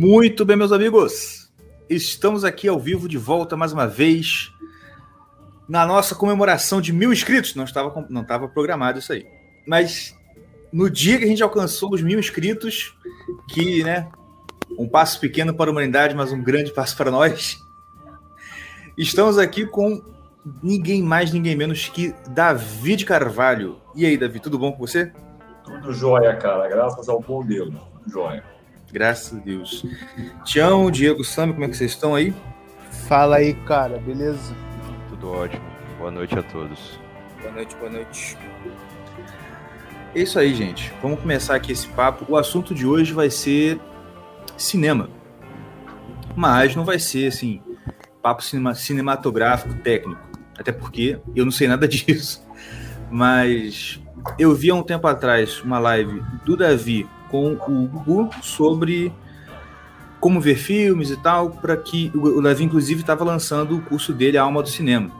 Muito bem, meus amigos. Estamos aqui ao vivo de volta mais uma vez na nossa comemoração de mil inscritos. Não estava, não estava programado isso aí. Mas no dia que a gente alcançou os mil inscritos, que, né, um passo pequeno para a humanidade, mas um grande passo para nós, estamos aqui com ninguém mais, ninguém menos que David Carvalho. E aí, Davi, tudo bom com você? Tudo jóia, cara. Graças ao bom Deus. Jóia. Graças a Deus. Tião, Diego, Sami, como é que vocês estão aí? Fala aí, cara, beleza? Tudo ótimo. Boa noite a todos. Boa noite, boa noite. É isso aí, gente. Vamos começar aqui esse papo. O assunto de hoje vai ser cinema. Mas não vai ser, assim, papo cinema, cinematográfico técnico. Até porque eu não sei nada disso. Mas eu vi há um tempo atrás uma live do Davi com o Gugu sobre como ver filmes e tal, para que o Davi inclusive estava lançando o curso dele A Alma do Cinema.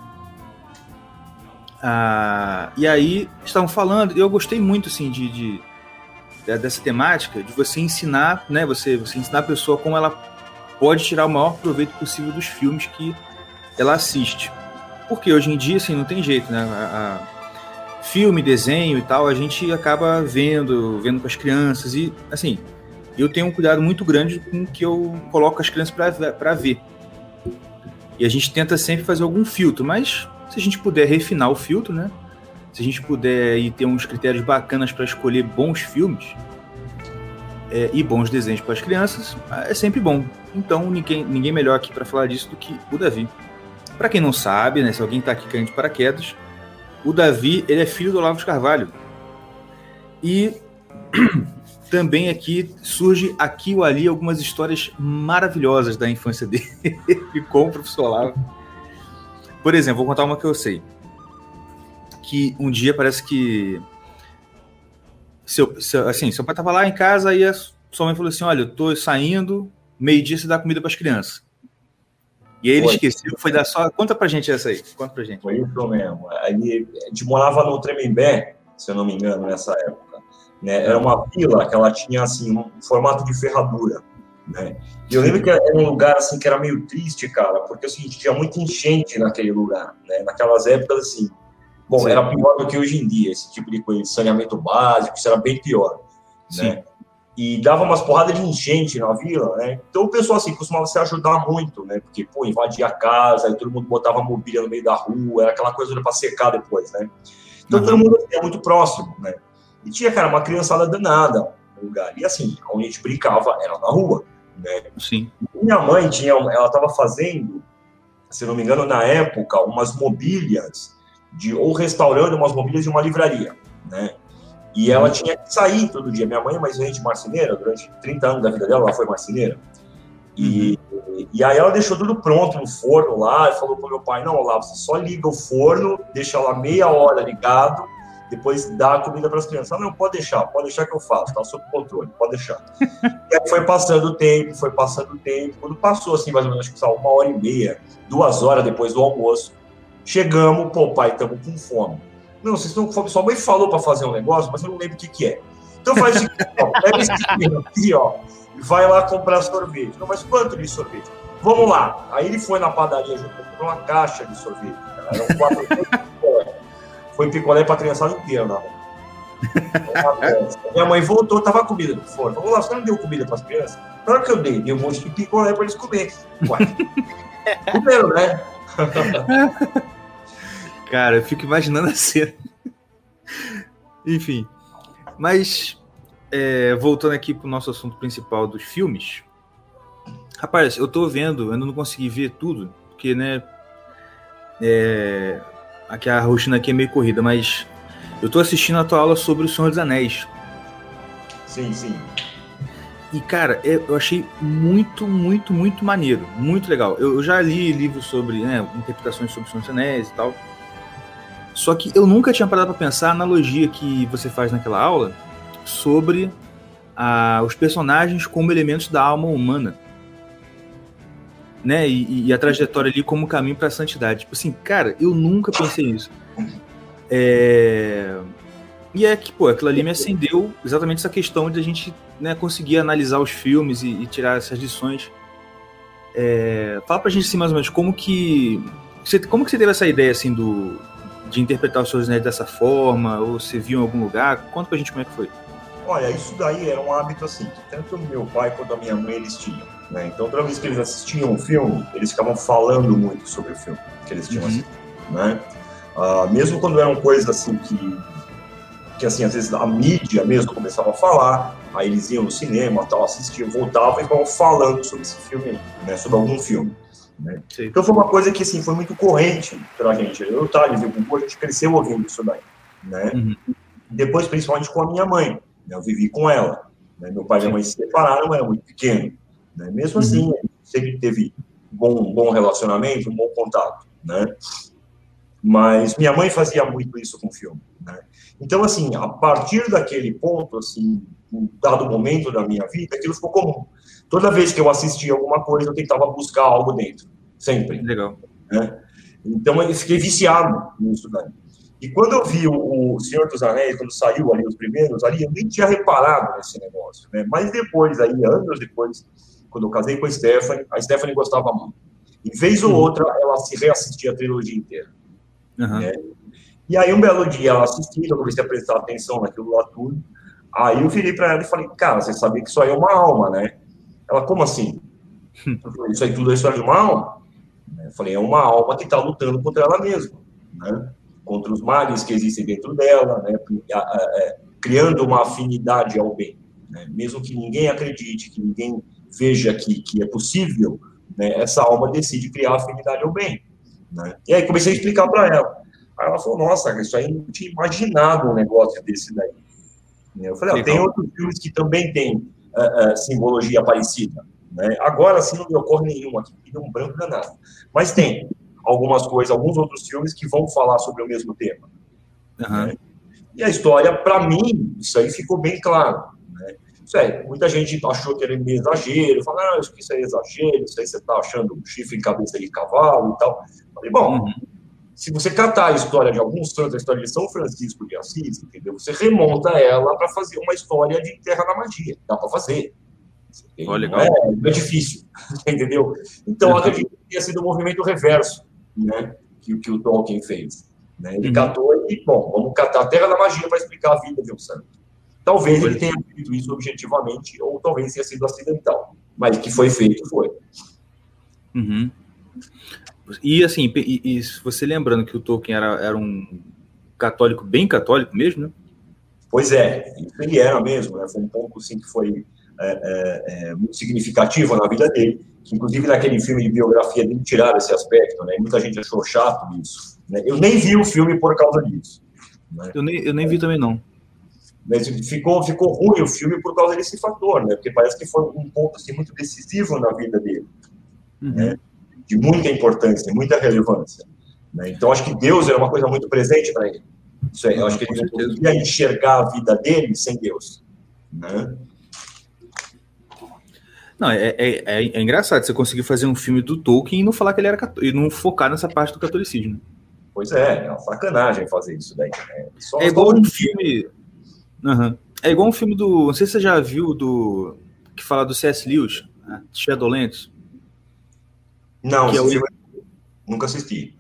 Ah, e aí estavam falando, eu gostei muito assim de, de, dessa temática de você ensinar, né, você você ensinar a pessoa como ela pode tirar o maior proveito possível dos filmes que ela assiste. Porque hoje em dia assim não tem jeito, né? A, a, filme, desenho e tal, a gente acaba vendo, vendo com as crianças e, assim, eu tenho um cuidado muito grande com que eu coloco as crianças para ver. E a gente tenta sempre fazer algum filtro, mas se a gente puder refinar o filtro, né? Se a gente puder e ter uns critérios bacanas para escolher bons filmes é, e bons desenhos para as crianças, é sempre bom. Então, ninguém, ninguém melhor aqui para falar disso do que o Davi. Para quem não sabe, né, se alguém está aqui caindo de paraquedas, o Davi, ele é filho do Olavo de Carvalho. E também aqui surge aqui ou ali algumas histórias maravilhosas da infância dele com o professor Olavo. Por exemplo, vou contar uma que eu sei. Que um dia parece que seu, seu, assim, seu pai estava lá em casa e a sua mãe falou assim: Olha, eu tô saindo, meio-dia você dá comida para as crianças. E ele foi. esqueceu, foi dar só. Conta pra gente essa aí. Conta pra gente. Foi isso mesmo. Ele, a gente morava no Tremembé, se eu não me engano, nessa época. Né? Era uma vila que ela tinha assim, um formato de ferradura. Né? E eu lembro que era um lugar assim que era meio triste, cara, porque assim, tinha muita enchente naquele lugar. Né? Naquelas épocas, assim. Bom, Sim. era pior do que hoje em dia, esse tipo de coisa, saneamento básico, isso era bem pior. Né? E dava umas porradas de enchente na vila, né? Então o pessoal assim costumava se ajudar muito, né? Porque pô, invadia a casa, e todo mundo botava mobília no meio da rua, era aquela coisa para secar depois, né? Então uhum. todo mundo é muito próximo, né? E tinha, cara, uma criançada danada no lugar. E assim, onde a gente brincava era na rua, né? Sim. Minha mãe tinha, ela estava fazendo, se não me engano, na época, umas mobílias de ou restaurando umas mobílias de uma livraria, né? E ela tinha que sair todo dia. Minha mãe é mais gente marceneira, durante 30 anos da vida dela, ela foi marceneira. E, uhum. e aí ela deixou tudo pronto no forno lá e falou para meu pai: não, lá, você só liga o forno, deixa lá meia hora ligado, depois dá a comida para as crianças. Ah, não, pode deixar, pode deixar que eu faço, tá sob controle, pode deixar. e aí foi passando o tempo, foi passando o tempo. Quando passou, assim, mais ou menos, acho que uma hora e meia, duas horas depois do almoço, chegamos, pô, pai, estamos com fome. Não, vocês estão com fome. Sua mãe falou para fazer um negócio, mas eu não lembro o que, que é. Então faz o seguinte, ó, pega esse dinheiro aqui, ó, e vai lá comprar sorvete. Não, mas quanto de sorvete? Vamos lá. Aí ele foi na padaria junto com uma caixa de sorvete. Cara. Eram quatro picolé. Foi picolé para criançada inteira rua. Minha mãe voltou, tava comida no forno. Falou, lá, você não deu comida para as crianças? Claro que eu dei, dei um monte de picolé para eles comerem. Ué, comeram, né? Cara, eu fico imaginando a cena. Enfim. Mas, é, voltando aqui pro nosso assunto principal dos filmes. Rapaz, eu tô vendo, eu não consegui ver tudo, porque, né. É, aqui a rotina aqui é meio corrida, mas eu tô assistindo a tua aula sobre o Senhor dos Anéis. Sim, sim. E, cara, é, eu achei muito, muito, muito maneiro. Muito legal. Eu, eu já li livros sobre, né, interpretações sobre o Senhor dos Anéis e tal. Só que eu nunca tinha parado para pensar a analogia que você faz naquela aula sobre ah, os personagens como elementos da alma humana. Né? E, e a trajetória ali como caminho para a santidade. Tipo assim, cara, eu nunca pensei nisso. É... E é que, pô, aquilo ali me acendeu exatamente essa questão de a gente né, conseguir analisar os filmes e, e tirar essas lições. É, fala pra gente assim, mais ou menos como que você, como que você teve essa ideia assim do de interpretar os seus netos dessa forma ou você viu em algum lugar? Conta pra gente como é que foi. Olha, isso daí era um hábito assim que tanto meu pai quanto a minha mãe eles tinham. Né? Então, toda vez que eles assistiam um filme, eles ficavam falando muito sobre o filme que eles tinham uhum. assistido. Né? Uh, mesmo quando eram coisas assim que, que assim, às vezes a mídia mesmo começava a falar, aí eles iam no cinema, tal, assistiam, voltavam e ficavam falando sobre esse filme, né, sobre algum filme. Né? Então foi uma coisa que assim, foi muito corrente para a gente. Eu, Thales e o Gugu, a gente cresceu ouvindo isso daí. Né? Uhum. Depois, principalmente com a minha mãe, né? eu vivi com ela. Né? Meu pai e minha mãe se separaram, eu era muito pequeno. Né? Mesmo uhum. assim, sempre teve bom, bom relacionamento, um bom contato. Né? Mas minha mãe fazia muito isso com o filme, né? Então, assim, a partir daquele ponto, assim, um dado momento da minha vida, aquilo ficou comum. Toda vez que eu assistia alguma coisa, eu tentava buscar algo dentro, sempre. Legal. Né? Então, eu fiquei viciado nisso daí. E quando eu vi o, Senhor dos Anéis, quando saiu ali os primeiros, ali eu nem tinha reparado nesse negócio, né? Mas depois, aí, anos depois, quando eu casei com a Stephanie, a Stephanie gostava muito. E vez ou outra, ela se reassistia a trilogia inteira. Uhum. Né? E aí, um belo dia, ela assistindo, eu comecei a prestar atenção naquilo lá tudo. Aí eu virei para ela e falei, cara, você sabia que isso aí é uma alma, né? Ela, como assim? Eu falei, isso aí tudo é história de uma alma? Eu falei, é uma alma que está lutando contra ela mesma, né? Contra os males que existem dentro dela, né? É, criando uma afinidade ao bem. Né? Mesmo que ninguém acredite, que ninguém veja que, que é possível, né? essa alma decide criar afinidade ao bem. Né? E aí comecei a explicar para ela. Aí ela falou, nossa, isso aí não tinha imaginado um negócio desse daí. Eu falei, ah, tem outros filmes que também têm uh, uh, simbologia parecida. Né? Agora, sim, não me ocorre nenhum aqui, fica um branco danado. Mas tem algumas coisas, alguns outros filmes que vão falar sobre o mesmo tema. Uhum. Né? E a história, para mim, isso aí ficou bem claro. Né? É, muita gente achou que era exagero, falou, ah, isso aí é exagero, isso aí você está achando um chifre em cabeça de cavalo e tal. Falei, bom, uhum. Se você catar a história de alguns santos, a história de São Francisco de Assis, entendeu? Você remonta ela para fazer uma história de terra da magia. Dá para fazer. Oh, legal. É, não é difícil, entendeu? Então, uhum. acredito que tenha sido o um movimento reverso né, que, que o Tolkien fez. Né? Ele uhum. catou e, bom, vamos catar a terra da magia para explicar a vida de um santo. Talvez ele tenha feito isso objetivamente, ou talvez tenha sido acidental. Mas que foi feito, foi. Uhum. E assim, e, e, você lembrando que o Tolkien era, era um católico, bem católico mesmo, né? Pois é, ele era mesmo, né? Foi um ponto assim, que foi é, é, é, muito significativo na vida dele, que inclusive naquele filme de biografia dele tiraram esse aspecto, né? Muita gente achou chato isso. Né? Eu nem vi o filme por causa disso. Né? Eu, nem, eu nem vi também, não. Mas ficou, ficou ruim o filme por causa desse fator, né? Porque parece que foi um ponto assim, muito decisivo na vida dele. Uhum. Né? De muita importância, muita relevância. Né? Então, acho que Deus era uma coisa muito presente para ele. Isso aí, eu acho que ele não conseguia enxergar a vida dele sem Deus. Né? Não, é, é, é, é, engraçado você conseguir fazer um filme do Tolkien e não falar que ele era e não focar nessa parte do catolicismo. Pois é, é uma sacanagem fazer isso daí. Né? é igual um filme. Uhum. É igual um filme do. Não sei se você já viu do. Que fala do C.S. Lewis, né? Shadowlands. Não, é o... nunca assisti.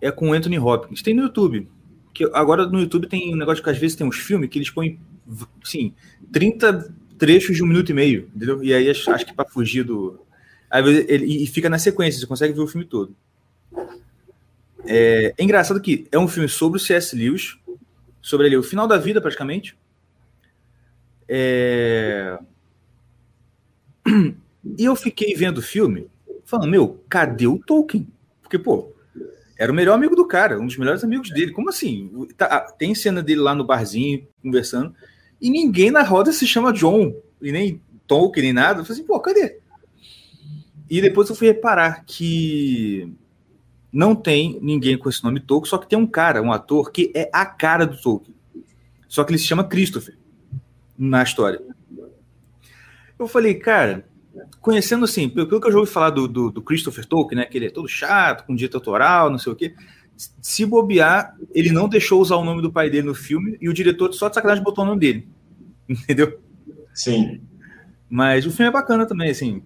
É com Anthony Hopkins. Tem no YouTube. Que agora no YouTube tem um negócio que às vezes tem uns filmes que eles põem, assim, 30 trechos de um minuto e meio, entendeu? E aí acho, acho que para fugir do. Aí ele, e fica na sequência, você consegue ver o filme todo. É, é, engraçado que é um filme sobre o C.S. Lewis, sobre ele, o final da vida praticamente. É... E eu fiquei vendo o filme falando, meu, cadê o Tolkien? Porque, pô, era o melhor amigo do cara, um dos melhores amigos dele. Como assim? Tá, tem cena dele lá no barzinho, conversando, e ninguém na roda se chama John, e nem Tolkien, nem nada. Eu falei assim, pô, cadê? E depois eu fui reparar que não tem ninguém com esse nome Tolkien, só que tem um cara, um ator, que é a cara do Tolkien. Só que ele se chama Christopher na história. Eu falei, cara, conhecendo assim, pelo que eu já ouvi falar do, do, do, Christopher Tolkien, né, que ele é todo chato, com direito autoral, não sei o quê, se bobear, ele não deixou usar o nome do pai dele no filme e o diretor só de sacanagem botou o nome dele. Entendeu? Sim. Mas o filme é bacana também, assim.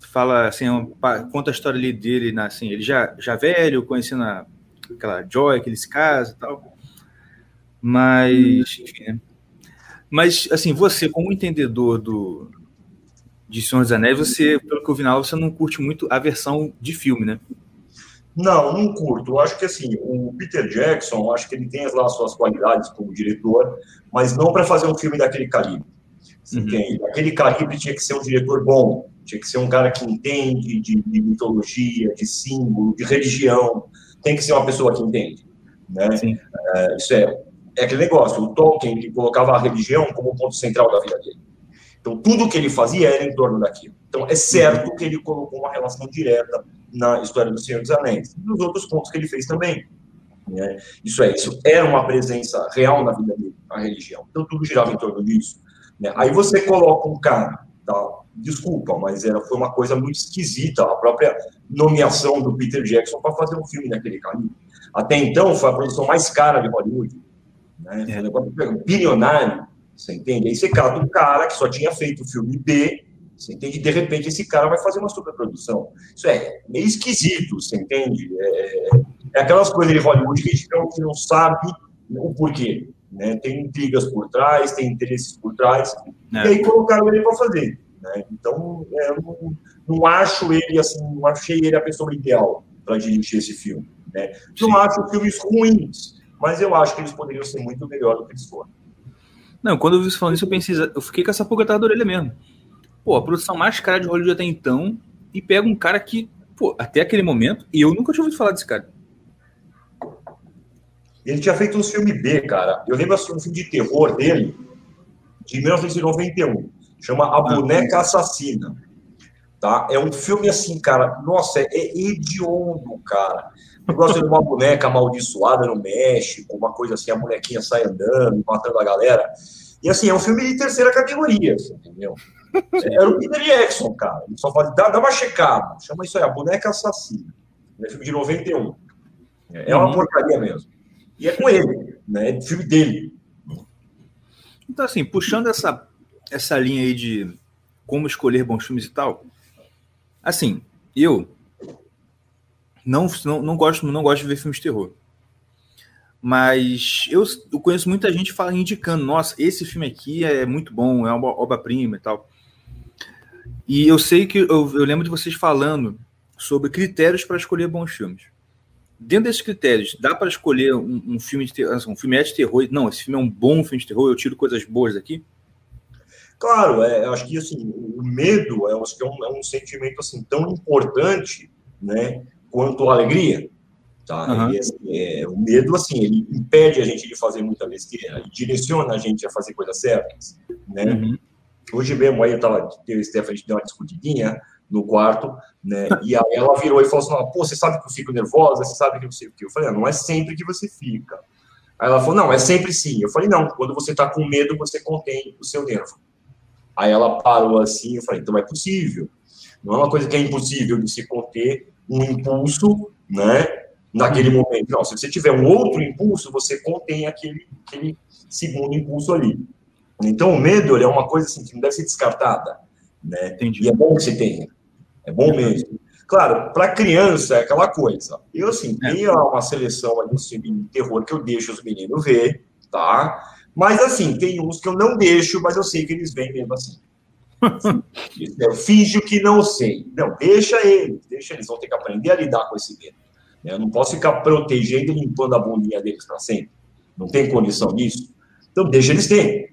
Fala, assim, é um, conta a história ali dele, assim, ele já, já velho, conhecendo a, aquela Joy, que ele se casa e tal. Mas, enfim, né? Mas, assim, você, como entendedor do, de Senhor dos Anéis, você, pelo que eu vi na aula, você não curte muito a versão de filme, né? Não, não curto. Eu acho que assim, o Peter Jackson, acho que ele tem lá as suas qualidades como diretor, mas não para fazer um filme daquele calibre. Uhum. Aquele calibre tinha que ser um diretor bom, tinha que ser um cara que entende de, de, mitologia, de símbolo, de religião, tem que ser uma pessoa que entende. Né? É, isso é, é aquele negócio. O Tolkien ele colocava a religião como ponto central da vida dele. Então, tudo que ele fazia era em torno daquilo. Então, é certo que ele colocou uma relação direta na história do Senhor dos Anéis e nos outros pontos que ele fez também. Né? Isso é, isso era uma presença real na vida dele, a religião. Então, tudo girava em torno disso. Né? Aí você coloca um cara, tá? desculpa, mas era, foi uma coisa muito esquisita a própria nomeação do Peter Jackson para fazer um filme naquele caminho. Até então, foi a produção mais cara de Hollywood. Né? Foi um negócio bilionário você entende? Aí você cata um cara que só tinha feito o filme B, você entende? De repente esse cara vai fazer uma superprodução. Isso é meio esquisito, você entende? É, é aquelas coisas de Hollywood que a gente não, que não sabe o porquê. Né? Tem intrigas por trás, tem interesses por trás, é. e aí colocaram ele para fazer. Né? Então, é, eu não, não acho ele assim, não achei ele a pessoa ideal para dirigir esse filme. Né? Não acho filmes ruins, mas eu acho que eles poderiam ser muito melhor do que eles foram. Não, quando eu vi você falando isso, eu pensei, eu fiquei com essa pulga atrás da orelha mesmo. Pô, a produção mais cara de Hollywood até então, e pega um cara que, pô, até aquele momento, e eu nunca tinha ouvido falar desse cara. Ele tinha feito um filme B, cara. Eu lembro assim, um filme de terror dele, de 1991. Chama A ah, Boneca Assassina. Tá? É um filme assim, cara. Nossa, é, é hediondo, cara. Gosto de uma boneca amaldiçoada no México, uma coisa assim, a bonequinha sai andando, matando a galera. E assim, é um filme de terceira categoria, assim, entendeu? Era o Peter Jackson, cara. Ele só fala, dá, dá uma checada. Chama isso aí, a boneca assassina. É filme de 91. É, é uma uhum. porcaria mesmo. E é com ele, né? É filme dele. Então, assim, puxando essa, essa linha aí de como escolher bons filmes e tal, assim, eu não, não, não, gosto, não gosto de ver filmes de terror. Mas eu, eu conheço muita gente fala, indicando, nossa, esse filme aqui é muito bom, é uma obra-prima e tal. E eu sei que eu, eu lembro de vocês falando sobre critérios para escolher bons filmes. Dentro desses critérios, dá para escolher um, um, filme de terror, assim, um filme é de terror? Não, esse filme é um bom filme de terror, eu tiro coisas boas daqui? Claro, é, eu acho que assim, o medo é, que é, um, é um sentimento assim tão importante, né, quanto a alegria. Tá? Uhum. Assim, é, o medo, assim, ele impede a gente de fazer muita besteira, ele direciona a gente a fazer coisas certas, né? Uhum. Hoje mesmo, aí eu tava, eu e a Stephanie, deu uma discutidinha no quarto, né? E aí ela virou e falou assim, pô, você sabe que eu fico nervosa, você sabe que eu sei o que? Eu falei, ah, não é sempre que você fica. Aí ela falou, não, é sempre sim. Eu falei, não, quando você tá com medo, você contém o seu nervo. Aí ela parou assim, eu falei, então é possível. Não é uma coisa que é impossível de se conter, um impulso, né? Naquele momento. Não, se você tiver um outro impulso, você contém aquele, aquele segundo impulso ali. Então, o medo é uma coisa assim, que não deve ser descartada. Né? Entendi. E é bom que você tenha. É bom mesmo. Claro, para criança é aquela coisa. Eu, assim, é. tenho uma seleção ali de terror que eu deixo os meninos ver, tá? Mas, assim, tem uns que eu não deixo, mas eu sei que eles vêm mesmo assim. Eu finjo que não sei. Não, deixa eles, deixa eles, vão ter que aprender a lidar com esse medo. Né? Eu não posso ficar protegendo e limpando a bundinha deles para sempre. Não tem condição disso. Então, deixa eles terem.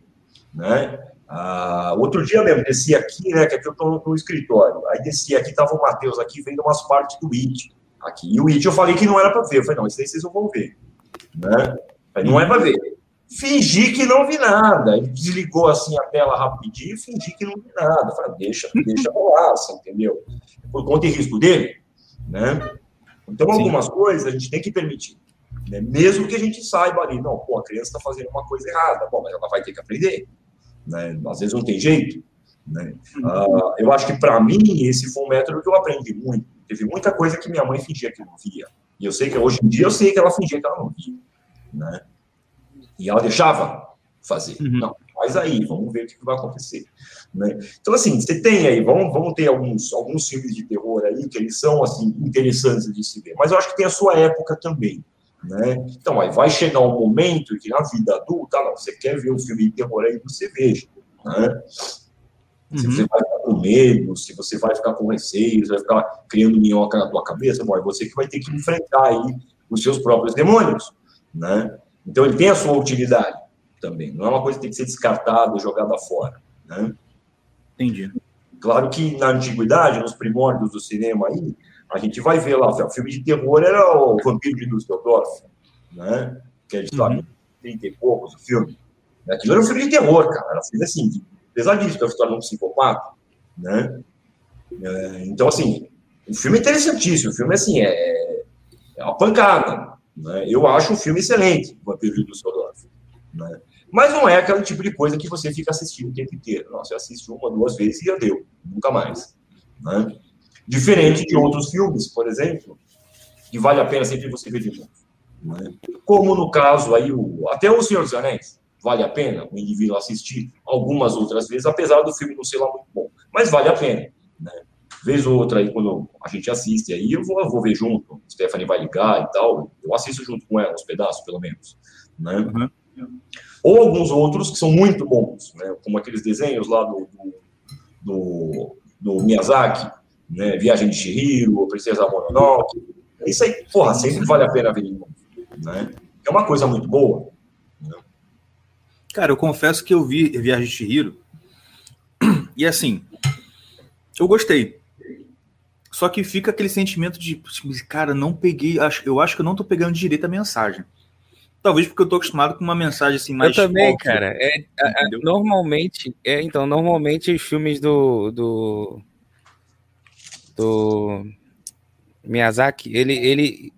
Né? Ah, outro dia mesmo, desci aqui, né? Que aqui eu estou no escritório. Aí desci aqui, tava o Matheus aqui vendo umas partes do It. Aqui. E o It eu falei que não era para ver. Eu falei, não, isso aí vocês vão ver. Né? Falei, não é para ver fingi que não vi nada. Ele desligou assim a tela rapidinho e fingi que não vi nada. Falei, deixa, deixa rolar, assim, entendeu? Por conta e risco dele, né? Então, Sim. algumas coisas a gente tem que permitir. Né? Mesmo que a gente saiba ali, não, pô, a criança está fazendo uma coisa errada, bom, mas ela vai ter que aprender. Né? Às vezes não tem jeito. Né? Uh, eu acho que, para mim, esse foi um método que eu aprendi muito. Teve muita coisa que minha mãe fingia que não via. E eu sei que hoje em dia eu sei que ela fingia que ela não via. Né? E ela deixava fazer. Uhum. Não, Faz aí, vamos ver o que vai acontecer. Né? Então, assim, você tem aí, vamos, vamos ter alguns, alguns filmes de terror aí que eles são, assim, interessantes de se ver. Mas eu acho que tem a sua época também. Né? Então, aí vai chegar um momento que na vida adulta, não, você quer ver um filme de terror aí, você veja. Né? Se uhum. você vai ficar com medo, se você vai ficar com receio, você vai ficar criando minhoca na tua cabeça, bom, é você que vai ter que enfrentar aí os seus próprios demônios, né? Então ele tem a sua utilidade também. Não é uma coisa que tem que ser descartada, jogada fora, né? Entendi. Claro que na antiguidade, nos primórdios do cinema aí, a gente vai ver lá, o filme de terror era o Vampiro de Düsseldorf, né? Que é de uhum. 30 e poucos o filme. Aquilo era um filme de terror, cara. Era um filme assim, pesadíssimo, que é a história de um psicopata, né? É, então, assim, o filme é interessantíssimo, o filme, assim, é, é uma pancada, né? Eu acho o filme excelente, o Vampiro de Düsseldorf, né? Mas não é aquele tipo de coisa que você fica assistindo o tempo inteiro. Não, você assiste uma, duas vezes e já deu, nunca mais, né? Diferente de outros filmes, por exemplo, que vale a pena sempre você ver de novo. Né? Como no caso aí, o, até o Senhor dos Anéis, vale a pena o indivíduo assistir algumas outras vezes, apesar do filme não ser lá muito bom. Mas vale a pena. Né? Vez ou outra aí, quando a gente assiste aí, eu vou, eu vou ver junto. Stephanie vai ligar e tal. Eu assisto junto com ela, uns pedaços, pelo menos. Né? Uhum. Ou alguns outros que são muito bons, né? como aqueles desenhos lá do, do, do, do Miyazaki, né? Viagem de Shihiro, Princesa Mononoke. Isso aí, porra, sempre vale a pena ver. Né? É uma coisa muito boa. Cara, eu confesso que eu vi Viagem de Chihiro e assim, eu gostei. Só que fica aquele sentimento de, cara, não peguei, eu acho que eu não tô pegando direito a mensagem. Talvez porque eu tô acostumado com uma mensagem assim mais. Eu também, cara. É, a, a, normalmente, é, então, normalmente os filmes do, do do Miyazaki, ele, ele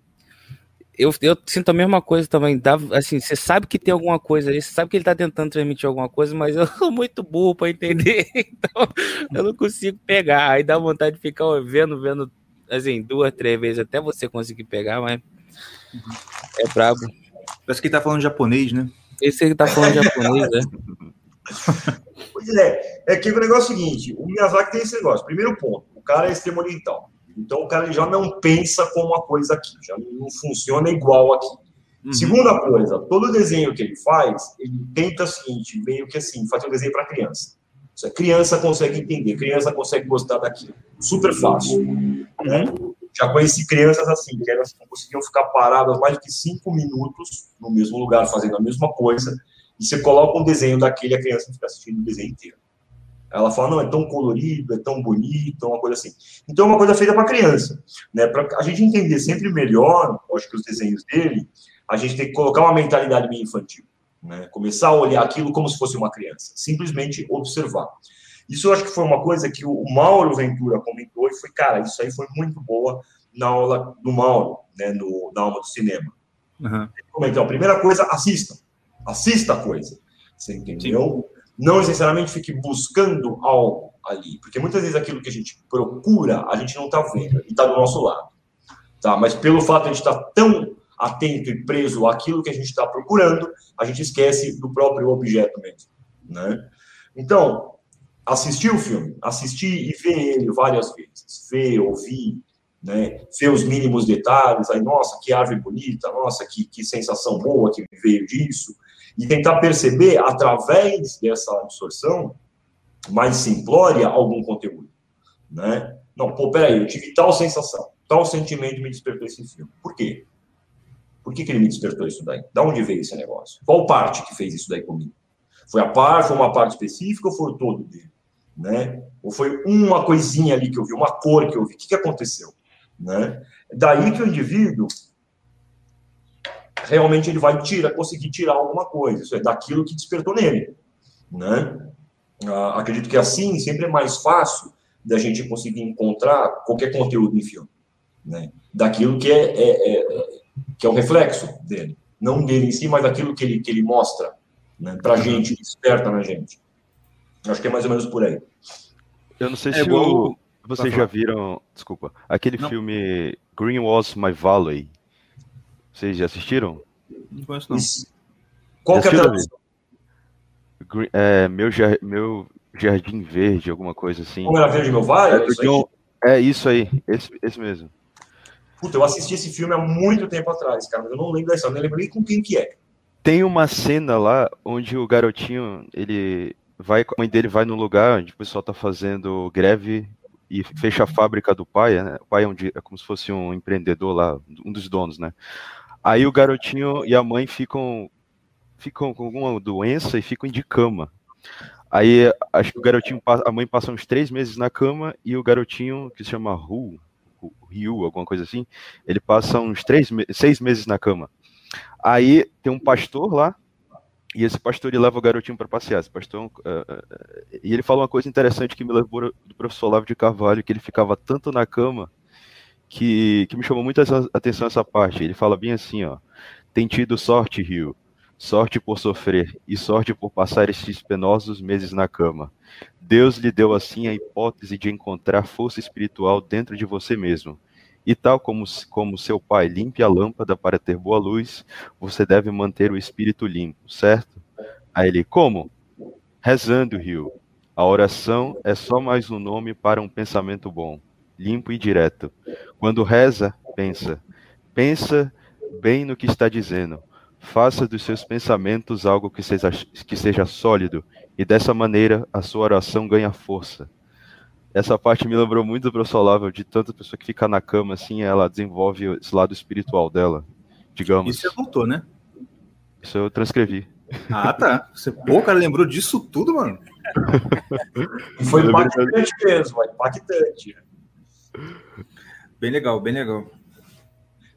eu, eu sinto a mesma coisa também. Dá, assim, você sabe que tem alguma coisa ali, você sabe que ele tá tentando transmitir alguma coisa, mas eu sou muito burro para entender, então eu não consigo pegar. Aí dá vontade de ficar vendo, vendo, assim, duas, três vezes até você conseguir pegar, mas é brabo. Parece que ele tá falando japonês, né? Esse que tá falando japonês, né? Pois é, é que o negócio é o seguinte: o Miyazaki tem esse negócio. Primeiro ponto, o cara é extremo oriental. Então o cara já não pensa como a coisa aqui, já não funciona igual aqui. Uhum. Segunda coisa, todo desenho que ele faz, ele tenta o seguinte, meio que assim, fazer um desenho para criança. A criança consegue entender, criança consegue gostar daquilo. Super fácil. Né? Já conheci crianças assim, que elas não conseguiam ficar paradas mais de cinco minutos no mesmo lugar, fazendo a mesma coisa, e você coloca um desenho daquele, a criança fica assistindo o desenho inteiro. Ela fala, não, é tão colorido, é tão bonito, uma coisa assim. Então, é uma coisa feita para criança. Né? Para a gente entender sempre melhor, acho que os desenhos dele, a gente tem que colocar uma mentalidade meio infantil. Né? Começar a olhar aquilo como se fosse uma criança. Simplesmente observar. Isso eu acho que foi uma coisa que o Mauro Ventura comentou e foi, cara, isso aí foi muito boa na aula do Mauro, né, no, na aula do cinema. Uhum. Então, a primeira coisa, assista. Assista a coisa. Você entendeu? Sim não necessariamente fique buscando algo ali, porque muitas vezes aquilo que a gente procura, a gente não está vendo, e está do nosso lado. Tá? Mas pelo fato de a gente estar tá tão atento e preso àquilo que a gente está procurando, a gente esquece do próprio objeto mesmo. Né? Então, assistir o filme, assistir e ver ele várias vezes, ver, ouvir, né? ver os mínimos detalhes, aí, nossa, que árvore bonita, nossa, que, que sensação boa que veio disso, e tentar perceber, através dessa absorção mais simplória, algum conteúdo. Né? Não, pô, peraí, eu tive tal sensação, tal sentimento me despertou esse filme. Por quê? Por que, que ele me despertou isso daí? Da onde veio esse negócio? Qual parte que fez isso daí comigo? Foi a parte, foi uma parte específica ou foi o todo dele? Né? Ou foi uma coisinha ali que eu vi, uma cor que eu vi? O que, que aconteceu? Né? Daí que o indivíduo realmente ele vai tirar, conseguir tirar alguma coisa. Isso é daquilo que despertou nele, né? Ah, acredito que assim sempre é mais fácil da gente conseguir encontrar qualquer conteúdo em filme, né? Daquilo que é, é, é, que é o reflexo dele, não dele em si, mas daquilo que ele que ele mostra, né? Para gente, desperta na gente. Acho que é mais ou menos por aí. Eu não sei é se o, vocês já viram, desculpa, aquele não. filme Green Was My Valley. Vocês já assistiram? Não conheço, não. Qual que é a tradução? é, meu, meu Jardim Verde, alguma coisa assim. Como era Verde Meu Vale? É, isso aí? é isso aí, esse, esse mesmo. Puta, eu assisti esse filme há muito tempo atrás, cara, mas eu não lembro da história, nem lembro nem com quem que é. Tem uma cena lá onde o garotinho, ele vai, a mãe dele vai no lugar onde o pessoal tá fazendo greve e fecha a fábrica do pai, né? O pai é, um, é como se fosse um empreendedor lá, um dos donos, né? Aí o garotinho e a mãe ficam ficam com alguma doença e ficam de cama. Aí acho que o garotinho, a mãe passa uns três meses na cama e o garotinho, que se chama Ru, Ryu, alguma coisa assim, ele passa uns três, seis meses na cama. Aí tem um pastor lá, e esse pastor ele leva o garotinho para passear. Esse pastor, uh, uh, e ele fala uma coisa interessante que me levou do professor Olavo de Carvalho, que ele ficava tanto na cama que, que me chamou muita atenção essa parte. Ele fala bem assim, ó, tem tido sorte, Rio, sorte por sofrer e sorte por passar esses penosos meses na cama. Deus lhe deu assim a hipótese de encontrar força espiritual dentro de você mesmo. E tal como, como seu pai limpe a lâmpada para ter boa luz, você deve manter o espírito limpo, certo? Aí ele, como? Rezando, Rio. A oração é só mais um nome para um pensamento bom, limpo e direto. Quando reza, pensa. Pensa bem no que está dizendo. Faça dos seus pensamentos algo que seja, que seja sólido, e dessa maneira a sua oração ganha força. Essa parte me lembrou muito do professor Olavo, de tanta pessoa que fica na cama, assim, ela desenvolve esse lado espiritual dela, digamos. Isso você voltou, né? Isso eu transcrevi. Ah, tá. Você, pô, cara lembrou disso tudo, mano. E foi impactante mesmo, impactante. Bem legal, bem legal.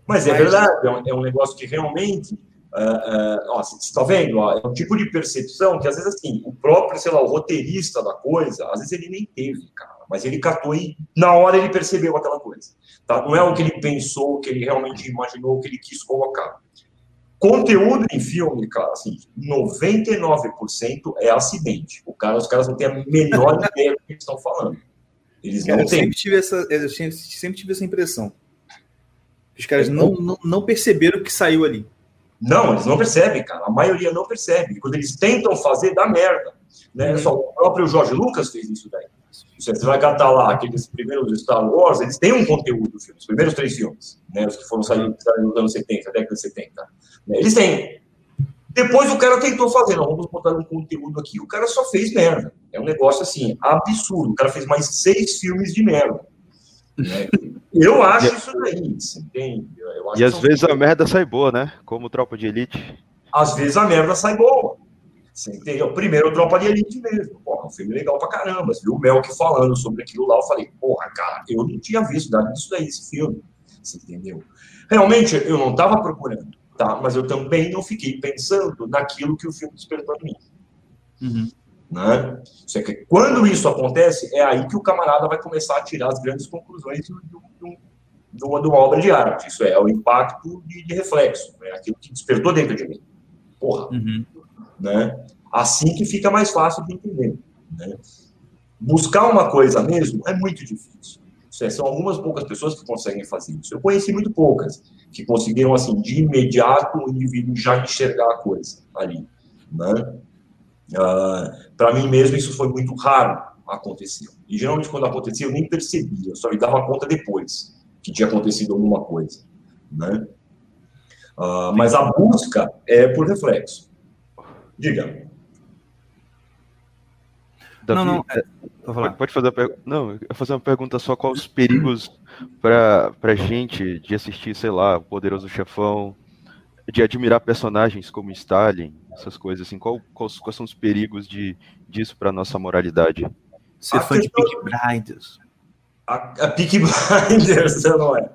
Mas é verdade, é um, é um negócio que realmente Uh, uh, ó, você está vendo? Ó, é um tipo de percepção que, às vezes, assim, o próprio, sei lá, o roteirista da coisa, às vezes ele nem teve, cara mas ele catou e na hora ele percebeu aquela coisa. Tá? Não é o que ele pensou, o que ele realmente imaginou, o que ele quis colocar. Conteúdo em filme, cara, assim, 99% é acidente. O cara, os caras não têm a menor ideia do que eles estão falando. Eles não eu têm. Sempre tive essa, eu sempre tive essa impressão. Os caras não, não, não perceberam o que saiu ali. Não, eles não percebem, cara. A maioria não percebe. Quando eles tentam fazer, dá merda. Né? Uhum. Só o próprio Jorge Lucas fez isso daí. Você vai catar lá aqueles primeiros Star Wars, eles têm um conteúdo, os primeiros três filmes, né, os que foram sair nos anos 70, década de 70. Né, eles têm. Depois o cara tentou fazer, não, vamos botar um conteúdo aqui. O cara só fez merda. É um negócio assim, absurdo. O cara fez mais seis filmes de merda. Né? Eu acho isso daí, você entende? e às vezes a merda sai boa, né? Como Tropa de Elite. Às vezes a merda sai boa. Você entendeu? Primeiro, Tropa de Elite mesmo. Porra, um filme legal pra caramba. Você viu o Melk falando sobre aquilo lá. Eu falei, porra, cara, eu não tinha visto nada disso daí, esse filme. Você entendeu? Realmente, eu não estava procurando, tá? Mas eu também não fiquei pensando naquilo que o filme despertou em mim. Uhum. Né? Quando isso acontece, é aí que o camarada vai começar a tirar as grandes conclusões de, de, de, uma, de uma, obra de arte. Isso é, o impacto de, de reflexo. É aquilo que despertou dentro de mim. Porra. Uhum né? Assim que fica mais fácil de entender. Né? Buscar uma coisa mesmo é muito difícil. É, são algumas poucas pessoas que conseguem fazer isso. Eu conheci muito poucas que conseguiram, assim, de imediato o indivíduo já enxergar a coisa ali. Né? Uh, Para mim mesmo, isso foi muito raro acontecer. E geralmente, quando acontecia, eu nem percebia, só me dava conta depois que tinha acontecido alguma coisa. Né? Uh, mas a busca é por reflexo. Diga. Davi, não, não. É, pode fazer a Não, eu fazer uma pergunta só: quais os perigos para a gente de assistir, sei lá, o Poderoso Chefão, de admirar personagens como Stalin, essas coisas assim? Qual, quais, quais são os perigos de, disso para nossa moralidade? Ser fã de Peaky Blinders. A, a Peaky Blinders, não é?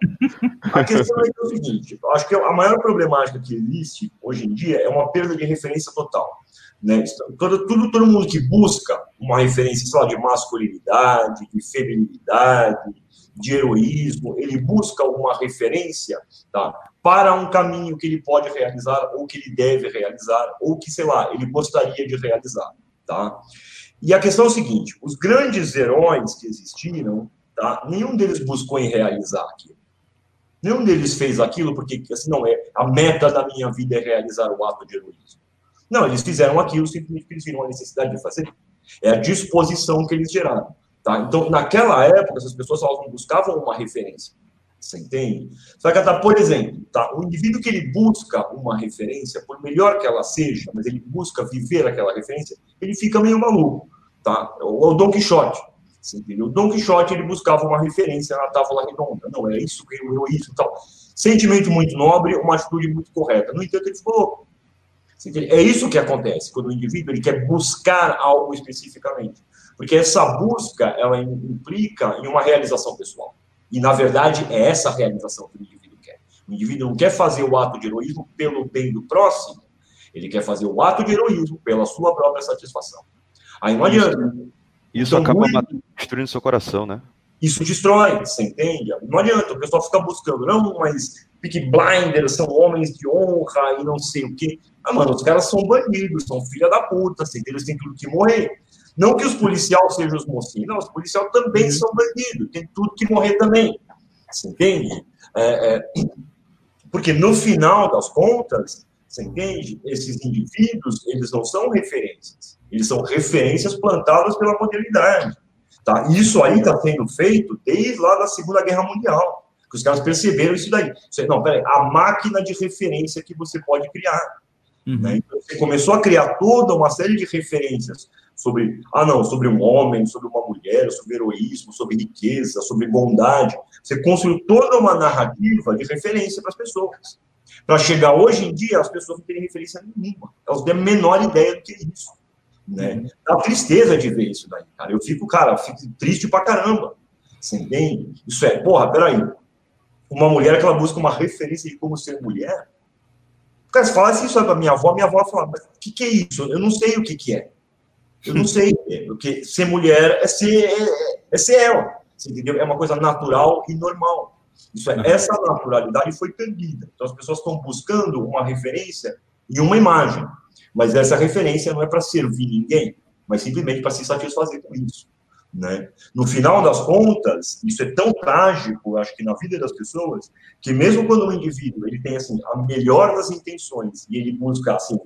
A questão é, é o seguinte: eu acho que a maior problemática que existe hoje em dia é uma perda de referência total. Né? Todo, tudo, todo mundo que busca uma referência sei lá, de masculinidade, de feminilidade, de heroísmo, ele busca uma referência tá, para um caminho que ele pode realizar, ou que ele deve realizar, ou que, sei lá, ele gostaria de realizar. Tá? E a questão é o seguinte: os grandes heróis que existiram Tá? Nenhum deles buscou em realizar aquilo. Nenhum deles fez aquilo porque, assim, não é. A meta da minha vida é realizar o ato de heroísmo. Não, eles fizeram aquilo simplesmente porque eles viram a necessidade de fazer. É a disposição que eles geraram. Tá? Então, naquela época, essas pessoas elas não buscavam uma referência. Você entende? Só que, tá, por exemplo, tá? o indivíduo que ele busca uma referência, por melhor que ela seja, mas ele busca viver aquela referência, ele fica meio maluco. Tá? O, o Dom Quixote. Você? O Dom Quixote ele buscava uma referência na tábua redonda. Não, é isso que eu isso tal. Sentimento muito nobre, uma atitude muito correta. No entanto, ele ficou louco. É isso que acontece quando o indivíduo ele quer buscar algo especificamente. Porque essa busca, ela implica em uma realização pessoal. E, na verdade, é essa realização que o indivíduo quer. O indivíduo não quer fazer o ato de heroísmo pelo bem do próximo, ele quer fazer o ato de heroísmo pela sua própria satisfação. Aí não adianta. Isso então, acaba muito... destruindo seu coração, né? Isso destrói, você entende? Não adianta, o pessoal fica buscando, não, mas Peak Blinders são homens de honra e não sei o quê. Ah, mano, os caras são bandidos, são filha da puta, assim, eles têm tudo que morrer. Não que os policiais sejam os mocinhos, não, os policiais também uhum. são bandidos, tem tudo que morrer também. Você entende? É, é, porque no final das contas, você entende? Esses indivíduos, eles não são referências. Eles são referências plantadas pela modernidade. Tá? Isso aí está sendo feito desde lá da Segunda Guerra Mundial. Que os caras perceberam isso daí. Não, peraí, a máquina de referência que você pode criar. Uhum. Né? Então, você começou a criar toda uma série de referências sobre, ah, não, sobre um homem, sobre uma mulher, sobre heroísmo, sobre riqueza, sobre bondade. Você construiu toda uma narrativa de referência para as pessoas. Para chegar hoje em dia, as pessoas não têm referência nenhuma. Elas têm a menor ideia do que é isso. Né? Dá tristeza de ver isso daí, cara. Eu fico, cara, fico triste pra caramba. Você entende? Isso é, porra, peraí. Uma mulher que ela busca uma referência de como ser mulher. Cara, se falasse isso pra minha avó, minha avó fala, mas o que, que é isso? Eu não sei o que, que é. Eu não sei, porque ser mulher é ser, é, é ser ela, entendeu? É uma coisa natural e normal. Isso é, essa naturalidade foi perdida. Então as pessoas estão buscando uma referência e uma imagem, mas essa referência não é para servir ninguém, mas simplesmente para se satisfazer com isso. Né? No final das contas, isso é tão trágico, acho que na vida das pessoas, que mesmo quando o indivíduo ele tem assim a melhor das intenções e ele busca assim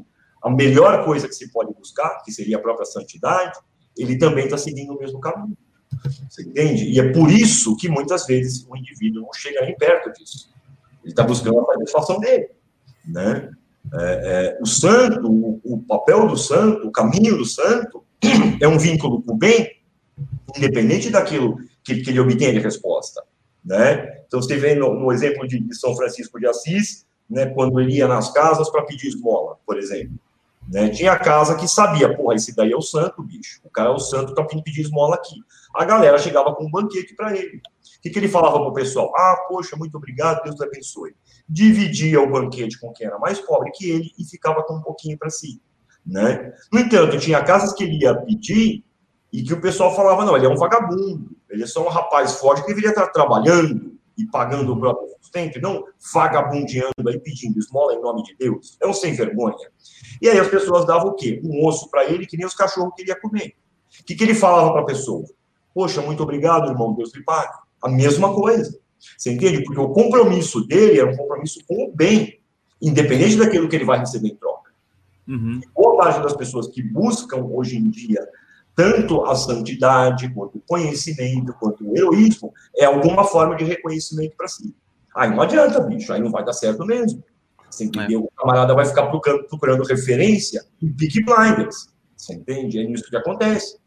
a melhor coisa que se pode buscar, que seria a própria santidade, ele também está seguindo o mesmo caminho. Você entende? E é por isso que muitas vezes o indivíduo não chega nem perto disso. Ele está buscando a satisfação dele. Né? É, é, o santo, o, o, papel do santo, o caminho do santo, é um vínculo com o bem, independente daquilo que, que ele obtém de resposta. Né? Então, você vê no, no exemplo de, São Francisco de Assis, né, quando ele ia nas casas para pedir esmola, por exemplo. Né? Tinha casa que sabia, porra, esse daí é o santo, bicho. O cara é o santo, tá vindo pedir esmola aqui. A galera chegava com um banquete para ele. O que, que ele falava pro pessoal? Ah, poxa, muito obrigado, Deus te abençoe. Dividia o banquete com quem era mais pobre que ele e ficava com um pouquinho para si. Né? No entanto, tinha casas que ele ia pedir e que o pessoal falava: não, ele é um vagabundo, ele é só um rapaz forte que deveria estar trabalhando e pagando o próprio sustento, não vagabundeando aí pedindo esmola em nome de Deus. É um sem vergonha. E aí as pessoas davam o quê? Um osso para ele que nem os cachorros queriam comer. O que, que ele falava para a pessoa? Poxa, muito obrigado, irmão, Deus lhe pague. A mesma coisa. Você entende? Porque o compromisso dele era um compromisso com o bem, independente daquilo que ele vai receber em troca. Uhum. Boa parte das pessoas que buscam hoje em dia tanto a santidade, quanto o conhecimento, quanto o heroísmo, é alguma forma de reconhecimento para si. Aí não adianta, bicho, aí não vai dar certo mesmo. Você entendeu? É. O camarada vai ficar procurando, procurando referência em Peak Blinders. Você entende? É isso que acontece.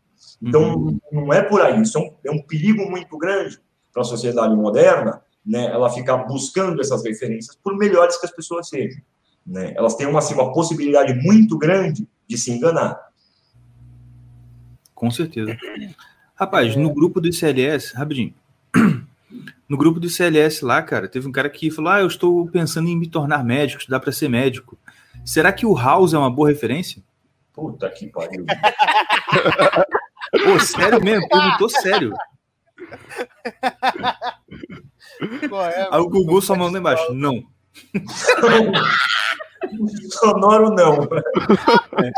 Então, uhum. não é por aí. Isso é um, é um perigo muito grande para a sociedade moderna, né? Ela ficar buscando essas referências, por melhores que as pessoas sejam. Né? Elas têm uma, assim, uma possibilidade muito grande de se enganar. Com certeza. Rapaz, no grupo do ICLS, rapidinho. No grupo do ICLS lá, cara, teve um cara que falou: Ah, eu estou pensando em me tornar médico, estudar para ser médico. Será que o House é uma boa referência? Puta que pariu. Pô, sério mesmo, perguntou sério. É, Aí o Google só mandou embaixo, não. Sonoro não. É.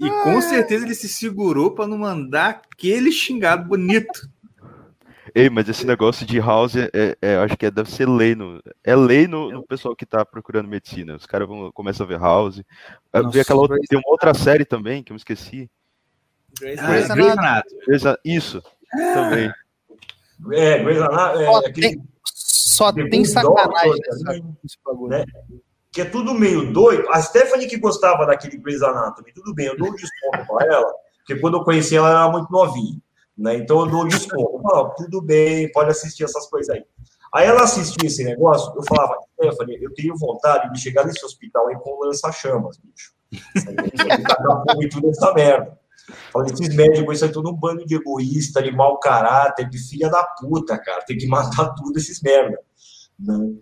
E com certeza ele se segurou para não mandar aquele xingado bonito. Ei, mas esse negócio de house, é, é, é, acho que é, deve ser lei no, é lei no, no pessoal que tá procurando medicina. Os caras vão começam a ver house. Nossa, ver aquela outra, tem uma outra série também que eu me esqueci. Grey's ah, Anatomy. Isso, também. É, Grey's Anatomy. É, aquele... Só tem sacanagem nesse bagulho. Né? Que é tudo meio doido. A Stephanie que gostava daquele Grey's Anatomy, tudo bem, eu dou um desconto pra ela, porque quando eu conheci ela, ela era muito novinha. Né? Então eu dou um desconto. Falo, tudo bem, pode assistir essas coisas aí. Aí ela assistia esse negócio, eu falava, Stephanie, eu tenho vontade de chegar nesse hospital aí com lança-chamas, bicho. e tudo essa merda. Falei, esses médicos, isso é tudo um bando de egoísta, de mau caráter, de filha da puta, cara. Tem que matar tudo esses merda. Né?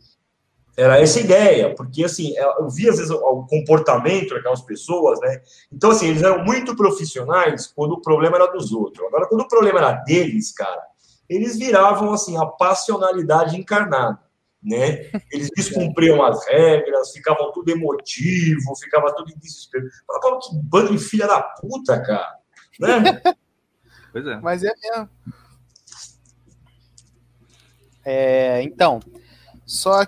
Era essa ideia, porque assim, é, eu via às vezes o comportamento daquelas pessoas, né? Então, assim, eles eram muito profissionais quando o problema era dos outros. Agora, quando o problema era deles, cara, eles viravam assim, a passionalidade encarnada. Né? Eles descumpriam as regras, ficavam tudo emotivo, ficava tudo em desespero. Falavam que bando de filha da puta, cara. Né? Pois é. Mas é mesmo. É, então, só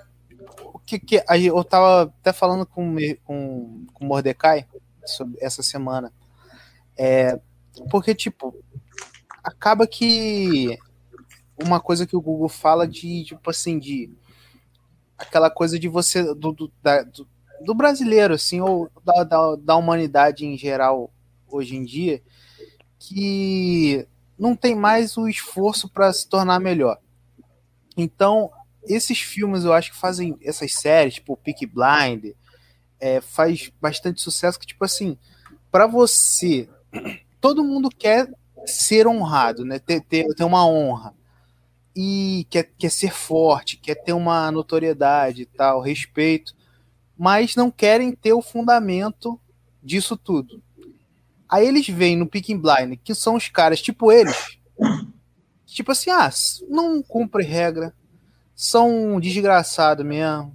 que, que eu tava até falando com, com, com o Mordecai sobre essa semana. É, porque, tipo, acaba que uma coisa que o Google fala de, tipo assim, de aquela coisa de você, do, do, da, do, do brasileiro, assim, ou da, da, da, humanidade em geral, hoje em dia, que não tem mais o esforço para se tornar melhor. Então, esses filmes eu acho que fazem essas séries, tipo Peak Blind, é, faz bastante sucesso que tipo assim, para você, todo mundo quer ser honrado, né? Ter, ter, ter uma honra e quer, quer ser forte, quer ter uma notoriedade e tal, respeito, mas não querem ter o fundamento disso tudo. Aí eles veem no Peak Blind, que são os caras tipo eles, tipo assim, ah, não cumpre regra, são desgraçados mesmo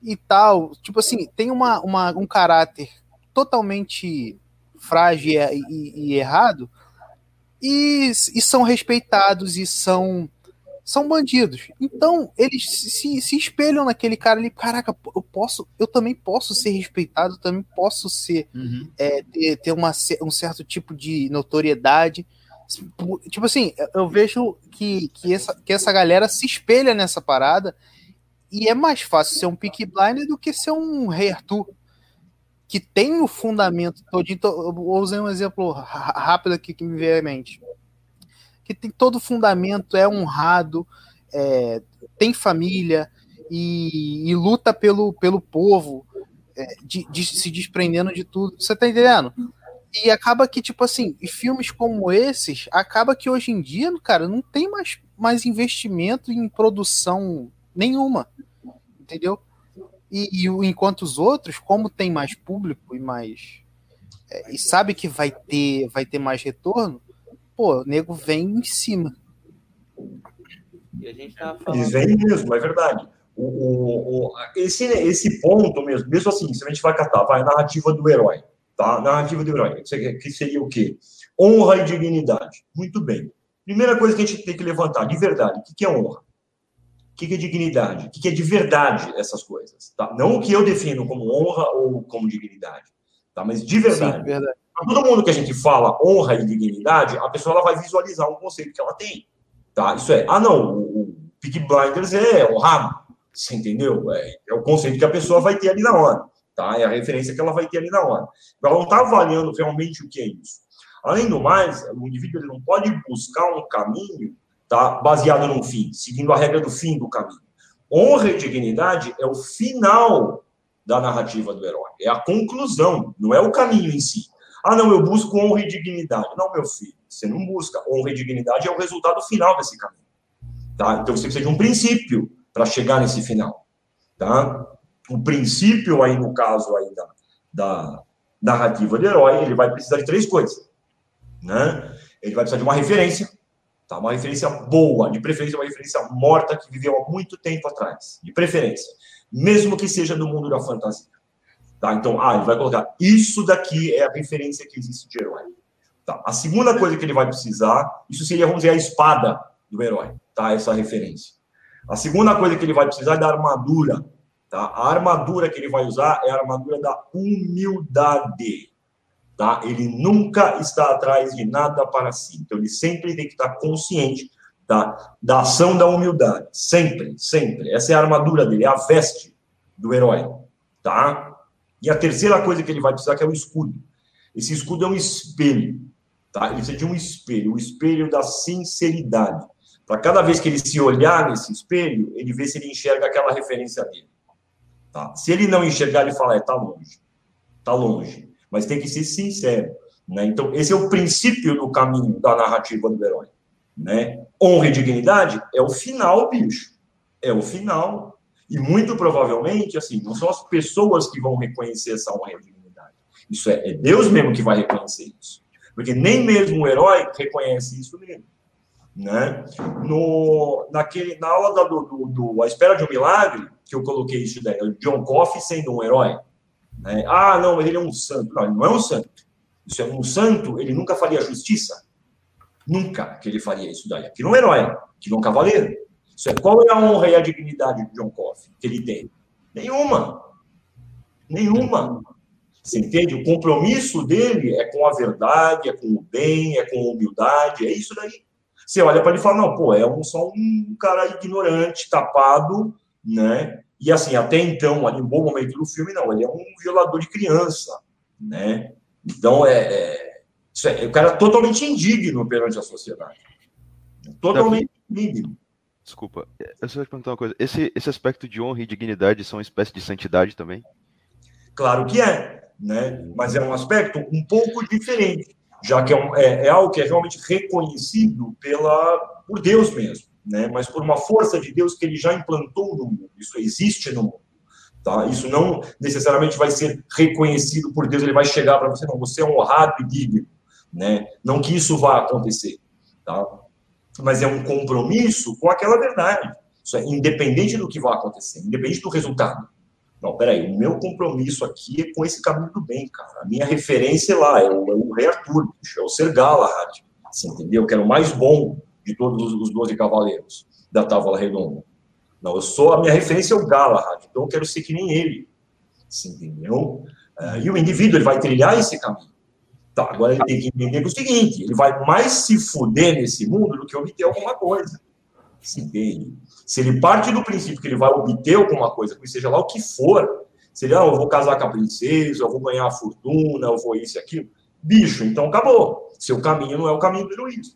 e tal. Tipo assim, tem uma, uma um caráter totalmente frágil e, e, e errado e, e, são respeitados e são são bandidos. Então, eles se, se espelham naquele cara ali, caraca, eu posso, eu também posso ser respeitado, também posso ser uhum. é, ter, ter uma, um certo tipo de notoriedade Tipo assim, eu vejo que, que, essa, que essa galera se espelha nessa parada e é mais fácil ser um Peak Blinder do que ser um Rei Arthur, que tem o fundamento todo. Então, eu usar um exemplo rápido aqui que me veio à mente. Que tem todo o fundamento, é honrado, é, tem família e, e, luta pelo, pelo povo, é, de, de, se desprendendo de tudo. Você tá entendendo? E acaba que, tipo assim, filmes como esses, acaba que hoje em dia, cara, não tem mais, mais investimento em produção nenhuma. Entendeu? E, e enquanto os outros, como tem mais público e mais. É, e sabe que vai ter, vai ter mais retorno, pô, o nego vem em cima. E a gente tá falando... Eles vêm mesmo, é verdade. O, o, o, esse, esse ponto mesmo, mesmo assim, se a gente vai catar, vai a narrativa do herói tá? Narrativa do herói, que seria o quê? Honra e dignidade. Muito bem. Primeira coisa que a gente tem que levantar, de verdade, o que é honra? O que é dignidade? O que é de verdade essas coisas? Tá? Não o que eu defino como honra ou como dignidade, tá? mas de verdade. Sim, verdade. Para todo mundo que a gente fala honra e dignidade, a pessoa ela vai visualizar um conceito que ela tem. Tá? Isso é, ah, não, o, o Peak Blinders é honrado. Você entendeu? É, é o conceito que a pessoa vai ter ali na hora. Tá? É a referência que ela vai ter ali na hora. Ela não está avaliando realmente o que é isso. Além do mais, o indivíduo ele não pode buscar um caminho tá, baseado num fim, seguindo a regra do fim do caminho. Honra e dignidade é o final da narrativa do herói, é a conclusão, não é o caminho em si. Ah, não, eu busco honra e dignidade. Não, meu filho, você não busca. Honra e dignidade é o resultado final desse caminho. Tá? Então você precisa de um princípio para chegar nesse final. Tá? O princípio aí, no caso aí da, da narrativa do herói, ele vai precisar de três coisas, né? Ele vai precisar de uma referência, tá? Uma referência boa, de preferência uma referência morta que viveu há muito tempo atrás, de preferência, mesmo que seja no mundo da fantasia, tá? Então, ah, ele vai colocar isso daqui é a referência que existe de herói. Tá. A segunda coisa que ele vai precisar, isso seria, vamos dizer, a espada do herói, tá? Essa referência. A segunda coisa que ele vai precisar é da armadura, tá? A armadura que ele vai usar é a armadura da humildade, tá? Ele nunca está atrás de nada para si. Então ele sempre tem que estar consciente tá? da ação da humildade, sempre, sempre. Essa é a armadura dele, é a veste do herói, tá? E a terceira coisa que ele vai precisar que é o escudo. Esse escudo é um espelho, tá? Ele precisa de um espelho, o espelho da sinceridade. Para cada vez que ele se olhar nesse espelho, ele vê se ele enxerga aquela referência dele. Tá? Se ele não enxergar, ele fala, é, tá longe. Tá longe. Mas tem que ser sincero. Né? Então, esse é o princípio do caminho da narrativa do herói. Né? Honra e dignidade é o final, bicho. É o final. E muito provavelmente, assim, não são as pessoas que vão reconhecer essa honra e dignidade. Isso é, é Deus mesmo que vai reconhecer isso. Porque nem mesmo o herói reconhece isso nele. Né? No, naquele, na aula da, do, do, do, A Espera de um Milagre, que eu coloquei isso daí, John Coffey sendo um herói. Né? Ah, não, mas ele é um santo. Não, ele não é um santo. Isso é um santo, ele nunca faria justiça. Nunca que ele faria isso daí. Aquilo é um herói, aquilo é um cavaleiro. Isso é, qual é a honra e a dignidade de John Coffey que ele tem? Nenhuma. Nenhuma. Você entende? O compromisso dele é com a verdade, é com o bem, é com a humildade, é isso daí. Você olha para ele e fala, não, pô, é um, só um cara ignorante, tapado, né? E assim, até então, ali, um bom momento do filme, não, ele é um violador de criança, né? Então, é, é, é o cara é totalmente indigno perante a sociedade. Totalmente Davi, indigno. Desculpa, eu só te perguntar uma coisa. Esse, esse aspecto de honra e dignidade são uma espécie de santidade também? Claro que é, né? Mas é um aspecto um pouco diferente, já que é, um, é, é algo que é realmente reconhecido pela, por Deus mesmo, né? Mas por uma força de Deus que ele já implantou no mundo. Isso existe no mundo. Tá? Isso não necessariamente vai ser reconhecido por Deus, ele vai chegar para você, não, você é honrado e digno, né? Não que isso vá acontecer, tá? Mas é um compromisso com aquela verdade. Isso é independente do que vai acontecer, independente do resultado. Não, peraí, o meu compromisso aqui é com esse caminho do bem, cara. A minha referência lá é o, é o Rei Arthur, bicho, é o Ser Galahad, você entendeu? Que era o mais bom de todos os doze cavaleiros da Távola Redonda. Não, eu sou, a minha referência é o Galahad, então eu quero ser que nem ele. Você entendeu? Uh, e o indivíduo, ele vai trilhar esse caminho. Tá, agora ele tem que entender o seguinte, ele vai mais se fuder nesse mundo do que obter alguma coisa. Você entende? Se ele parte do princípio que ele vai obter alguma coisa, seja lá o que for, se ele, ah, eu vou casar com a princesa, eu vou ganhar a fortuna, eu vou isso e aquilo, bicho, então acabou. Seu caminho não é o caminho do heroísmo.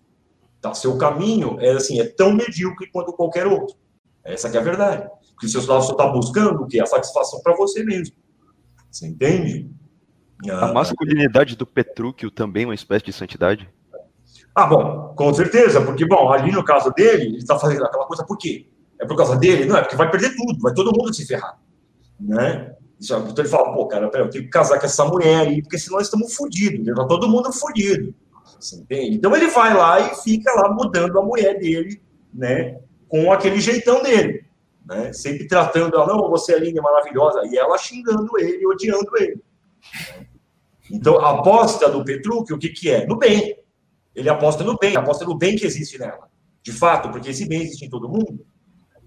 Tá? Seu caminho é assim, é tão medíocre quanto qualquer outro. Essa é a verdade. Porque você só está buscando o quê? A satisfação para você mesmo. Você entende? A masculinidade do Petrúquio também é uma espécie de santidade? Ah, bom, com certeza, porque, bom, ali no caso dele, ele está fazendo aquela coisa por quê? É por causa dele? Não, é porque vai perder tudo, vai todo mundo se ferrar, né? Então ele fala, pô, cara, eu tenho que casar com essa mulher aí, porque senão nós estamos fodidos, tá todo mundo fodido? Então ele vai lá e fica lá mudando a mulher dele, né, com aquele jeitão dele, né? Sempre tratando ela, não, você é linda, maravilhosa, e ela xingando ele, odiando ele. Então, a aposta do Petrúquio, o que, que é? No bem. Ele aposta no bem, aposta no bem que existe nela. De fato, porque esse bem existe em todo mundo.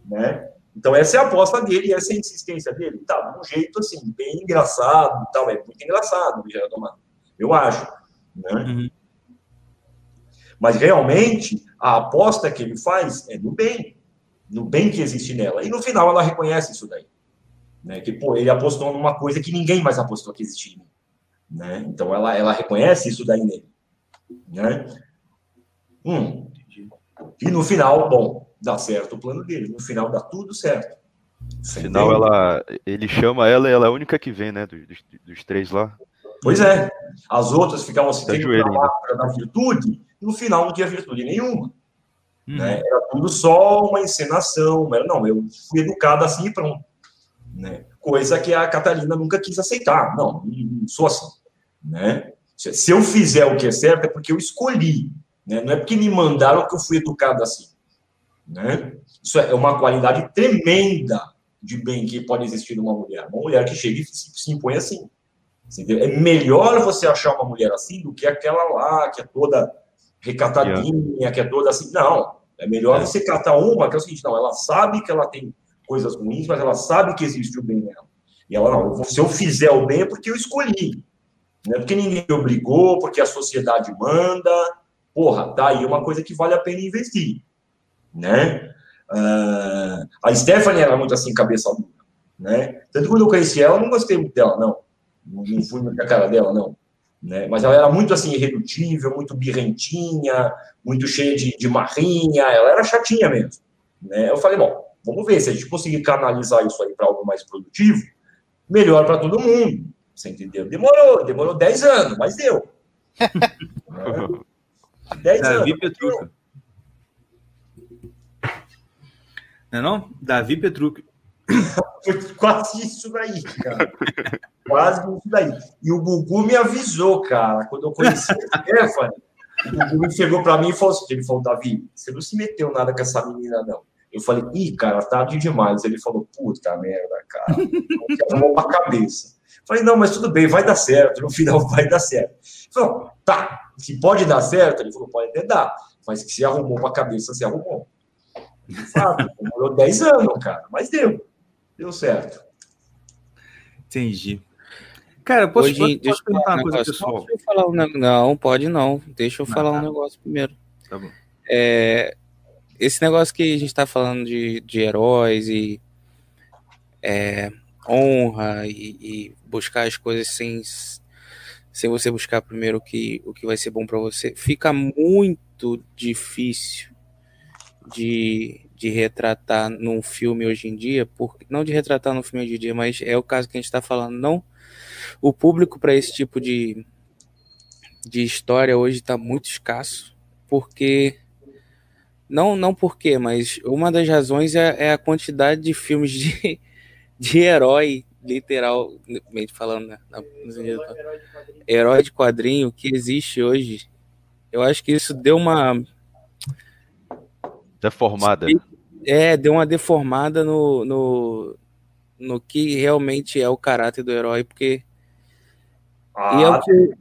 Né? Então, essa é a aposta dele, essa é a insistência dele. Tá, de um jeito, assim, bem engraçado tal. É muito engraçado, eu acho. Né? Uhum. Mas, realmente, a aposta que ele faz é no bem. No bem que existe nela. E, no final, ela reconhece isso daí. Né? Que, pô, ele apostou numa coisa que ninguém mais apostou que existia. Né? Então, ela, ela reconhece isso daí nele. Né? Hum. E no final, bom, dá certo o plano dele. No final dá tudo certo. No final, ela, ele chama ela e ela é a única que vem, né? Dos, dos três lá. Pois é. As outras ficavam assim, para da virtude, no final não tinha virtude nenhuma. Hum. Né? Era tudo só uma encenação. Era, não, eu fui educada assim e pronto. Né? Coisa que a Catarina nunca quis aceitar. Não, não sou assim. Né? Se eu fizer o que é certo, é porque eu escolhi. Né? Não é porque me mandaram que eu fui educado assim. Né? Isso é uma qualidade tremenda de bem que pode existir numa mulher. Uma mulher que chega e se impõe assim. É melhor você achar uma mulher assim do que aquela lá, que é toda recatadinha, que é toda assim. Não. É melhor você catar uma que é o seguinte, não, ela sabe que ela tem coisas ruins, mas ela sabe que existe o bem nela. E ela, não, se eu fizer o bem é porque eu escolhi. Não é porque ninguém obrigou, porque a sociedade manda. Porra, tá aí uma coisa que vale a pena investir. Né? Uh, a Stephanie era muito assim, cabeça dura. Né? Tanto que quando eu conheci ela, eu não gostei muito dela, não. Não fui muito a cara dela, não. Né? Mas ela era muito assim, irredutível, muito birrentinha, muito cheia de, de marrinha, ela era chatinha mesmo. Né? Eu falei, bom, vamos ver, se a gente conseguir canalizar isso aí para algo mais produtivo, melhor para todo mundo. Você entendeu? Demorou, demorou 10 anos, mas deu. 10 Davi anos. Petruca. Não é não? Davi Petruca. Foi quase isso daí, cara. Quase isso daí. E o Gugu me avisou, cara, quando eu conheci a Stephanie. O Gugu chegou para mim e falou assim: ele falou, Davi, você não se meteu nada com essa menina, não. Eu falei, ih, cara, tarde demais. Ele falou, puta merda, cara. Arrumou pra cabeça. Falei, não, mas tudo bem, vai dar certo. No final vai dar certo. Ele falou, tá, se pode dar certo, ele falou, pode até dar. Mas que se arrumou pra cabeça, se arrumou. De fato, demorou 10 anos, cara, mas deu. Deu certo. Entendi. Cara, posso, Hoje, posso, posso perguntar uma coisa pessoal? Deixa eu falar um, não, pode não. Deixa eu não, falar tá. um negócio primeiro. Tá bom. É, esse negócio que a gente está falando de, de heróis e é, honra e, e, buscar as coisas sem, sem você buscar primeiro o que, o que vai ser bom para você, fica muito difícil de, de retratar num filme hoje em dia, porque não de retratar no filme hoje em dia, mas é o caso que a gente está falando, não? O público para esse tipo de, de história hoje está muito escasso, porque não, não porque, mas uma das razões é, é, a quantidade de filmes de, de herói, literalmente falando, né? herói de quadrinho que existe hoje. Eu acho que isso deu uma. Deformada. É, deu uma deformada no, no, no que realmente é o caráter do herói, porque. Ah, e é o que...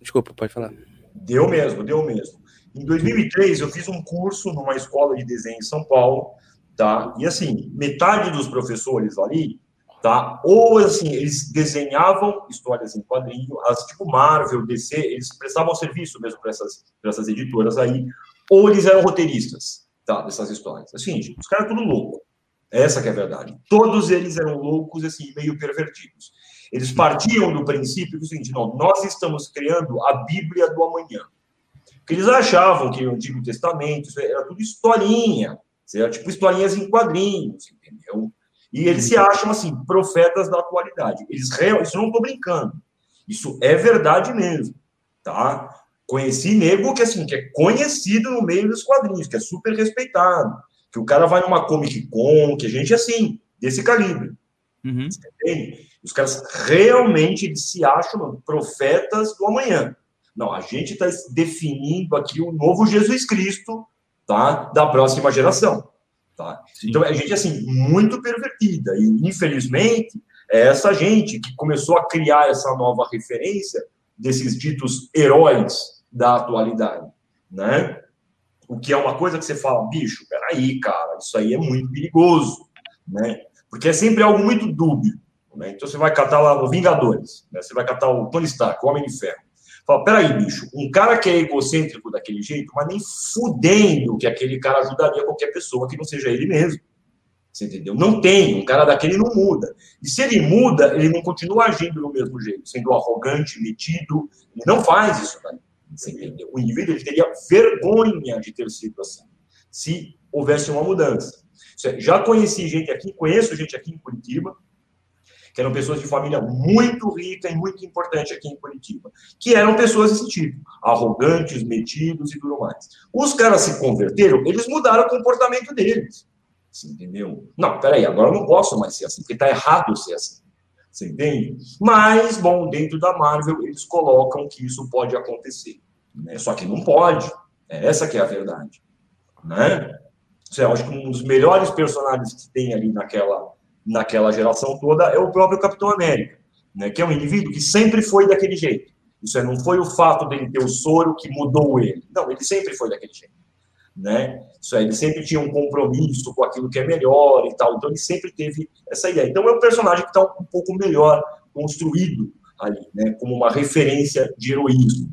Desculpa, pode falar. Deu mesmo, deu mesmo. Em 2003, eu fiz um curso numa escola de desenho em São Paulo, tá? E assim, metade dos professores ali, tá? Ou assim, eles desenhavam histórias em quadrinho, as tipo Marvel, DC, eles prestavam serviço mesmo para essas, essas editoras aí, ou eles eram roteiristas, tá? Dessas histórias. Assim, os caras tudo louco. Essa que é a verdade. Todos eles eram loucos, assim, meio pervertidos. Eles partiam do princípio do seguinte, não, nós estamos criando a Bíblia do amanhã. Porque eles achavam que o Antigo Testamento era tudo historinha, era tipo historinhas em quadrinhos, entendeu? E eles se acham, assim, profetas da atualidade. Eles real, isso não estou brincando. Isso é verdade mesmo, tá? Conheci nego que, assim, que é conhecido no meio dos quadrinhos, que é super respeitado. Que o cara vai numa Comic Con, que a gente, assim, desse calibre. Uhum. Os caras realmente se acham profetas do amanhã. Não, a gente está definindo aqui o novo Jesus Cristo, tá? Da próxima geração, tá? Então, a gente, assim, muito pervertida. E, infelizmente, é essa gente que começou a criar essa nova referência desses ditos heróis da atualidade, né? O que é uma coisa que você fala, bicho, peraí, cara, isso aí é muito perigoso, né? Porque é sempre algo muito dúbio, né? Então, você vai catar lá no Vingadores, né? Você vai catar o Tony Stark, o Homem de Ferro. Fala, peraí, bicho, um cara que é egocêntrico daquele jeito, mas nem fudendo que aquele cara ajudaria qualquer pessoa que não seja ele mesmo. Você entendeu? Não tem, um cara daquele não muda. E se ele muda, ele não continua agindo do mesmo jeito, sendo arrogante, metido. Ele não faz isso daí. Você entendeu? O indivíduo ele teria vergonha de ter sido assim, se houvesse uma mudança. Já conheci gente aqui, conheço gente aqui em Curitiba, que eram pessoas de família muito rica e muito importante aqui em Curitiba, que eram pessoas desse tipo, arrogantes, metidos e tudo mais. Os caras se converteram, eles mudaram o comportamento deles. Você entendeu? Não, peraí, agora eu não posso mais ser assim, porque está errado ser assim. Você entende? Mas, bom, dentro da Marvel, eles colocam que isso pode acontecer. Né? Só que não pode. É essa que é a verdade. Né? Eu acho que um dos melhores personagens que tem ali naquela, naquela geração toda é o próprio Capitão América, né, que é um indivíduo que sempre foi daquele jeito. Isso não foi o fato dele ter o soro que mudou ele. Não, ele sempre foi daquele jeito. né? Isso aí, ele sempre tinha um compromisso com aquilo que é melhor e tal, então ele sempre teve essa ideia. Então é um personagem que está um pouco melhor construído ali, né? Como uma referência de heroísmo.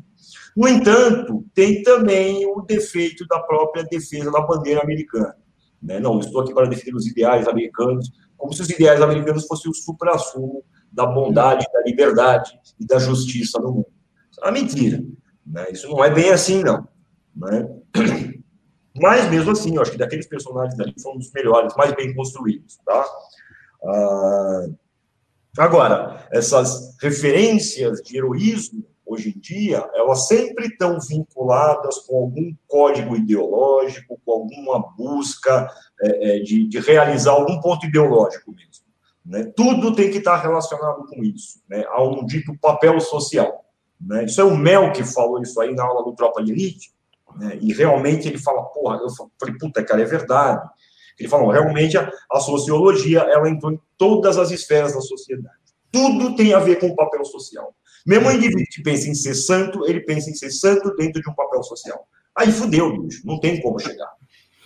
No entanto, tem também o defeito da própria defesa da bandeira americana. Né? Não, estou aqui para defender os ideais americanos, como se os ideais americanos fossem o supra-sumo da bondade, da liberdade e da justiça no mundo. Isso é uma mentira. Né? Isso não é bem assim, não. Né? Mas, mesmo assim, eu acho que daqueles personagens ali foram os melhores, mais bem construídos. Tá? Ah, agora, essas referências de heroísmo, hoje em dia, elas sempre estão vinculadas com algum código ideológico, com alguma busca é, é de, de, realizar algum ponto ideológico mesmo. Né? Tudo tem que estar relacionado com isso, né? a um dito papel social. Né? Isso é o Mel que falou isso aí na aula do Tropa de Elite, né? e realmente ele fala, porra, eu falei, puta, cara, é verdade. Ele falou, realmente a, a sociologia, ela entrou em todas as esferas da sociedade. Tudo tem a ver com o papel social. Mesmo o indivíduo que pensa em ser santo, ele pensa em ser santo dentro de um papel social. Aí fudeu, bicho, não tem como chegar.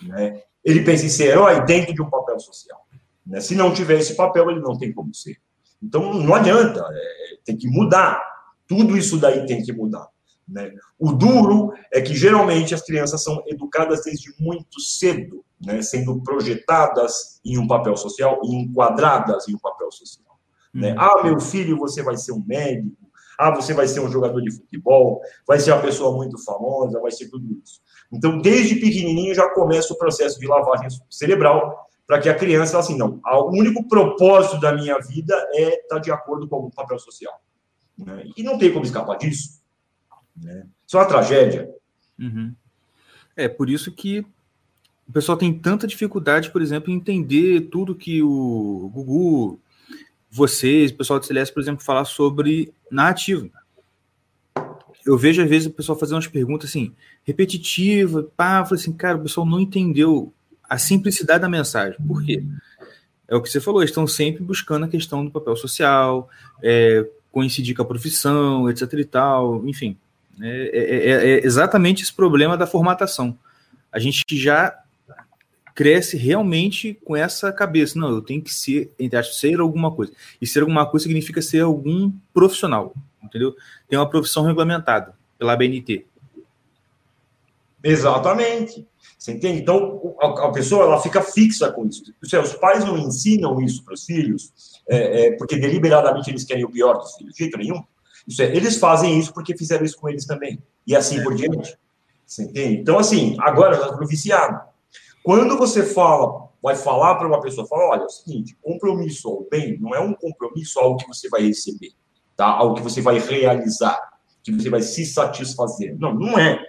Né? Ele pensa em ser herói dentro de um papel social. Né? Se não tiver esse papel, ele não tem como ser. Então, não adianta, é, tem que mudar. Tudo isso daí tem que mudar. Né? O duro é que geralmente as crianças são educadas desde muito cedo, né? sendo projetadas em um papel social e enquadradas em um papel social. Né? Uhum. Ah, meu filho, você vai ser um médico. Ah, você vai ser um jogador de futebol. Vai ser uma pessoa muito famosa. Vai ser tudo isso. Então, desde pequenininho já começa o processo de lavagem cerebral para que a criança, assim, não, o único propósito da minha vida é estar tá de acordo com algum papel social. Né? E não tem como escapar disso. Né? Isso é uma tragédia. Uhum. É, por isso que o pessoal tem tanta dificuldade, por exemplo, em entender tudo que o Gugu, vocês, o pessoal de Celeste, por exemplo, falar sobre narrativa. Eu vejo, às vezes, o pessoal fazer umas perguntas assim, repetitivas, pá, eu assim, cara, o pessoal não entendeu a simplicidade da mensagem. Por quê? É o que você falou, estão sempre buscando a questão do papel social, é, coincidir com a profissão, etc e tal, enfim. É, é, é, é exatamente esse problema da formatação. A gente já cresce realmente com essa cabeça. Não, eu tenho que ser, entre aspas, ser alguma coisa. E ser alguma coisa significa ser algum profissional, entendeu? Tem uma profissão regulamentada pela BNT. Exatamente. Você entende? Então, a, pessoa ela fica fixa com isso. Os pais não ensinam isso para os filhos é, é, porque deliberadamente eles querem o pior dos filhos, de jeito nenhum. Isso é, eles fazem isso porque fizeram isso com eles também. E assim por diante. Você entende? Então, assim, agora já estou viciado. Quando você fala, vai falar para uma pessoa, fala, olha, é o seguinte, compromisso ao bem não é um compromisso algo que você vai receber, tá? Algo que você vai realizar, que você vai se satisfazer. Não, não é.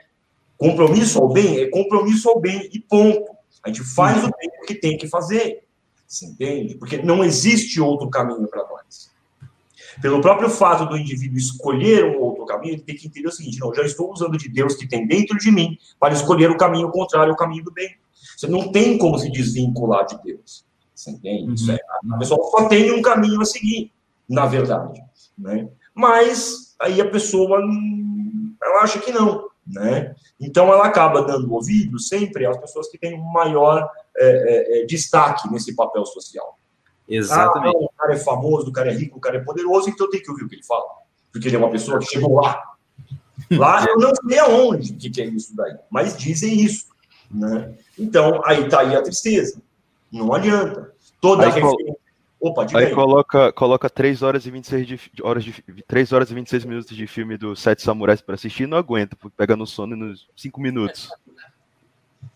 Compromisso ao bem é compromisso ao bem e ponto. A gente faz o bem que tem que fazer. Você entende? Porque não existe outro caminho para nós. Pelo próprio fato do indivíduo escolher um outro caminho, ele tem que entender o seguinte: não, já estou usando de Deus que tem dentro de mim para escolher o caminho contrário ao caminho do bem. Você não tem como se desvincular de Deus. Você entende? Uhum. Isso é, a pessoa só tem um caminho a seguir, na verdade. Né? Mas aí a pessoa ela acha que não. Né? Então, ela acaba dando ouvido sempre às pessoas que têm um maior é, é, é, destaque nesse papel social. Exatamente. Ah, o cara é famoso, o cara é rico, o cara é poderoso, então tem que ouvir o que ele fala. Porque ele é uma pessoa que chegou lá. Lá eu não sei aonde que, que é isso daí, mas dizem isso. Né? Então, aí tá aí a tristeza. Não adianta. Toda aí, referência Opa, aí. aí. coloca, coloca 3 horas e 26 de, horas de 3 horas e 26 minutos de filme do Sete Samurais para assistir não aguenta, porque pega no sono nos 5 minutos.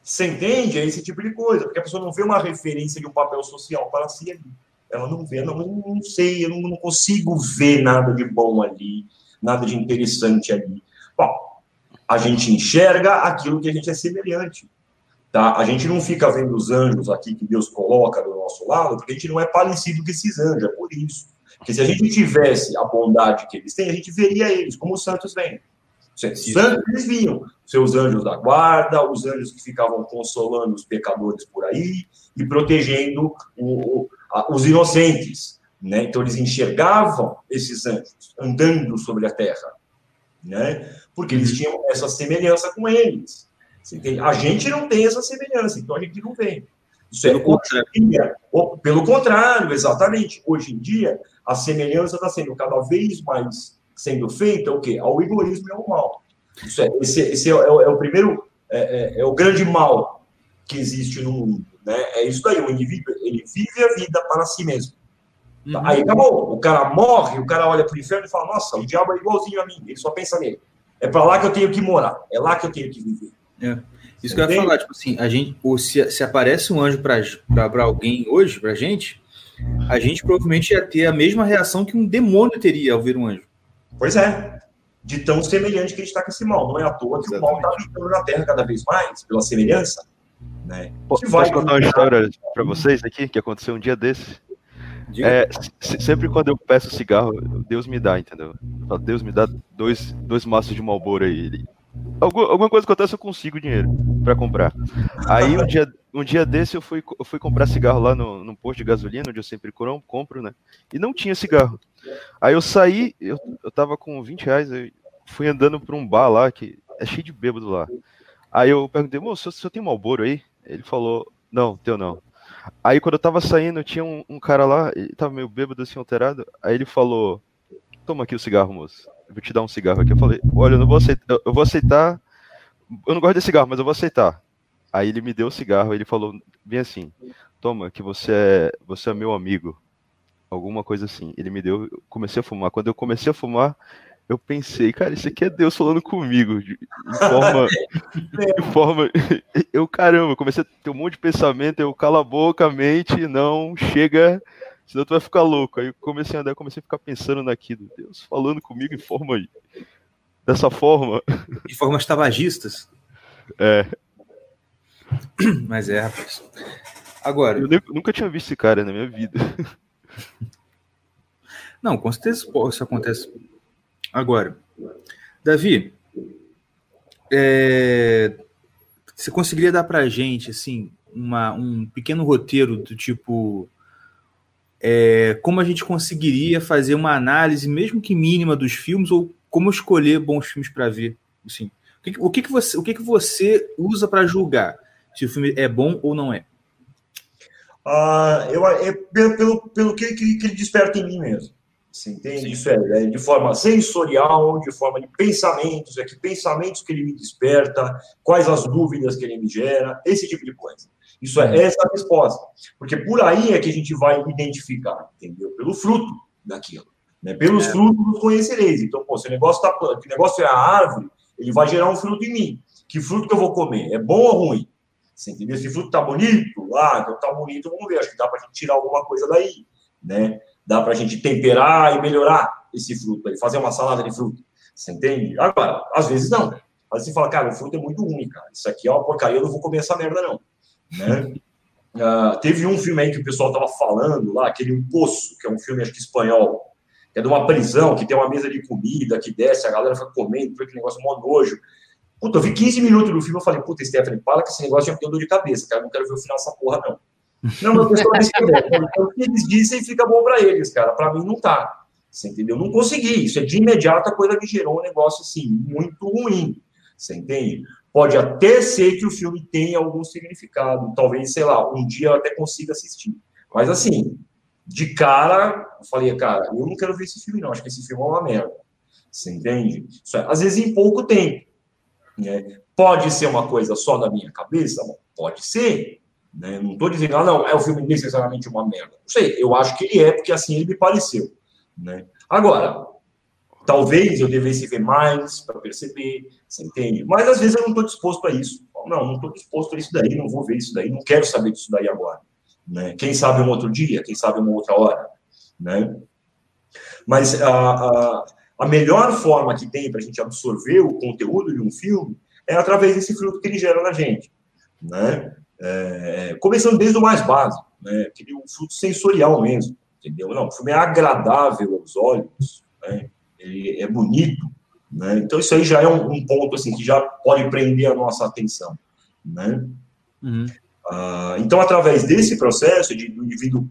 Você entende? É esse tipo de coisa, porque a pessoa não vê uma referência de um papel social para si ali. Ela não vê, não, não sei, eu não consigo ver nada de bom ali, nada de interessante ali. Bom, a gente enxerga aquilo que a gente é semelhante. Tá? A gente não fica vendo os anjos aqui que Deus coloca do nosso lado, porque a gente não é parecido com esses anjos, é por isso. Porque se a gente tivesse a bondade que eles têm, a gente veria eles, como os santos vêm. Santos eles viam seus anjos da guarda, os anjos que ficavam consolando os pecadores por aí e protegendo o, o, a, os inocentes. Né? Então, eles enxergavam esses anjos andando sobre a terra, né? porque eles tinham essa semelhança com eles. A gente não tem essa semelhança, então a gente não. Isso é pelo contrário. pelo contrário, exatamente. Hoje em dia, a semelhança está sendo cada vez mais sendo feita o quê? Ao egoísmo e ao mal. Isso é, esse, esse é, é, é, o primeiro, é, é, é, o grande mal que existe no mundo. Né? É isso daí, o indivíduo, ele vive a vida para si mesmo. Tá? Uhum. Aí acabou, o cara morre, o cara olha para o inferno e fala, nossa, o diabo é igualzinho a mim, ele só pensa nele. É para lá que eu tenho que morar, é lá que eu tenho que viver. É. Isso que eu ia falar, tipo assim, a gente, ou se, se aparece um anjo para alguém hoje, pra gente, a gente provavelmente ia ter a mesma reação que um demônio teria ao ver um anjo. Pois é. De tão semelhante que a gente está com esse mal. Não é à toa que Exatamente. o mal está habitando na Terra cada vez mais, pela semelhança. Né? Posso vai contar uma história para vocês aqui, que aconteceu um dia desse? É, sempre quando eu peço cigarro, Deus me dá, entendeu? Deus me dá dois, dois maços de Malboro aí. Algum, alguma coisa acontece, eu consigo dinheiro para comprar. Aí um dia, um dia desse eu fui, eu fui comprar cigarro lá no, no posto de gasolina, onde eu sempre compro, né? E não tinha cigarro. Aí eu saí, eu, eu tava com 20 reais, eu fui andando pra um bar lá, que é cheio de bêbado lá. Aí eu perguntei, moço, você tem Malboro aí? Ele falou, não, teu não. Aí quando eu tava saindo, tinha um, um, cara lá, ele tava meio bêbado assim, alterado. Aí ele falou: Toma aqui o cigarro, moço. Eu vou te dar um cigarro aqui. Eu falei: Olha, eu não vou aceitar, eu vou aceitar. Eu não gosto de cigarro, mas eu vou aceitar. Aí ele me deu o cigarro, ele falou bem assim: Toma, que você é, você é meu amigo. Alguma coisa assim. Ele me deu, comecei a fumar. Quando eu comecei a fumar, eu pensei, cara, isso aqui é Deus falando comigo, de, em forma, de forma, eu caramba, comecei a ter um monte de pensamento, eu cala a boca, mente, não, chega, senão tu vai ficar louco. Aí eu comecei a andar, comecei a ficar pensando naquilo, Deus falando comigo em forma, dessa forma. De formas tabagistas. É. Mas é, rapaz. Agora. Eu nunca tinha visto esse cara na minha vida. Não, com certeza isso acontece Agora, Davi, é, você conseguiria dar para a gente assim uma, um pequeno roteiro do tipo é, como a gente conseguiria fazer uma análise, mesmo que mínima, dos filmes ou como escolher bons filmes para ver? Assim, o que, o que, que você o que, que você usa para julgar se o filme é bom ou não é? Uh, eu, é pelo, pelo que, que, que ele desperta em mim mesmo. Você entende? Sim. Isso é, é, de forma sensorial, de forma de pensamentos, é que pensamentos que ele me desperta, quais as dúvidas que ele me gera, esse tipo de coisa. Isso é essa a resposta. Porque por aí é que a gente vai identificar, entendeu? Pelo fruto daquilo. Né? Pelos é. frutos nos conhecereis. Então, pô, se o negócio, tá, o negócio é a árvore, ele vai gerar um fruto em mim. Que fruto que eu vou comer? É bom ou ruim? Você entendeu? Se o fruto tá bonito, ah, então tá bonito, vamos ver. Acho que dá pra gente tirar alguma coisa daí, né? Dá para a gente temperar e melhorar esse fruto, aí, fazer uma salada de fruta. Você entende? Agora, às vezes não. Às vezes você fala, cara, o fruto é muito ruim, cara. Isso aqui é uma porcaria, eu não vou comer essa merda, não. Né? Uh, teve um filme aí que o pessoal tava falando lá, aquele Poço, que é um filme, acho que espanhol, que é de uma prisão, que tem uma mesa de comida, que desce, a galera fica comendo, foi aquele negócio mó nojo. Puta, eu vi 15 minutos do filme, eu falei, puta, Stephanie, fala que esse negócio já me deu dor de cabeça, cara, eu não quero ver o final dessa porra, não. Não, meu pessoal disse que é bom. Então, o que eles dizem fica bom para eles, cara. Para mim não tá. Você entendeu? Não consegui. Isso é de imediato a coisa me gerou um negócio assim, muito ruim. Você entende? Pode até ser que o filme tenha algum significado. Talvez, sei lá, um dia eu até consiga assistir. Mas assim, de cara, eu falei, cara, eu não quero ver esse filme, não. Acho que esse filme é uma merda. Você entende? É, às vezes em pouco tempo. Né? Pode ser uma coisa só da minha cabeça? Pode ser. Né? Não estou dizendo, ah, não, é o filme necessariamente uma merda. Não sei, eu acho que ele é, porque assim ele me pareceu. Né? Agora, talvez eu devesse ver mais para perceber, você entende? Mas às vezes eu não estou disposto a isso. Não, não estou disposto a isso daí, não vou ver isso daí, não quero saber disso daí agora. Né? Quem sabe um outro dia, quem sabe uma outra hora. Né? Mas a, a, a melhor forma que tem para a gente absorver o conteúdo de um filme é através desse fruto que ele gera na gente. Né? É, começando desde o mais básico, né, aquele um fruto sensorial mesmo, entendeu? Não, o filme é agradável aos olhos, né, ele é bonito, né, então isso aí já é um, um, ponto assim que já pode prender a nossa atenção, né? Uhum. Ah, então, através desse processo de do indivíduo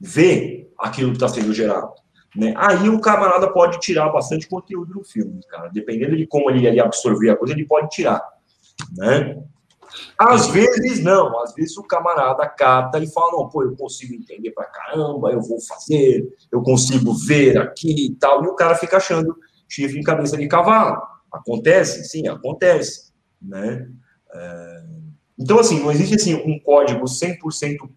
ver aquilo que está sendo gerado, né, aí o camarada pode tirar bastante conteúdo do filme, cara, dependendo de como ele, ele absorver a coisa, ele pode tirar, né? Às vezes não, às vezes o camarada cata e fala, não, pô, eu consigo entender pra caramba, eu vou fazer, eu consigo ver aqui e tal, e o cara fica achando chifre em cabeça de cavalo. Acontece? Sim, acontece, né? É... Então, assim, não existe assim, um código 100%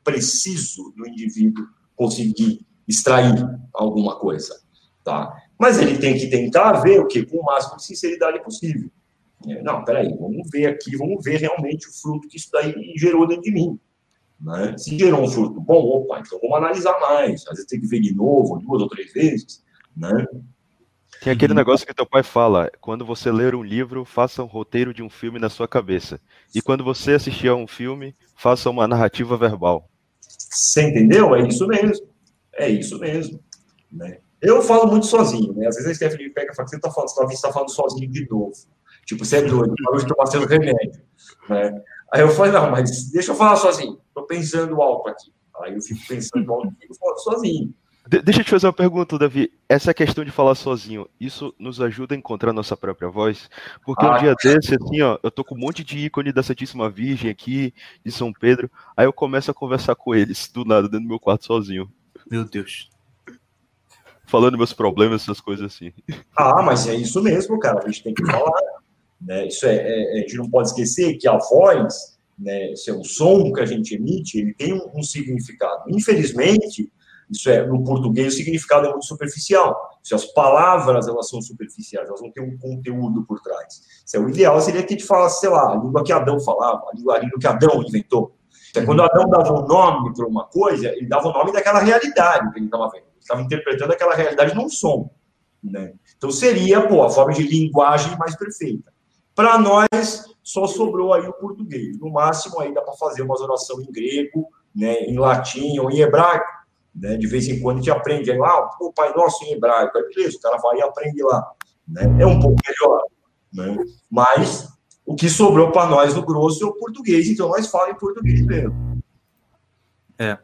preciso do indivíduo conseguir extrair alguma coisa, tá? Mas ele tem que tentar ver o que com o máximo de sinceridade possível. É, não, peraí, vamos ver aqui, vamos ver realmente o fruto que isso daí gerou dentro de mim. Né? Se gerou um fruto bom, opa, então vamos analisar mais. Às vezes tem que ver de novo, duas ou três vezes. Né? Tem aquele negócio que teu pai fala: quando você ler um livro, faça um roteiro de um filme na sua cabeça. E quando você assistir a um filme, faça uma narrativa verbal. Você entendeu? É isso mesmo. É isso mesmo. Né? Eu falo muito sozinho, né? Às vezes a Stephanie pega e fala: você está falando, você tá falando sozinho de novo. Tipo, você é doido, parou de tomar seu remédio. Né? Aí eu falei, não, mas deixa eu falar sozinho. Estou pensando alto aqui. Aí eu fico pensando alto e fico falando sozinho. De deixa eu te fazer uma pergunta, Davi. Essa questão de falar sozinho, isso nos ajuda a encontrar nossa própria voz? Porque ah, um dia desse, assim, ó, eu tô com um monte de ícone da Santíssima Virgem aqui, de São Pedro, aí eu começo a conversar com eles, do nada, dentro do meu quarto sozinho. Meu Deus. Falando meus problemas, essas coisas assim. Ah, mas é isso mesmo, cara. A gente tem que falar. Né? Isso é, é, a gente não pode esquecer que a voz, né, é o som que a gente emite, ele tem um, um, significado. Infelizmente, isso é no português o significado é muito superficial. Se as palavras elas são superficiais, elas não têm um conteúdo por trás. Isso é o ideal seria que a gente falasse, sei lá, a língua que Adão falava, a língua, a língua que Adão inventou. É quando Adão dava um nome para uma coisa, ele dava o nome daquela realidade que ele estava vendo. Ele estava interpretando aquela realidade num som. Né? Então seria pô, a forma de linguagem mais perfeita. Para nós, só sobrou aí o português. No máximo, aí dá para fazer umas orações em grego, né, em latim ou em hebraico. Né? De vez em quando a gente aprende. Aí, ah, o Pai Nosso em hebraico. Aí, beleza, o cara vai e aprende lá. Né? É um pouco melhor. Né? Mas o que sobrou para nós no grosso é o português, então nós falamos em português mesmo. É.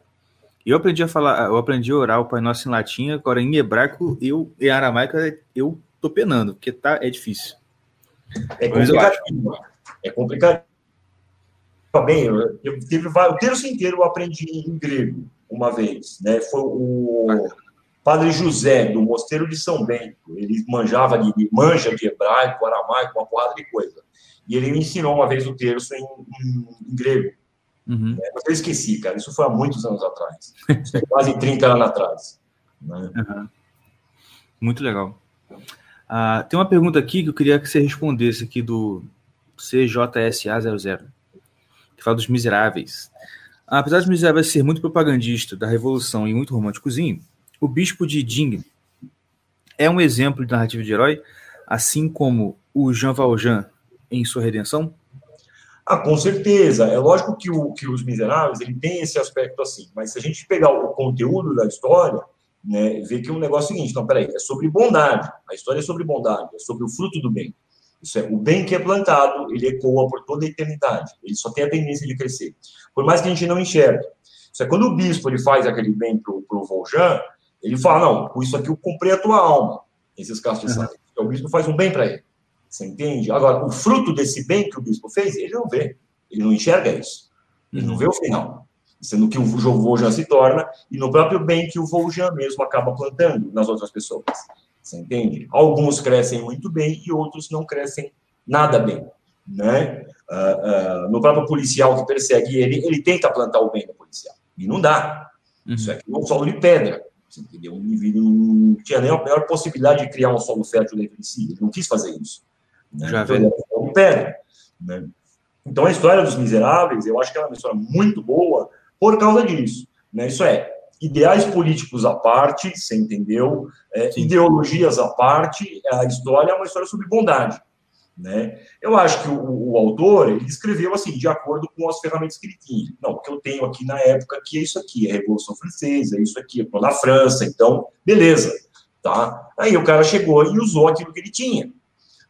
Eu aprendi a falar, eu aprendi a orar o Pai Nosso em latim, agora em hebraico, eu, em aramaico, eu tô penando, porque tá, é difícil. É complicado. É complicado. Bem, eu, eu teve o terço inteiro eu aprendi em grego uma vez, né? Foi o Padre José do Mosteiro de São Bento. Ele manjava de manja de hebraico, aramaico, uma porrada de coisa. E ele me ensinou uma vez o terço em, em, em grego. Uhum. É, mas eu esqueci, cara. Isso foi há muitos anos atrás. quase 30 anos atrás. Né? Uhum. Muito legal. Ah, tem uma pergunta aqui que eu queria que você respondesse aqui do CJSA00, que fala dos miseráveis. Apesar dos miseráveis ser muito propagandista da revolução e muito românticozinho, o bispo de Ding é um exemplo de narrativa de herói, assim como o Jean Valjean em sua redenção? Ah, com certeza. É lógico que, o, que os miseráveis ele tem esse aspecto assim, mas se a gente pegar o conteúdo da história, né, ver que é um negócio seguinte, então, peraí, é sobre bondade, a história é sobre bondade, é sobre o fruto do bem. Isso é, o bem que é plantado, ele ecoa por toda a eternidade, ele só tem a tendência de crescer. Por mais que a gente não enxergue. Isso é, quando o bispo ele faz aquele bem para o Voljan, ele fala, não, com isso aqui eu comprei a tua alma, esses casos de uhum. Então, o bispo faz um bem para ele. Você entende? Agora, o fruto desse bem que o bispo fez, ele não vê. Ele não enxerga isso. Ele não vê o final sendo que o Voljan se torna, e no próprio bem que o Voljan mesmo acaba plantando nas outras pessoas. Você entende? Alguns crescem muito bem e outros não crescem nada bem. Né? Uh, uh, no próprio policial que persegue ele, ele tenta plantar o bem no policial. E não dá. Uhum. Isso é um solo de pedra. Você entendeu? O indivíduo não tinha nem a maior possibilidade de criar um solo fértil dentro de si. Ele não quis fazer isso. Né? Já então, ele é um pedra. Né? Então, a história dos miseráveis, eu acho que é uma história muito boa, por causa disso. Né? Isso é, ideais políticos à parte, você entendeu? É, ideologias à parte, a história é uma história sobre bondade. Né? Eu acho que o, o, autor ele escreveu assim, de acordo com as ferramentas que ele tinha. Não, o que eu tenho aqui na época que é isso aqui, é a Revolução Francesa, é isso aqui, eu estou na França, então, beleza. Tá? Aí o cara chegou e usou aquilo que ele tinha.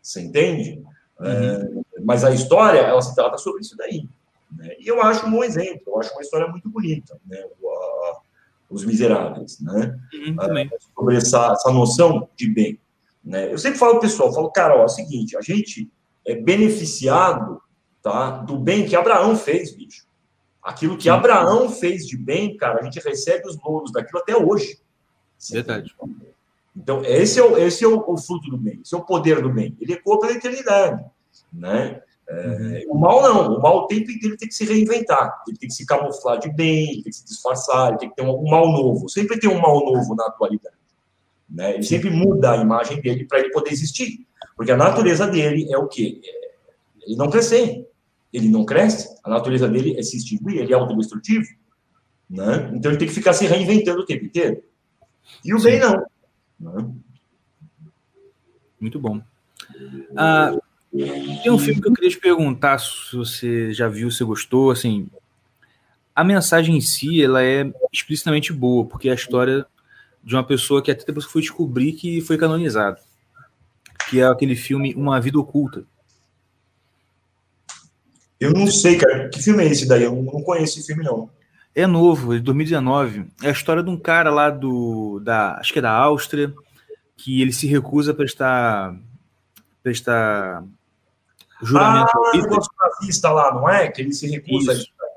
Você entende? Uhum. É, mas a história, ela se trata sobre isso daí. Né? E eu acho um bom exemplo, eu acho uma história muito bonita, né? Os Miseráveis, né? Uhum, ah, sobre essa, essa noção de bem. Né? Eu sempre falo pessoal, falo, cara, ó, é o seguinte, a gente é beneficiado tá? Do bem que Abraão fez, bicho. Aquilo que Abraão fez de bem, cara, a gente recebe os louros daquilo até hoje. Verdade. Então, esse é, o, esse é o, o, fruto do bem, esse é o poder do bem. Ele ecoa pela eternidade. Né? É, uhum. O mal não, o mal o tempo inteiro tem que se reinventar, ele tem que se camuflar de bem, ele tem que se disfarçar, ele tem que ter um, um mal novo. Sempre tem um mal novo na atualidade. Né? Ele sempre muda a imagem dele para ele poder existir. Porque a natureza dele é o quê? É, ele não crescer. Ele não cresce. A natureza dele é se extinguir, ele é autodestrutivo. Né? Então ele tem que ficar se reinventando o tempo inteiro. E o bem não. Né? Muito bom. Ah, tem um filme que eu queria te perguntar se você já viu, se gostou, assim, a mensagem em si, ela é explicitamente boa, porque é a história de uma pessoa que até depois foi descobrir que foi canonizado, que é aquele filme Uma Vida Oculta. Eu não sei, cara, que filme é esse daí? Eu não conheço esse filme, não. É novo, é de 2019. É a história de um cara lá do. Da, acho que é da Áustria, que ele se recusa a prestar. prestar juramento ah, ao Hitler. nazista lá, não é? Que ele se recusa Isso. a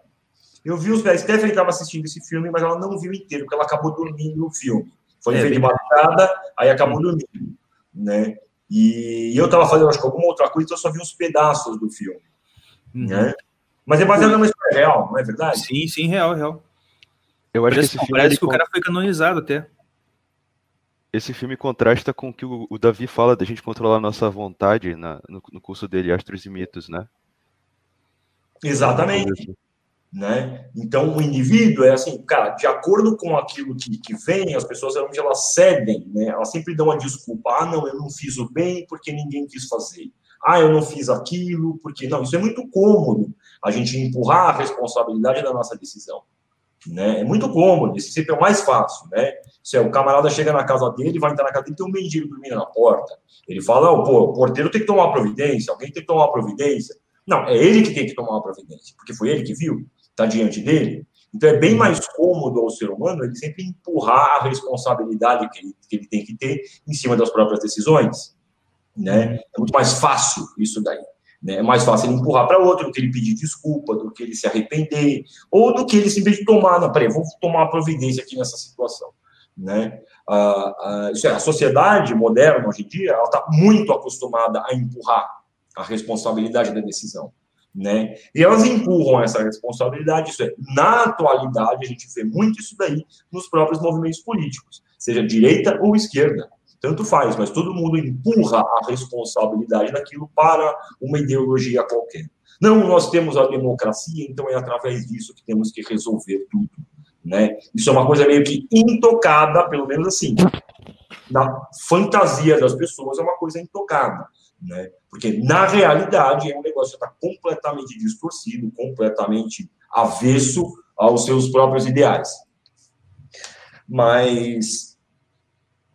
eu vi os. A Stephanie estava assistindo esse filme, mas ela não viu inteiro, porque ela acabou dormindo no filme. Foi é, de madrugada, aí acabou dormindo, né? E eu estava fazendo, acho que alguma outra coisa, então eu só vi uns pedaços do filme, uhum. né? Mas é baseado numa história real, não é verdade? Sim, sim, real, real. Eu acho parece, que esse filme parece que o cara foi canonizado até. Esse filme contrasta com o que o, Davi fala da gente controlar a nossa vontade na, no, no curso dele, Astros e Mitos, né? Exatamente. Né? Então, o indivíduo é assim, cara, de acordo com aquilo que, que vem, as pessoas realmente elas cedem, né? Elas sempre dão a desculpa, ah, não, eu não fiz o bem porque ninguém quis fazer. Ah, eu não fiz aquilo porque não. Isso é muito cômodo, a gente empurrar a responsabilidade da nossa decisão, né? É muito cômodo, isso sempre é o mais fácil, né? Se é, o camarada chega na casa dele, vai entrar na casa dele, tem um mendigo dormindo na porta. Ele fala, oh, pô, o porteiro tem que tomar providência, alguém tem que tomar providência. Não, é ele que tem que tomar providência, porque foi ele que viu está diante dele. Então é bem mais cômodo ao ser humano ele sempre empurrar a responsabilidade que ele, que ele tem que ter em cima das próprias decisões. Né? É muito mais fácil isso daí. Né? É mais fácil ele empurrar para outro do que ele pedir desculpa, do que ele se arrepender, ou do que ele simplesmente tomar, não, peraí, vou tomar providência aqui nessa situação. Né? Isso é, a sociedade moderna, hoje em dia, ela está muito acostumada a empurrar a responsabilidade da decisão né? E elas empurram essa responsabilidade. Isso é, na atualidade, a gente vê muito isso daí nos próprios movimentos políticos, seja direita ou esquerda. Tanto faz, mas todo mundo empurra a responsabilidade daquilo para uma ideologia qualquer. Não, nós temos a democracia, então é através disso que temos que resolver tudo. Né? Isso é uma coisa meio que intocada, pelo menos assim. Na fantasia das pessoas, é uma coisa intocada. Né? Porque, na realidade, é um negócio que está completamente distorcido, completamente avesso aos seus próprios ideais. Mas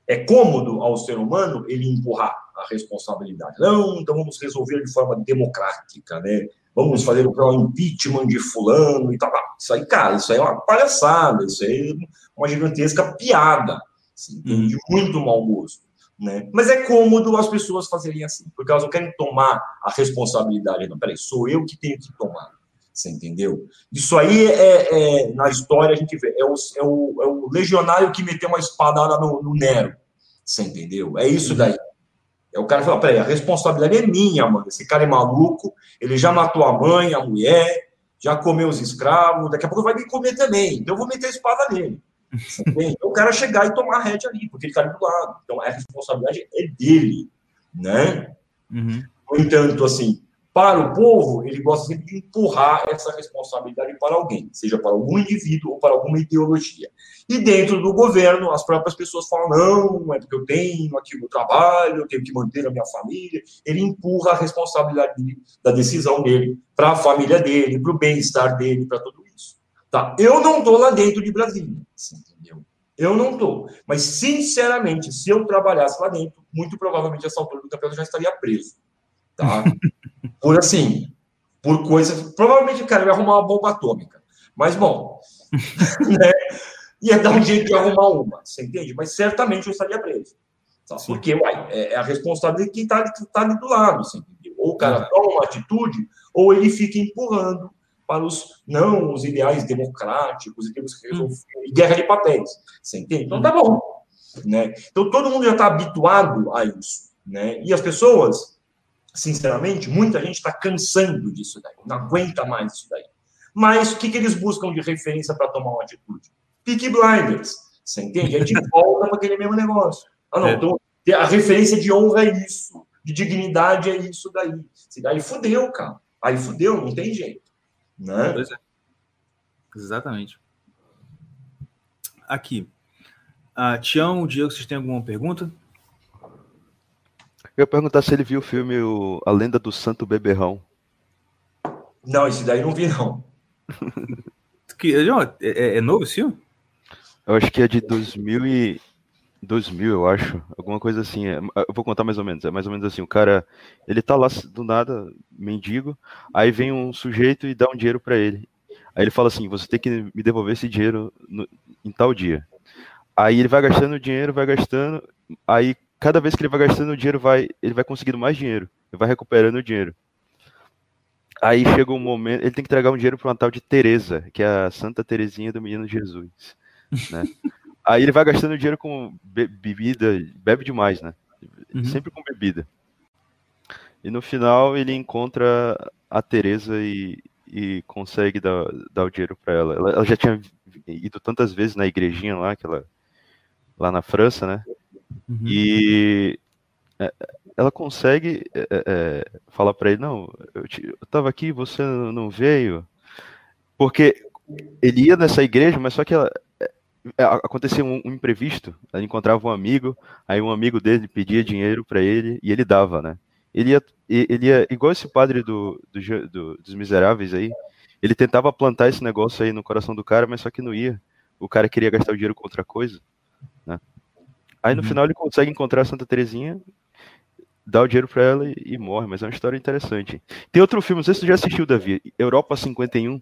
é cômodo ao ser humano ele empurrar a responsabilidade. Não, então vamos resolver de forma democrática, né? Vamos fazer o impeachment de fulano e tal. Isso aí, cara, isso aí é uma palhaçada, isso aí é uma gigantesca piada, assim, de muito mau gosto. Né? Mas é cômodo as pessoas fazerem assim, porque elas não querem tomar a responsabilidade. Não, peraí, sou eu que tenho que tomar. Você entendeu? Isso aí é, é na história a gente vê, é o, é o, é o legionário que meteu uma espadada no, no, Nero. Você entendeu? É isso daí. É o cara fala, peraí, a responsabilidade é minha, mano. Esse cara é maluco, ele já matou a mãe, a mulher, já comeu os escravos, daqui a pouco vai me comer também. Então eu vou meter a espada nele. Então, o cara chegar e tomar a rédea ali, porque ele está ali do lado. Então, a responsabilidade é dele, né? Uhum. No entanto, assim, para o povo, ele gosta sempre de empurrar essa responsabilidade para alguém, seja para algum indivíduo ou para alguma ideologia. E dentro do governo, as próprias pessoas falam: não, é porque eu tenho aqui o meu trabalho, eu tenho que manter a minha família. Ele empurra a responsabilidade da decisão dele para a família dele, para o bem-estar dele, para tudo isso. Tá? Eu não estou lá dentro de Brasília, entendeu? Eu não estou. Mas, sinceramente, se eu trabalhasse lá dentro, muito provavelmente essa altura do campeonato já estaria preso. Tá? Por assim, por coisas. Provavelmente, cara, ia arrumar uma bomba atômica. Mas, bom, né? ia dar um jeito de arrumar uma, você entende? Mas certamente eu estaria preso. Tá? Porque, uai, é, é a responsabilidade de quem está tá ali do lado, você entendeu? Ou o cara toma uma atitude, ou ele fica empurrando para os não os ideais democráticos e temos que resolver e guerra de papéis. Você entende? Então tá bom, né? Então todo mundo já está habituado a isso, né? E as pessoas, sinceramente, muita gente está cansando disso daí, não aguenta mais isso daí. Mas o que, que eles buscam de referência para tomar uma atitude? Peaky Blinders, você entende? A gente volta para aquele mesmo negócio. Ah, não, é. então a referência de honra é isso, de dignidade é isso daí. Se daí fudeu, cara. Aí fudeu, não tem jeito. Né? Pois é. Exatamente. Aqui. Uh, Tião, Diego, vocês têm alguma pergunta? Eu ia perguntar se ele viu o filme o, A Lenda do Santo Beberrão. Não, esse daí não vi, não. que, é, é, é novo esse filme? Eu acho que é de 2000 e... 2000, eu acho, alguma coisa assim. É, eu vou contar mais ou menos. É mais ou menos assim: o cara, ele tá lá do nada, mendigo, aí vem um sujeito e dá um dinheiro para ele. Aí ele fala assim: você tem que me devolver esse dinheiro no, em tal dia. Aí ele vai gastando o dinheiro, vai gastando, aí cada vez que ele vai gastando dinheiro, vai, ele vai conseguindo mais dinheiro, ele vai recuperando o dinheiro. Aí chega um momento, ele tem que entregar um dinheiro para uma tal de Teresa, que é a Santa Terezinha do Menino Jesus, né? Aí ele vai gastando dinheiro com be bebida, bebe demais, né? Uhum. Sempre com bebida. E no final ele encontra a Teresa e, e consegue dar, dar o dinheiro para ela. ela. ela. já tinha ido tantas vezes na igrejinha lá, que ela, lá na França, né? Uhum. E é, ela consegue é, é, é falar para ele, não, eu, te, eu tava aqui, você não veio, porque ele ia nessa igreja, mas só que ela, é, acontecia um, um, imprevisto, ele encontrava um amigo, aí um amigo dele pedia dinheiro para ele e ele dava, né? Ele ia, ele ia igual esse padre do, do, do, dos miseráveis aí, ele tentava plantar esse negócio aí no coração do cara, mas só que não ia. O cara queria gastar o dinheiro com outra coisa, né? Aí no uhum. final ele consegue encontrar a Santa Terezinha, dá o dinheiro para ela e, e, morre, mas é uma história interessante. Tem outro filme, não sei se você já assistiu, Davi, Europa 51.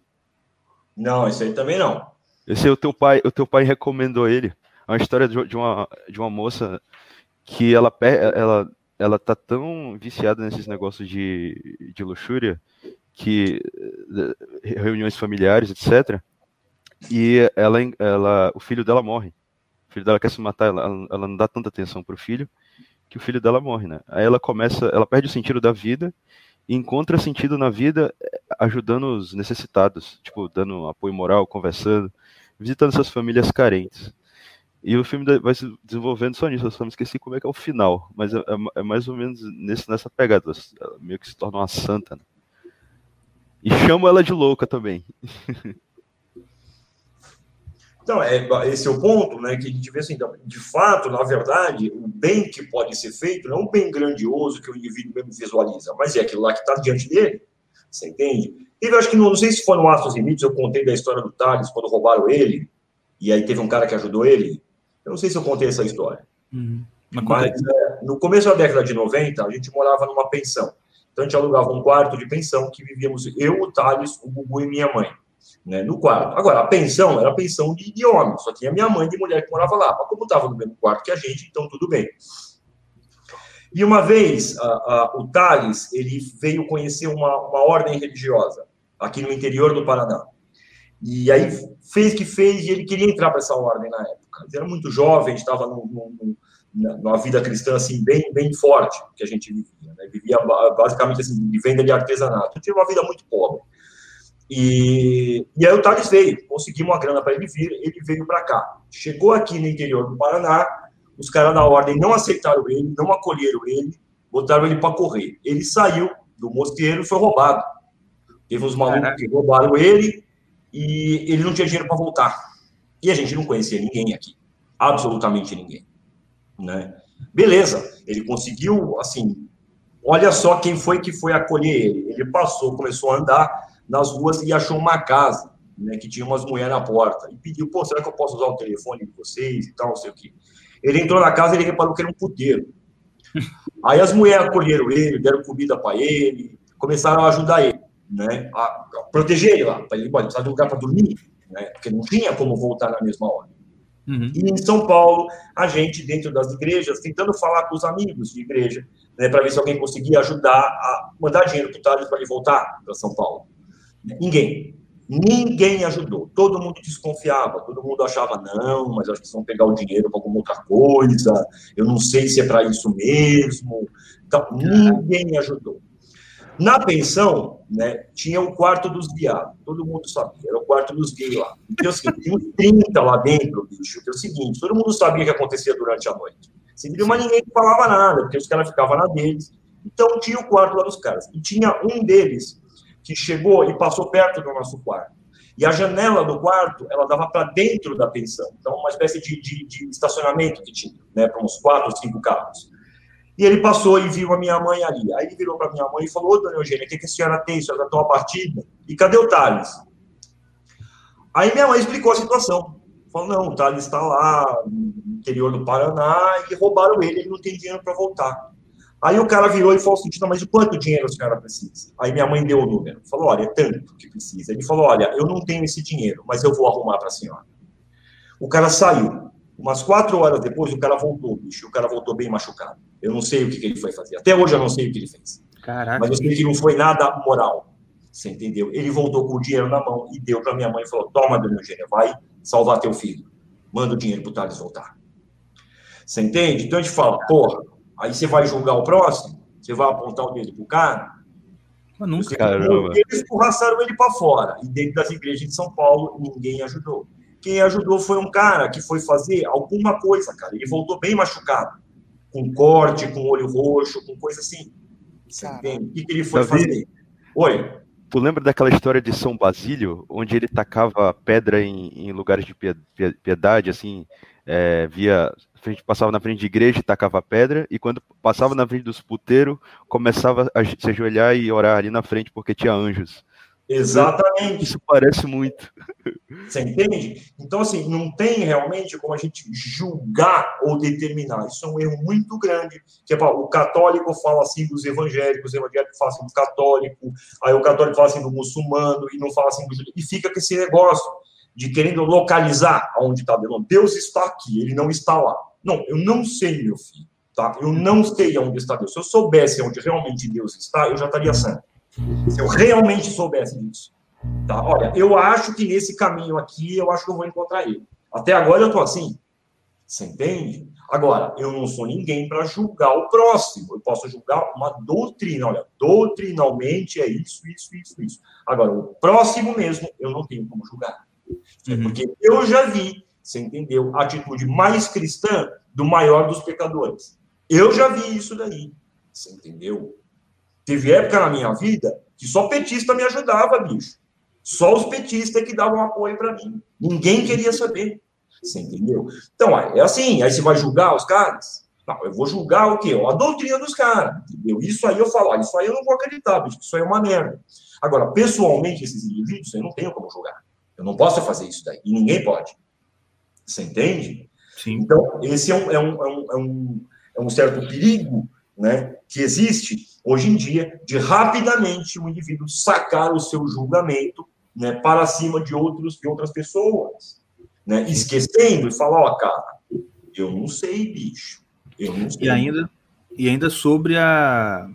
Não, esse aí também não. Esse é o teu pai, o teu pai recomendou ele. É uma história de uma, de uma moça que ela, ela, ela tá tão viciada nesses negócios de, de luxúria que eh, reuniões familiares, etc. E ela, ela, o filho dela morre. Filho dela quer se matar, ela, ela não dá tanta atenção pro filho que o filho dela morre, né? Aí ela começa, ela perde o sentido da vida e encontra sentido na vida eh, ajudando os necessitados, tipo, dando apoio moral, conversando visitando essas famílias carentes. E o filme vai se desenvolvendo só nisso, eu só me esqueci como é que é o final, mas é, é, é mais ou menos nesse, nessa pegada, ela meio que se torna uma santa. Né? E chama ela de louca também. Então, é, esse é o ponto, né, que a gente vê assim, então, de fato, na verdade, o bem que pode ser feito não é um bem grandioso que o indivíduo mesmo visualiza, mas é aquilo lá que está diante dele, você entende? Teve, acho que, não, não sei se foi no Astros Limites, eu contei da história do Thales, quando roubaram ele, e aí teve um cara que ajudou ele. Eu não sei se eu contei essa história. Uhum. Mas é, no começo da década de 90, a gente morava numa pensão. Então a gente alugava um quarto de pensão que vivíamos eu, o Thales, o Gugu e minha mãe. Né, no quarto. Agora, a pensão era a pensão de, de homem, só tinha minha mãe de mulher que morava lá. Mas como estava no mesmo quarto que a gente, então tudo bem. E uma vez, a, a, o Thales, ele veio conhecer uma, uma ordem religiosa aqui no interior do Paraná. E aí fez que fez e ele queria entrar para essa ordem na época. Ele era muito jovem, estava numa vida cristã assim bem bem forte que a gente vivia. Né? Vivia basicamente assim, de venda de artesanato. Tinha uma vida muito pobre. E, e aí o Thales veio, conseguimos uma grana para ele vir, ele veio para cá. Chegou aqui no interior do Paraná, os caras da ordem não aceitaram ele, não acolheram ele, botaram ele para correr. Ele saiu do mosteiro e foi roubado. Teve uns malucos que roubaram ele e ele não tinha dinheiro para voltar. E a gente não conhecia ninguém aqui. Absolutamente ninguém. Né? Beleza, ele conseguiu, assim, olha só quem foi que foi acolher ele. Ele passou, começou a andar nas ruas e achou uma casa, né, que tinha umas mulheres na porta. E pediu, pô, será que eu posso usar o telefone de vocês e tal, não sei o quê. Ele entrou na casa e ele reparou que era um puteiro. Aí as mulheres acolheram ele, deram comida para ele, começaram a ajudar ele, né? A, a proteger ele lá, para ele, precisar de um lugar para dormir, né? Porque não tinha como voltar na mesma hora. Uhum. E em São Paulo, a gente, dentro das igrejas, tentando falar com os amigos de igreja, né, para ver se alguém conseguia ajudar a mandar dinheiro para o para ele voltar para São Paulo. Ninguém. Ninguém ajudou. Todo mundo desconfiava, todo mundo achava, não, mas acho que vão pegar o dinheiro para alguma outra coisa, eu não sei se é para isso mesmo. Então, ninguém ajudou. Na pensão, né, tinha o quarto dos viados, todo mundo sabia, era o quarto dos gays lá. Então, assim, tinha uns 30 lá dentro, bicho, que é o seguinte, todo mundo sabia o que acontecia durante a noite. Se viu, mas ninguém falava nada, porque os caras ficavam na deles. Então, tinha o quarto lá dos caras. E tinha um deles que chegou e passou perto do nosso quarto. E a janela do quarto, ela dava para dentro da pensão. Então, uma espécie de, de, de estacionamento que tinha, né, para uns quatro, cinco carros. E ele passou e viu a minha mãe ali. Aí ele virou para minha mãe e falou: Ô, dona Eugênia, o que, que a senhora tem? A senhora está tão partida? E cadê o Thales? Aí minha mãe explicou a situação. Falou: não, o Thales está lá no interior do Paraná e roubaram ele, ele não tem dinheiro para voltar. Aí o cara virou e falou assim: não, mas de quanto dinheiro a senhora precisa? Aí minha mãe deu o número. Falou: olha, é tanto que precisa. Ele falou: olha, eu não tenho esse dinheiro, mas eu vou arrumar para a senhora. O cara saiu. Umas quatro horas depois, o cara voltou, bicho. O cara voltou bem machucado. Eu não sei o que, que ele foi fazer. Até hoje eu não sei o que ele fez. Caraca. Mas eu sei que não foi nada moral. Você entendeu? Ele voltou com o dinheiro na mão e deu para minha mãe e falou: Toma, dona Eugênia, vai salvar teu filho. Manda o dinheiro para o Thales voltar. Você entende? Então a gente fala: porra, aí você vai julgar o próximo? Você vai apontar o dedo pro cara? Mas nunca. Você, Caramba. Eles escorraçaram ele para fora. E dentro das igrejas de São Paulo, ninguém ajudou. Quem ajudou foi um cara que foi fazer alguma coisa, cara. Ele voltou bem machucado com corte, com olho roxo, com coisa assim. Você entende? O que, que ele foi Davi, fazer? Oi. Tu lembra daquela história de São Basílio, onde ele tacava pedra em, em lugares de piedade, assim, é, via frente, passava na frente de igreja e tacava pedra, e quando passava na frente dos puteiros, começava a se ajoelhar e orar ali na frente porque tinha anjos. Exatamente. Isso parece muito. Você entende? Então, assim, não tem realmente como a gente julgar ou determinar. Isso é um erro muito grande. Que é, o católico fala assim dos evangélicos, o evangélico fala assim do católico, aí o católico fala assim do muçulmano e não fala assim do judeu. E fica com esse negócio de querendo localizar onde está Deus. Deus está aqui, ele não está lá. Não, eu não sei, meu filho. Tá? Eu não sei onde está Deus. Se eu soubesse onde realmente Deus está, eu já estaria santo. Se eu realmente soubesse disso. Tá? Olha, eu acho que nesse caminho aqui, eu acho que eu vou encontrar ele. Até agora eu tô assim. Você entende? Agora, eu não sou ninguém para julgar o próximo. Eu posso julgar uma doutrina. Olha, doutrinalmente é isso, isso, isso, isso. Agora, o próximo mesmo, eu não tenho como julgar. Uhum. Porque eu já vi, você entendeu, a atitude mais cristã do maior dos pecadores. Eu já vi isso daí. Você entendeu? Teve época na minha vida que só petista me ajudava, bicho. Só os petistas que davam apoio para mim. Ninguém queria saber. Você entendeu? Então, é assim, aí você vai julgar os caras? Não, eu vou julgar o quê? A doutrina dos caras, entendeu? Isso aí eu falo, isso aí eu não vou acreditar, bicho, isso aí é uma merda. Agora, pessoalmente, esses indivíduos, eu não tenho como julgar. Eu não posso fazer isso daí, e ninguém pode. Você entende? Sim. Então, esse é um, é um, é um, é um, é um certo perigo né, que existe hoje em dia de rapidamente o indivíduo sacar o seu julgamento né, para cima de outros de outras pessoas, né, esquecendo e falar, ó, cara, eu não sei, bicho, eu não sei. E ainda e ainda sobre a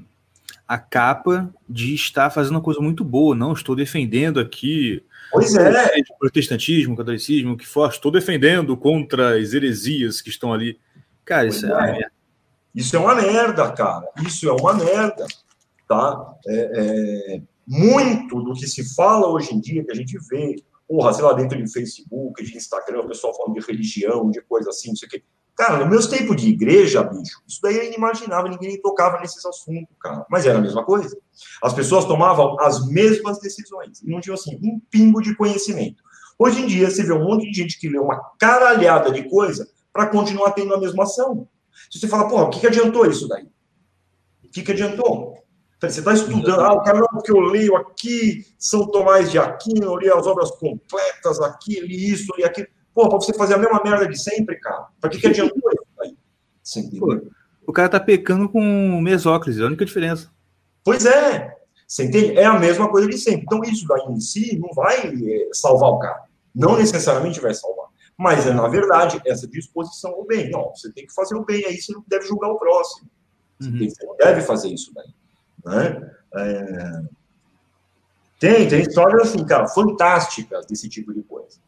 a capa de estar fazendo uma coisa muito boa, não estou defendendo aqui Pois é. Protestantismo, catolicismo, que for, estou defendendo contra as heresias que estão ali. Cara, pois isso é, é uma merda. Isso é uma merda, cara. Isso é uma merda. Tá? É, é, muito do que se fala hoje em dia, que a gente vê, porra, sei lá, dentro de Facebook, de Instagram, o pessoal falando de religião, de coisa assim, não sei o quê. Cara, no meus tempos de igreja, bicho, isso daí é inimaginável, ninguém tocava nesses assuntos, cara. Mas era a mesma coisa. As pessoas tomavam as mesmas decisões e não tinham, assim, um pingo de conhecimento. Hoje em dia, você vê um monte de gente que lê uma caralhada de coisa para continuar tendo a mesma ação. Se você fala, porra, o que, que adiantou isso daí? O que, que adiantou? Você está estudando, ah, o cara, porque eu leio aqui São Tomás de Aquino, eu li as obras completas aqui, li isso, li aquilo. Pô, para você fazer a mesma merda de sempre, cara, para que, que adiantou isso daí? Pô, o cara tá pecando com mesóclise, é a única diferença. Pois é, você entende? É a mesma coisa de sempre. Então, isso daí em si não vai é, salvar o cara. Não necessariamente vai salvar. Mas é, na verdade, essa disposição ao bem. Não, você tem que fazer o bem aí, você não deve julgar o próximo. Você, Uhum. tem- você não deve fazer isso daí. Né? É, Tem, tem histórias assim, cara, fantásticas desse tipo de.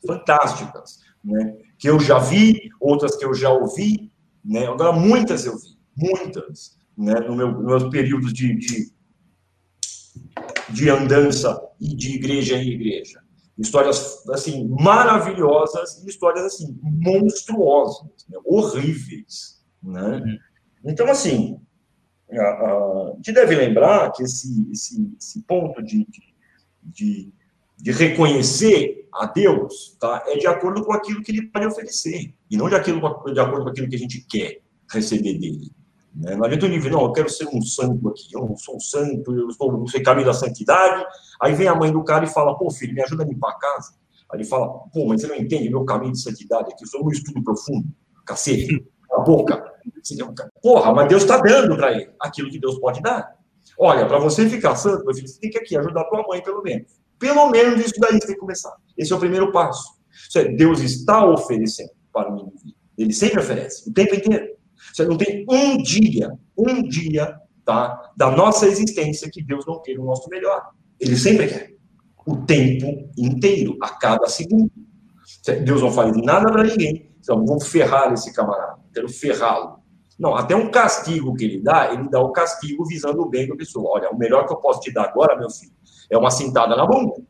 Fantásticas. Né? Que eu já vi, outras que eu já ouvi. Né? Agora, muitas eu vi. Muitas. Né? No meu, nos meus períodos de, de, de andança e de igreja em igreja. Histórias, assim, maravilhosas e histórias, assim, monstruosas, né? horríveis, né? Então, assim, a, a, gente deve lembrar que esse, esse, esse ponto de, de, de, de reconhecer a Deus tá, é de acordo com aquilo que ele pode oferecer, e não de, aquilo, de acordo com aquilo que a gente quer receber dele. Né? Não adianta o nível, não, eu quero ser um santo aqui, eu não sou um santo, eu estou no caminho da santidade. Aí vem a mãe do cara e fala, pô, filho, me ajuda a limpar a casa. Aí ele fala, pô, mas você não entende meu caminho de santidade aqui, eu sou um estudo profundo, cacete, a boca. Porra, mas Deus está dando para ele aquilo que Deus pode dar. Olha, para você ficar santo, meu filho, você tem que aqui ajudar a tua mãe, pelo menos. Pelo menos isso daí você tem que começar. Esse é o primeiro passo. É, Deus está oferecendo para o indivíduo. Ele sempre oferece, o tempo inteiro. Você não tem um dia, um dia, tá, da nossa existência que Deus não queira o nosso melhor. Ele sempre quer. O tempo inteiro, a cada segundo. Deus não faz nada para ninguém. Então, vou ferrar esse camarada, quero ferrá-lo. Não, até um castigo que ele dá, ele dá o castigo visando o bem da pessoa. Olha, o melhor que eu posso te dar agora, meu filho, é uma cintada na bunda.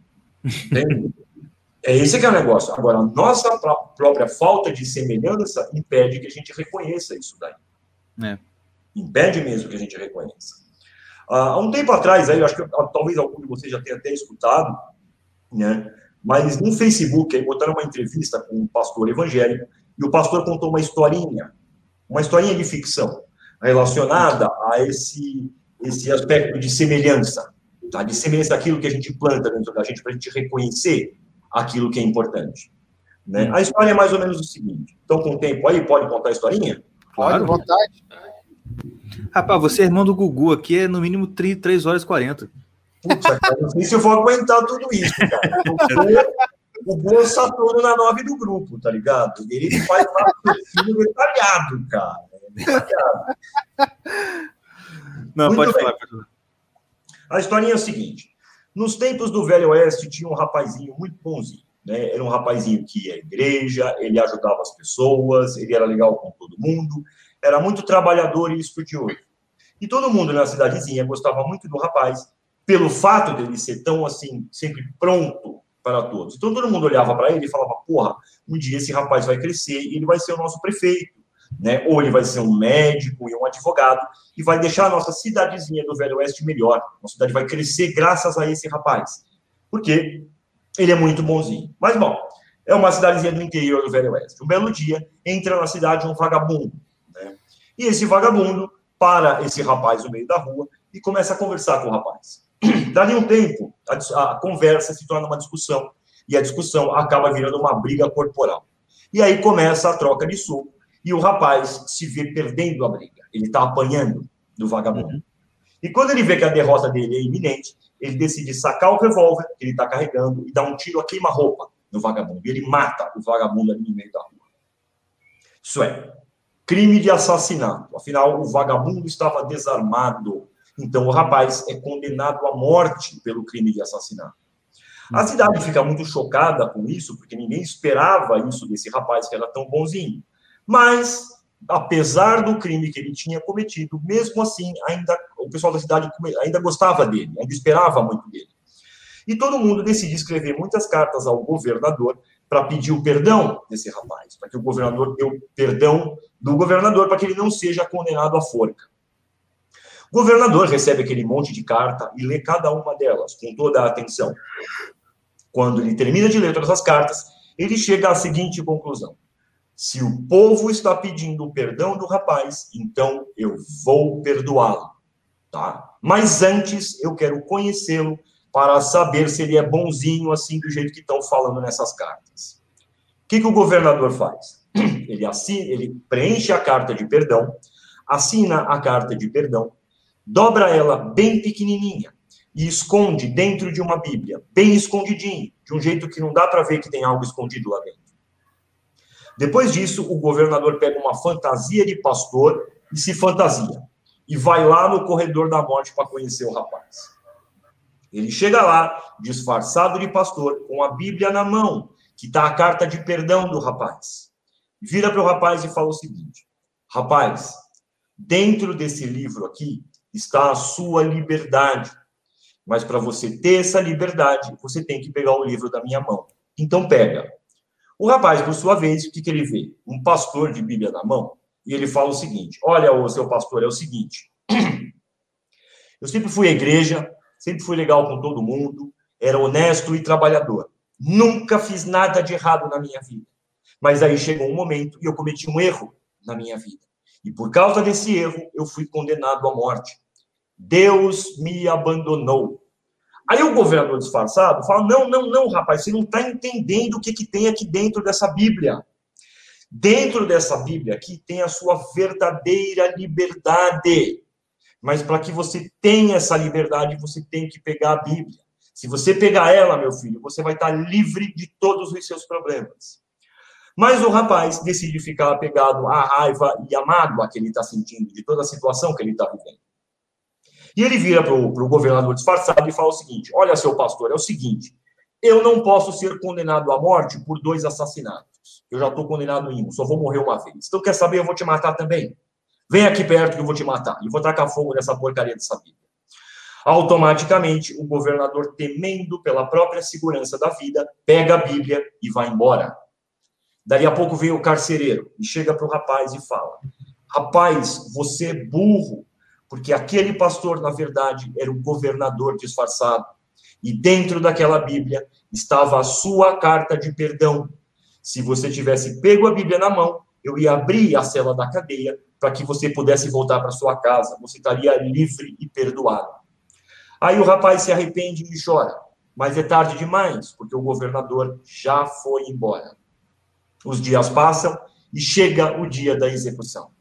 Entende? É esse que é o negócio. Agora, a nossa própria falta de semelhança impede que a gente reconheça isso daí. É. Impede mesmo que a gente reconheça. Há um tempo atrás, aí, eu acho que talvez algum de vocês já tenha até escutado, né? mas no Facebook, aí botaram uma entrevista com um pastor evangélico, e o pastor contou uma historinha, uma historinha de ficção, relacionada a esse, esse aspecto de semelhança, tá? de semelhança daquilo que a gente planta dentro da gente, para a gente reconhecer aquilo que é importante. Né? A história é mais ou menos o seguinte. Então, com o tempo aí, pode contar a historinha? Pode, vontade. Rapaz, você é irmão do Gugu aqui, é no mínimo 3, 3 horas e 40. Putz, cara, não sei se eu vou aguentar tudo isso, cara. O Gugu é o Saturno na 9 do grupo, tá ligado? Ele faz um detalhado, cara. Detalhado. Não, Muito pode bem. falar, pode falar. A historinha é o seguinte: nos tempos do Velho Oeste tinha um rapazinho muito bonzinho. Né? Era um rapazinho que ia à igreja, ele ajudava as pessoas, ele era legal com todo mundo, era muito trabalhador e estudioso. E todo mundo na cidadezinha gostava muito do rapaz, pelo fato dele ser tão assim, sempre pronto para todos. Então todo mundo olhava para ele e falava: porra, um dia esse rapaz vai crescer e ele vai ser o nosso prefeito. Né? Ou ele vai ser um médico e um advogado e vai deixar a nossa cidadezinha do Velho Oeste melhor. Nossa cidade vai crescer graças a esse rapaz. Porque ele é muito bonzinho. Mas, bom, é uma cidadezinha do interior do Velho Oeste. Um belo dia, entra na cidade um vagabundo. Né? E esse vagabundo para esse rapaz no meio da rua e começa a conversar com o rapaz. Dali um tempo, a, a conversa se torna uma discussão. E a discussão acaba virando uma briga corporal. E aí começa a troca de soco e o rapaz se vê perdendo a briga. Ele está apanhando do vagabundo. Uhum. E quando ele vê que a derrota dele é iminente, ele decide sacar o revólver que ele está carregando e dar um tiro a queima-roupa no vagabundo. E ele mata o vagabundo ali no meio da rua. Isso é, crime de assassinato. Afinal, o vagabundo estava desarmado. Então, o rapaz é condenado à morte pelo crime de assassinato. A cidade fica muito chocada com isso, porque ninguém esperava isso desse rapaz que era tão bonzinho. Mas, apesar do crime que ele tinha cometido, mesmo assim, ainda o pessoal da cidade ainda gostava dele, ainda esperava muito dele. E todo mundo decidiu escrever muitas cartas ao governador para pedir o perdão desse rapaz, para que o governador dê o perdão do governador para que ele não seja condenado à forca. O governador recebe aquele monte de carta e lê cada uma delas com toda a atenção. Quando ele termina de ler todas as cartas, ele chega à seguinte conclusão: se o povo está pedindo o perdão do rapaz, então eu vou perdoá-lo, tá? Mas antes eu quero conhecê-lo para saber se ele é bonzinho assim do jeito que estão falando nessas cartas. O que, que o governador faz? Ele assina, ele preenche a carta de perdão, assina a carta de perdão, dobra ela bem pequenininha e esconde dentro de uma Bíblia, bem escondidinho, de um jeito que não dá para ver que tem algo escondido lá dentro. Depois disso, o governador pega uma fantasia de pastor e se fantasia. E vai lá no corredor da morte para conhecer o rapaz. Ele chega lá, disfarçado de pastor, com a Bíblia na mão, que está a carta de perdão do rapaz. Vira para o rapaz e fala o seguinte: Rapaz, dentro desse livro aqui está a sua liberdade. Mas para você ter essa liberdade, você tem que pegar o livro da minha mão. Então pega. O rapaz, por sua vez, o que, que ele vê? Um pastor de Bíblia na mão, e ele fala o seguinte: Olha, o seu pastor, é o seguinte. Eu sempre fui à igreja, sempre fui legal com todo mundo, era honesto e trabalhador. Nunca fiz nada de errado na minha vida. Mas aí chegou um momento e eu cometi um erro na minha vida. E por causa desse erro, eu fui condenado à morte. Deus me abandonou. Aí o governador disfarçado fala: não, não, não, rapaz, você não está entendendo o que, que tem aqui dentro dessa Bíblia. Dentro dessa Bíblia aqui tem a sua verdadeira liberdade. Mas para que você tenha essa liberdade, você tem que pegar a Bíblia. Se você pegar ela, meu filho, você vai estar livre de todos os seus problemas. Mas o rapaz decide ficar apegado à raiva e à mágoa que ele está sentindo, de toda a situação que ele está vivendo. E ele vira para o governador disfarçado e fala o seguinte: Olha, seu pastor, é o seguinte, eu não posso ser condenado à morte por dois assassinatos. Eu já estou condenado em um, só vou morrer uma vez. Então, quer saber? Eu vou te matar também. Vem aqui perto que eu vou te matar. E vou tacar fogo nessa porcaria dessa Bíblia. Automaticamente, o governador, temendo pela própria segurança da vida, pega a Bíblia e vai embora. Daí a pouco vem o carcereiro e chega para o rapaz e fala: Rapaz, você é burro, porque aquele pastor, na verdade, era o governador disfarçado. E dentro daquela Bíblia estava a sua carta de perdão. Se você tivesse pego a Bíblia na mão, eu ia abrir a cela da cadeia para que você pudesse voltar para sua casa. Você estaria livre e perdoado. Aí o rapaz se arrepende e chora. Mas é tarde demais, porque o governador já foi embora. Os dias passam e chega o dia da execução.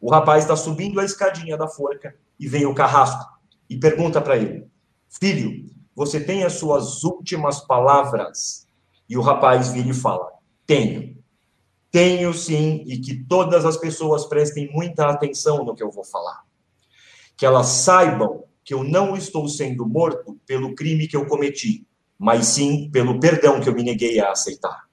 O rapaz está subindo a escadinha da forca e vem o carrasco e pergunta para ele: Filho, você tem as suas últimas palavras? E o rapaz vira e fala: Tenho. Tenho sim, e que todas as pessoas prestem muita atenção no que eu vou falar. Que elas saibam que eu não estou sendo morto pelo crime que eu cometi, mas sim pelo perdão que eu me neguei a aceitar.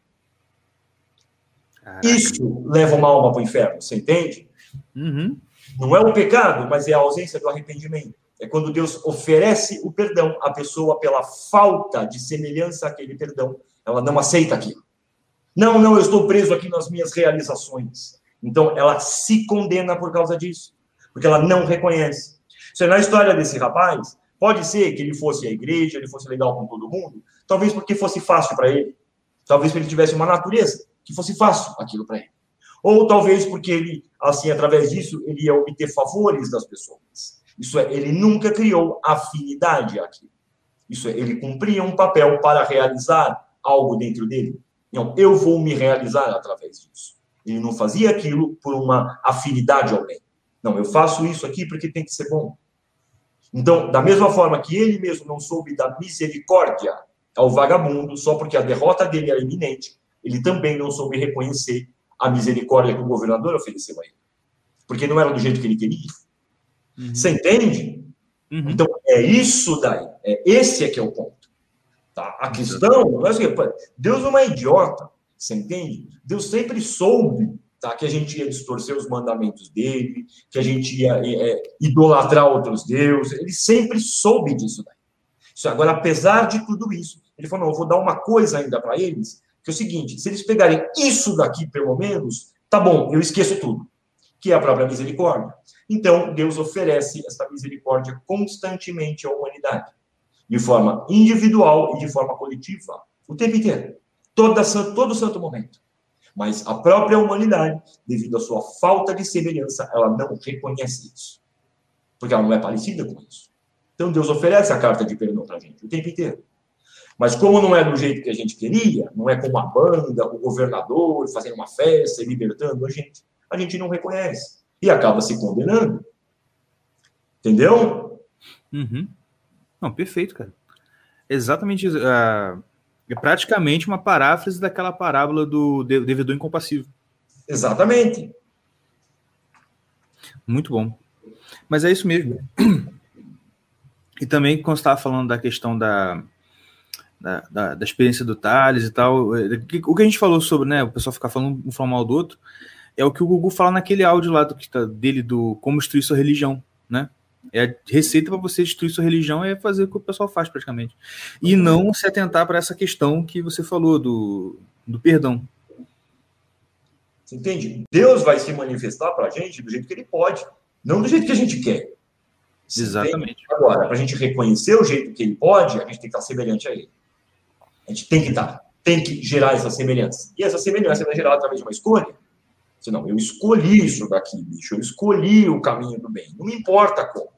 Caraca. Isso leva uma alma para o inferno, você entende? Uhum. Não é o pecado, mas é a ausência do arrependimento. É quando Deus oferece o perdão à pessoa pela falta de semelhança àquele perdão, ela não aceita aquilo. Não, não, eu estou preso aqui nas minhas realizações. Então, ela se condena por causa disso, porque ela não reconhece. Se na história desse rapaz, pode ser que ele fosse à igreja, ele fosse legal com todo mundo, talvez porque fosse fácil para ele, talvez porque ele tivesse uma natureza que fosse fácil aquilo para ele. Ou talvez porque ele, assim, através disso, ele ia obter favores das pessoas. Isso é, ele nunca criou afinidade aqui. Isso é, ele cumpria um papel para realizar algo dentro dele. Não, eu vou me realizar através disso. Ele não fazia aquilo por uma afinidade ao bem. Não, eu faço isso aqui porque tem que ser bom. Então, da mesma forma que ele mesmo não soube dar misericórdia ao vagabundo, só porque a derrota dele era iminente, ele também não soube reconhecer a misericórdia que o governador ofereceu a ele. Porque não era do jeito que ele queria. Uhum. Você entende? Uhum. Então, é isso daí. É, esse é que é o ponto. Tá? A questão, não é assim, Deus não é idiota, você entende? Deus sempre soube tá, que a gente ia distorcer os mandamentos dele, que a gente ia é, é idolatrar outros deuses. Ele sempre soube disso daí. Isso, agora, apesar de tudo isso, ele falou: não, eu vou dar uma coisa ainda para eles, que é o seguinte: se eles pegarem isso daqui, pelo menos, tá bom, eu esqueço tudo, que é a própria misericórdia. Então, Deus oferece essa misericórdia constantemente à humanidade, de forma individual e de forma coletiva, o tempo inteiro, toda, todo santo momento. Mas a própria humanidade, devido à sua falta de semelhança, ela não reconhece isso. Porque ela não é parecida com isso. Então Deus oferece a carta de perdão para a gente o tempo inteiro. Mas como não é do jeito que a gente queria, não é com uma banda, o governador fazendo uma festa e libertando a gente, a gente não reconhece e acaba se condenando. Entendeu? Uhum. Não, perfeito, cara. Exatamente. Uh, É praticamente uma paráfrase daquela parábola do devedor incompassível. Exatamente. Muito bom. Mas é isso mesmo. E também, quando você estava falando da questão da, da, da, da, experiência do Thales e tal, é, o que a gente falou sobre, né, o pessoal ficar falando um falar mal do outro, é o que o Gugu fala naquele áudio lá do, tá, dele do como destruir sua religião, né? É a receita para você destruir sua religião é fazer o que o pessoal faz praticamente. E não se atentar para essa questão que você falou do, do perdão. Você entende? Deus vai se manifestar para a gente do jeito que ele pode, não do jeito que a gente quer. Você Exatamente. Entende? Agora, para a gente reconhecer o jeito que ele pode, a gente tem que estar semelhante a ele. A gente tem que estar, tem que gerar essa semelhança. E essa semelhança é gerada através de uma escolha. Senão, eu escolhi isso daqui, bicho. Eu escolhi o caminho do bem. Não me importa como.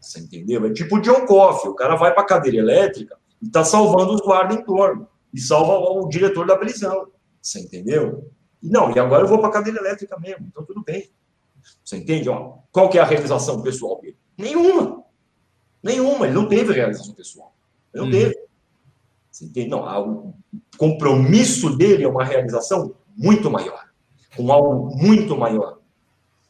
Você entendeu? É tipo o John Coffey. O cara vai para a cadeira elétrica e está salvando os guardas em torno. E salva o diretor da prisão. Você entendeu? Não, e agora eu vou para a cadeira elétrica mesmo. Então, tudo bem. Você entende? Ó, qual que é a realização pessoal dele? Nenhuma. Nenhuma. Ele não teve realização pessoal. Ele não hum. teve. Não, o compromisso dele é uma realização muito maior. Com algo muito maior.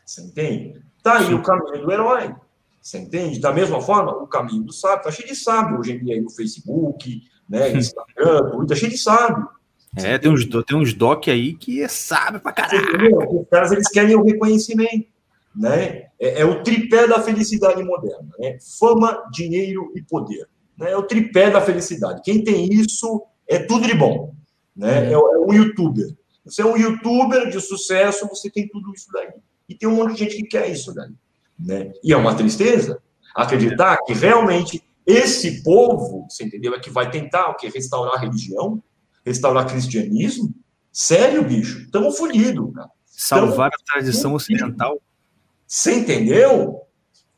Você entende? Tá aí o caminho do herói. Você entende? Da mesma forma, o caminho do sábio. Tá cheio de sábio hoje em dia aí no Facebook, né? Instagram, Twitter, tá cheio de sábio. É, tem uns, tem uns doc aí que é sábio pra caralho. Os caras, eles querem o reconhecimento, né? É, é, o tripé da felicidade moderna, né? Fama, dinheiro e poder. Né? É o tripé da felicidade. Quem tem isso é tudo de bom, né? É, é um youtuber. Você é um youtuber de sucesso, você tem tudo isso daí. E tem um monte de gente que quer isso daí. Né? E é uma tristeza acreditar que realmente esse povo, você entendeu, é que vai tentar o quê? Restaurar a religião, restaurar o cristianismo. Sério, bicho? Estamos fodidos, cara. Salvar Tamo a tradição ocidental. Você entendeu?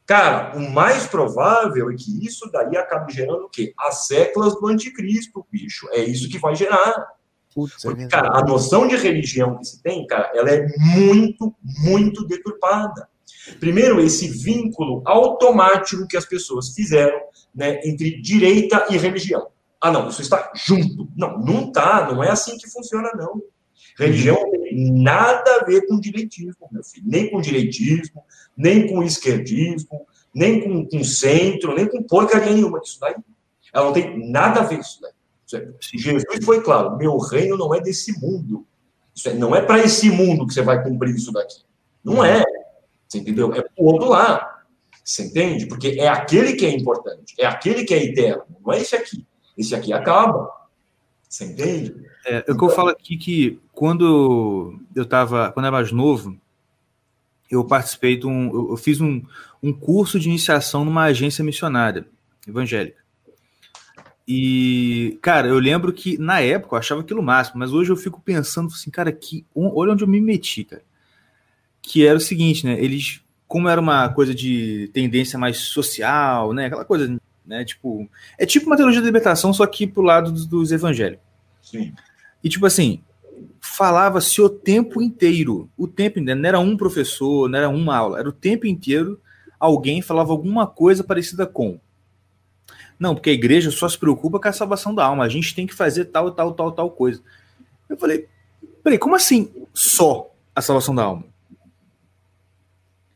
Cara, o mais provável é que isso daí acabe gerando o quê? As séculas do anticristo, bicho. É isso que vai gerar. Putz, é Porque, cara, a noção de religião que se tem, cara, ela é muito, muito deturpada. Primeiro, esse vínculo automático que as pessoas fizeram né, entre direita e religião. Ah, não, isso está junto. Não, não está, não é assim que funciona, não. Religião não tem nada a ver com direitismo, meu filho. Nem com direitismo, nem com esquerdismo, nem com, com centro, nem com porcaria nenhuma disso daí. Ela não tem nada a ver com isso daí. Jesus foi claro: meu reino não é desse mundo. É, não é para esse mundo que você vai cumprir isso daqui. Não é. Você entendeu? É para o outro lado. Você entende? Porque é aquele que é importante, é aquele que é eterno, não é esse aqui. Esse aqui acaba. Você entende? É, o que eu falo aqui que quando eu estava, quando eu era mais novo, eu participei de um, eu fiz um, um curso de iniciação numa agência missionária evangélica. E, cara, eu lembro que na época eu achava aquilo máximo, mas hoje eu fico pensando assim, cara, que olha onde eu me meti, cara que era o seguinte, né? Eles, como era uma coisa de tendência mais social, né? Aquela coisa, né? Tipo, é tipo uma teologia da libertação, só que pro lado dos, dos evangélicos. Sim. E tipo assim, falava-se o tempo inteiro, o tempo inteiro, não era um professor, não era uma aula, era o tempo inteiro alguém falava alguma coisa parecida com. Não, porque a igreja só se preocupa com a salvação da alma, a gente tem que fazer tal, tal, tal, tal coisa. Eu falei, peraí, como assim só a salvação da alma?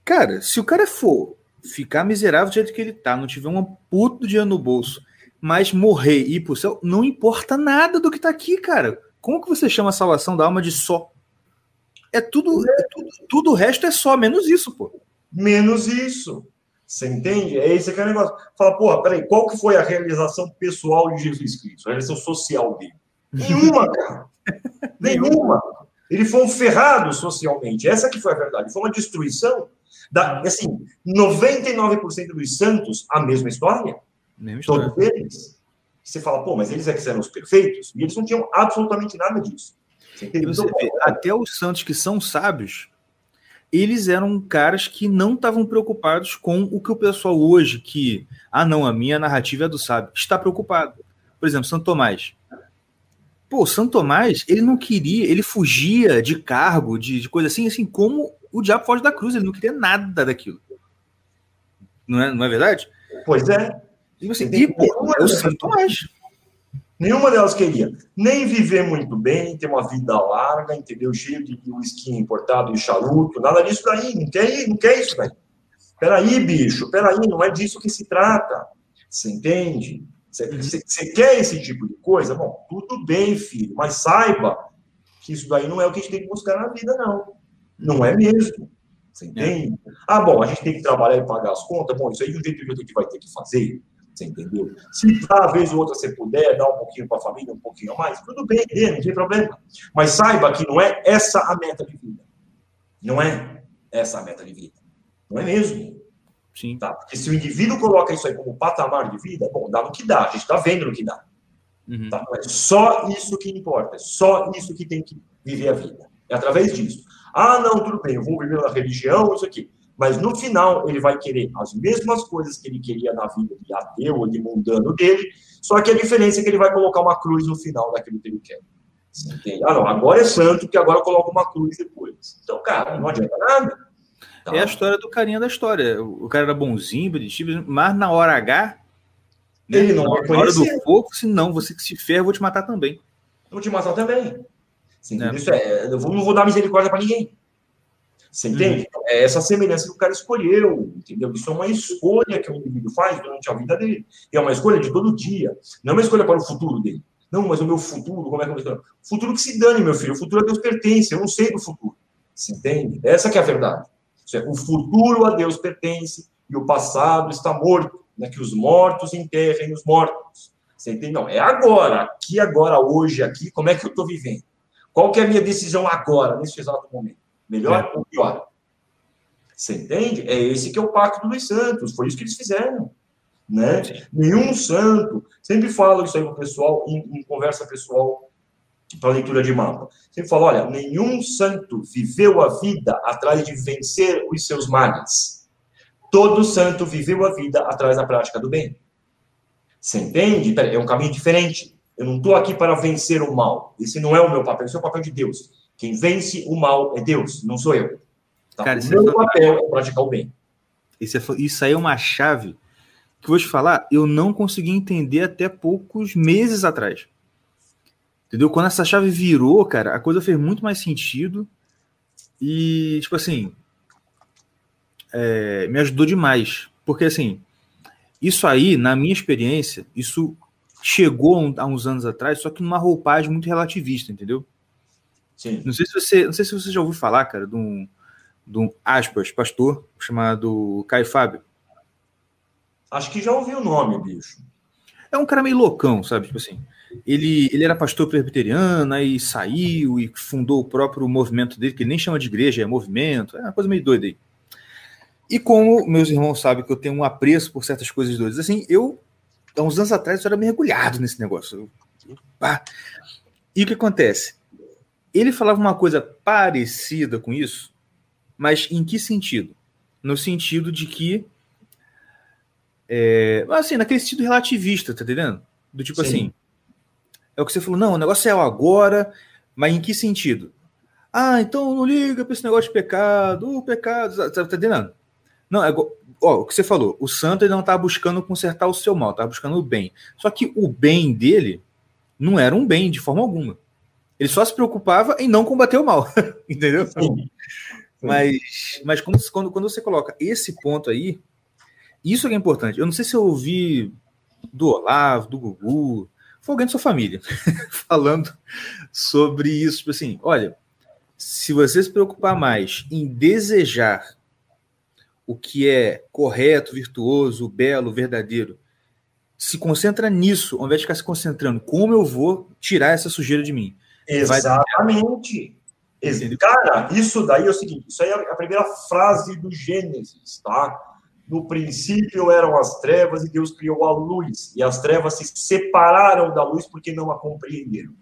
Cara, se o cara for ficar miserável do jeito que ele tá, não tiver um puto dinheiro no bolso, mas morrer e ir pro céu, não importa nada do que tá aqui, cara. Como que você chama a salvação da alma de só? É tudo, é tudo, tudo o resto é só, menos isso, pô. Menos isso. Você entende? É esse que é o negócio. Fala, porra, peraí, qual que foi a realização pessoal de Jesus Cristo? A realização social dele? Nenhuma, cara. Nenhuma. Ele foi um ferrado socialmente. Essa que foi a verdade. Foi uma destruição da, assim, 99% dos santos, a mesma história. Mesma história. Todos eles. Você fala, pô, mas eles é que eram os perfeitos? E eles não tinham absolutamente nada disso. Você você vê, até os santos que são sábios, eles eram caras que não estavam preocupados com o que o pessoal hoje, que, ah, não, a minha narrativa é do sábio, está preocupado. Por exemplo, Santo Tomás. Pô, Santo Tomás, ele não queria, ele fugia de cargo, de, de coisa assim, assim como o diabo foge da cruz, ele não queria nada daquilo. Não é, não é verdade? Pois é. E, assim, e, pô, é o Santo Tomás. Nenhuma delas queria nem viver muito bem, ter uma vida larga, entendeu? Cheio de whisky importado e charuto, nada disso daí. Não quer, não quer isso daí. Peraí, bicho, peraí, não é disso que se trata. Você entende? Você, uhum. você, você quer esse tipo de coisa? Bom, tudo bem, filho, mas saiba que isso daí não é o que a gente tem que buscar na vida, não. Não é mesmo. Você entende? É. Ah, bom, a gente tem que trabalhar e pagar as contas. Bom, isso aí de um jeito que a gente vai ter que fazer. Você entendeu? Se uma vez ou outra você puder dar um pouquinho para a família, um pouquinho a mais, tudo bem, não tem problema. Mas saiba que não é essa a meta de vida. Não é essa a meta de vida. Não é mesmo. Sim. Tá? Porque se o indivíduo coloca isso aí como patamar de vida, bom, dá no que dá, a gente está vendo no que dá. Uhum. Tá? É só isso que importa, é só isso que tem que viver a vida. É através disso. Ah, não, tudo bem, eu vou viver na religião, isso aqui. Mas no final ele vai querer as mesmas coisas que ele queria na vida de ateu de mundano dele, só que a diferença é que ele vai colocar uma cruz no final daquilo que ele quer. Ah, não, agora é santo, que agora coloca uma cruz depois. Então, cara, não adianta nada. Então, é a história do carinha da história. O cara era bonzinho, bonitinho, mas na hora H, né, ele não na hora do fogo, se não, você que se ferra, eu vou te matar também. Vou te matar também. Sim, é. Isso é, eu não vou dar misericórdia para ninguém. Você entende? Uhum. É essa semelhança que o cara escolheu, entendeu? Isso é uma escolha que o indivíduo faz durante a vida dele. E é uma escolha de todo dia. Não é uma escolha para o futuro dele. Não, mas o meu futuro, como é que eu vou Futuro que se dane, meu filho. O futuro a Deus pertence. Eu não sei do futuro. Você entende? Essa que é a verdade. É, o futuro a Deus pertence e o passado está morto. Né? Que os mortos enterrem os mortos. Você entende? Não, é agora. Aqui, agora, hoje, aqui. Como é que eu estou vivendo? Qual que é a minha decisão agora, nesse exato momento? Melhor é. ou pior? Você entende? É esse que é o pacto dos santos. Foi isso que eles fizeram. Né? Nenhum santo. Sempre falo isso aí com o pessoal, em, em conversa pessoal para leitura de mapa. Sempre falo: olha, nenhum santo viveu a vida atrás de vencer os seus males. Todo santo viveu a vida atrás da prática do bem. Você entende? É um caminho diferente. Eu não estou aqui para vencer o mal. Esse não é o meu papel, esse é o papel de Deus. Quem vence o mal é Deus, não sou eu. Tá? Cara, o meu é papel é praticar o bem. Isso, é, isso aí é uma chave que vou te falar, eu não consegui entender até poucos meses atrás. Entendeu? Quando essa chave virou, cara, a coisa fez muito mais sentido. E, tipo assim, é, me ajudou demais. Porque, assim, isso aí, na minha experiência, isso chegou há uns anos atrás, só que numa roupagem muito relativista, entendeu? Sim. Não sei se você, não sei se você já ouviu falar, cara, de um, de um aspas, pastor, chamado Caio Fábio. Acho que já ouvi o nome, bicho. É um cara meio loucão, sabe? Tipo assim, ele, ele era pastor presbiteriano, aí saiu e fundou o próprio movimento dele, que ele nem chama de igreja, é movimento, é uma coisa meio doida aí. E como meus irmãos sabem que eu tenho um apreço por certas coisas doidas, assim, eu, há uns anos atrás, eu era mergulhado nesse negócio. E o que acontece? Ele falava uma coisa parecida com isso, mas em que sentido? No sentido de que. É, assim, naquele sentido relativista, tá entendendo? Do tipo Sim. assim. É o que você falou, não, o negócio é o agora, mas em que sentido? Ah, então não liga para esse negócio de pecado, o pecado, tá, tá entendendo? Não, é, ó, o que você falou, o santo ele não tá buscando consertar o seu mal, tá buscando o bem. Só que o bem dele não era um bem de forma alguma. Ele só se preocupava em não combater o mal, entendeu? Sim. Mas, mas quando, quando, quando você coloca esse ponto aí, isso é, é importante. Eu não sei se eu ouvi do Olavo, do Gugu, foi alguém da sua família, falando sobre isso. Tipo assim, olha, se você se preocupar mais em desejar o que é correto, virtuoso, belo, verdadeiro, se concentra nisso, ao invés de ficar se concentrando como eu vou tirar essa sujeira de mim. Exatamente. Vai... Cara, isso daí é o seguinte: isso aí é a primeira frase do Gênesis, tá? No princípio eram as trevas e Deus criou a luz, e as trevas se separaram da luz porque não a compreenderam.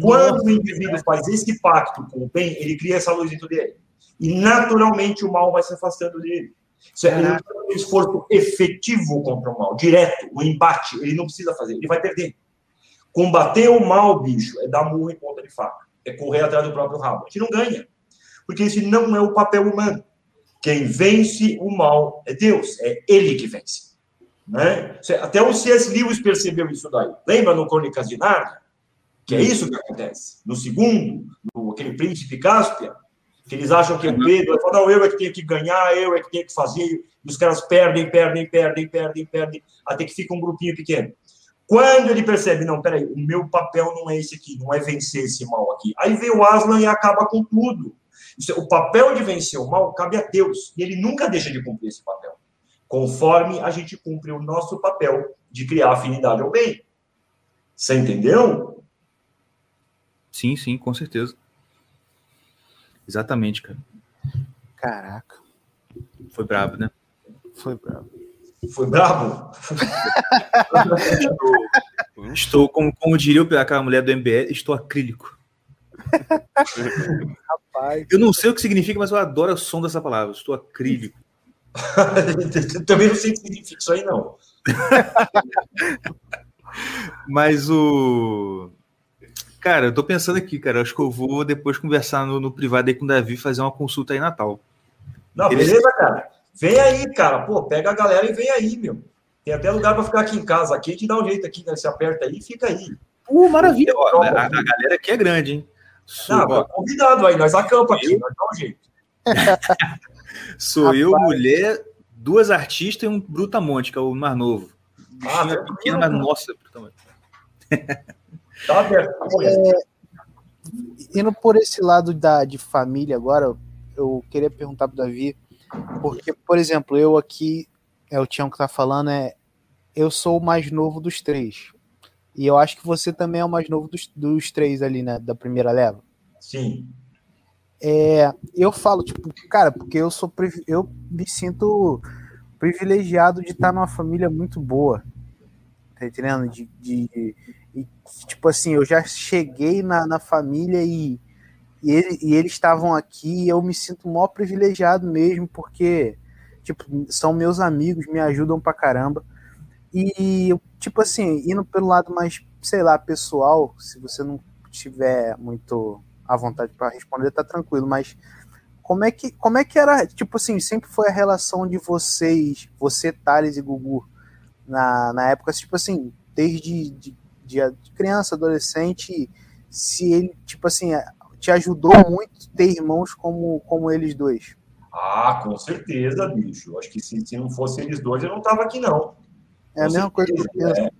Quando o indivíduo faz esse pacto com o bem, ele cria essa luz dentro dele. E naturalmente o mal vai se afastando dele. Isso é um esforço efetivo contra o mal, direto, o embate, ele não precisa fazer, ele vai perder. Combater o mal, bicho, é dar murro em ponta de faca. É correr atrás do próprio rabo. A gente não ganha. Porque esse não é o papel humano. Quem vence o mal é Deus. É Ele que vence. Né? Até o C.S. Lewis percebeu isso daí. Lembra no Crônicas de Nárnia? Que é isso que acontece. No segundo, no, aquele príncipe Cáspia, que eles acham que o Pedro fala, não, eu é que tenho que ganhar, eu é que tenho que fazer, e os caras perdem, perdem, perdem, perdem, perdem, até que fica um grupinho pequeno. Quando ele percebe, não, peraí, o meu papel não é esse aqui, não é vencer esse mal aqui. Aí vem o Aslan e acaba com tudo. Isso, o papel de vencer o mal cabe a Deus, e ele nunca deixa de cumprir esse papel, conforme a gente cumpre o nosso papel de criar afinidade ao bem. Você entendeu? Sim, sim, com certeza. Exatamente, cara. Caraca. Foi brabo, né? Foi brabo. Foi brabo? estou, estou como, como diria aquela mulher do MBL, estou acrílico. Rapaz. Eu não sei o que significa, mas eu adoro o som dessa palavra. Estou acrílico. Também não sei o que significa isso aí, não. mas o. Cara, eu tô pensando aqui, cara. Acho que eu vou depois conversar no, no privado aí com o Davi, fazer uma consulta aí Natal. Não, Ele... beleza, cara. Vem aí, cara. Pô, pega a galera e vem aí, meu. Tem até lugar para ficar aqui em casa. Aqui a gente dá um jeito aqui, né? Se aperta aí fica aí. Uh, maravilha. Ó, a, a, galera aqui é grande, hein? Sou, Não, ó, convidado aí. Nós acampa aqui, nós dá um jeito. Sou eu, mulher, duas artistas e um brutamonte, que é o mais novo. Ah, é pequeno, mas nossa, brutamonte. Tá aberto. É, indo por esse lado da, de família agora, eu queria perguntar para o Davi, porque, por exemplo, eu aqui, é o Tião que tá falando, é eu sou o mais novo dos três. E eu acho que você também é o mais novo dos, dos três ali, né? Da primeira leva. Sim. É, eu falo, tipo, cara, porque eu sou eu me sinto privilegiado de estar numa família muito boa. Tá entendendo? De, de, e, tipo assim, eu já cheguei na, na família e, e, ele, e eles estavam aqui e eu me sinto mó privilegiado mesmo, porque, tipo, são meus amigos, me ajudam pra caramba. E, tipo assim, indo pelo lado mais, sei lá, pessoal, se você não tiver muito à vontade para responder, tá tranquilo, mas como é que como é que era, tipo assim, sempre foi a relação de vocês, você, Thales e Gugu, na, na época, tipo assim, desde de, de criança, adolescente, se ele, tipo assim, te ajudou muito ter irmãos como, como eles dois? Ah, com certeza, bicho. Acho que se, se não fosse eles dois, eu não tava aqui, não. É a mesma coisa que eu penso. É.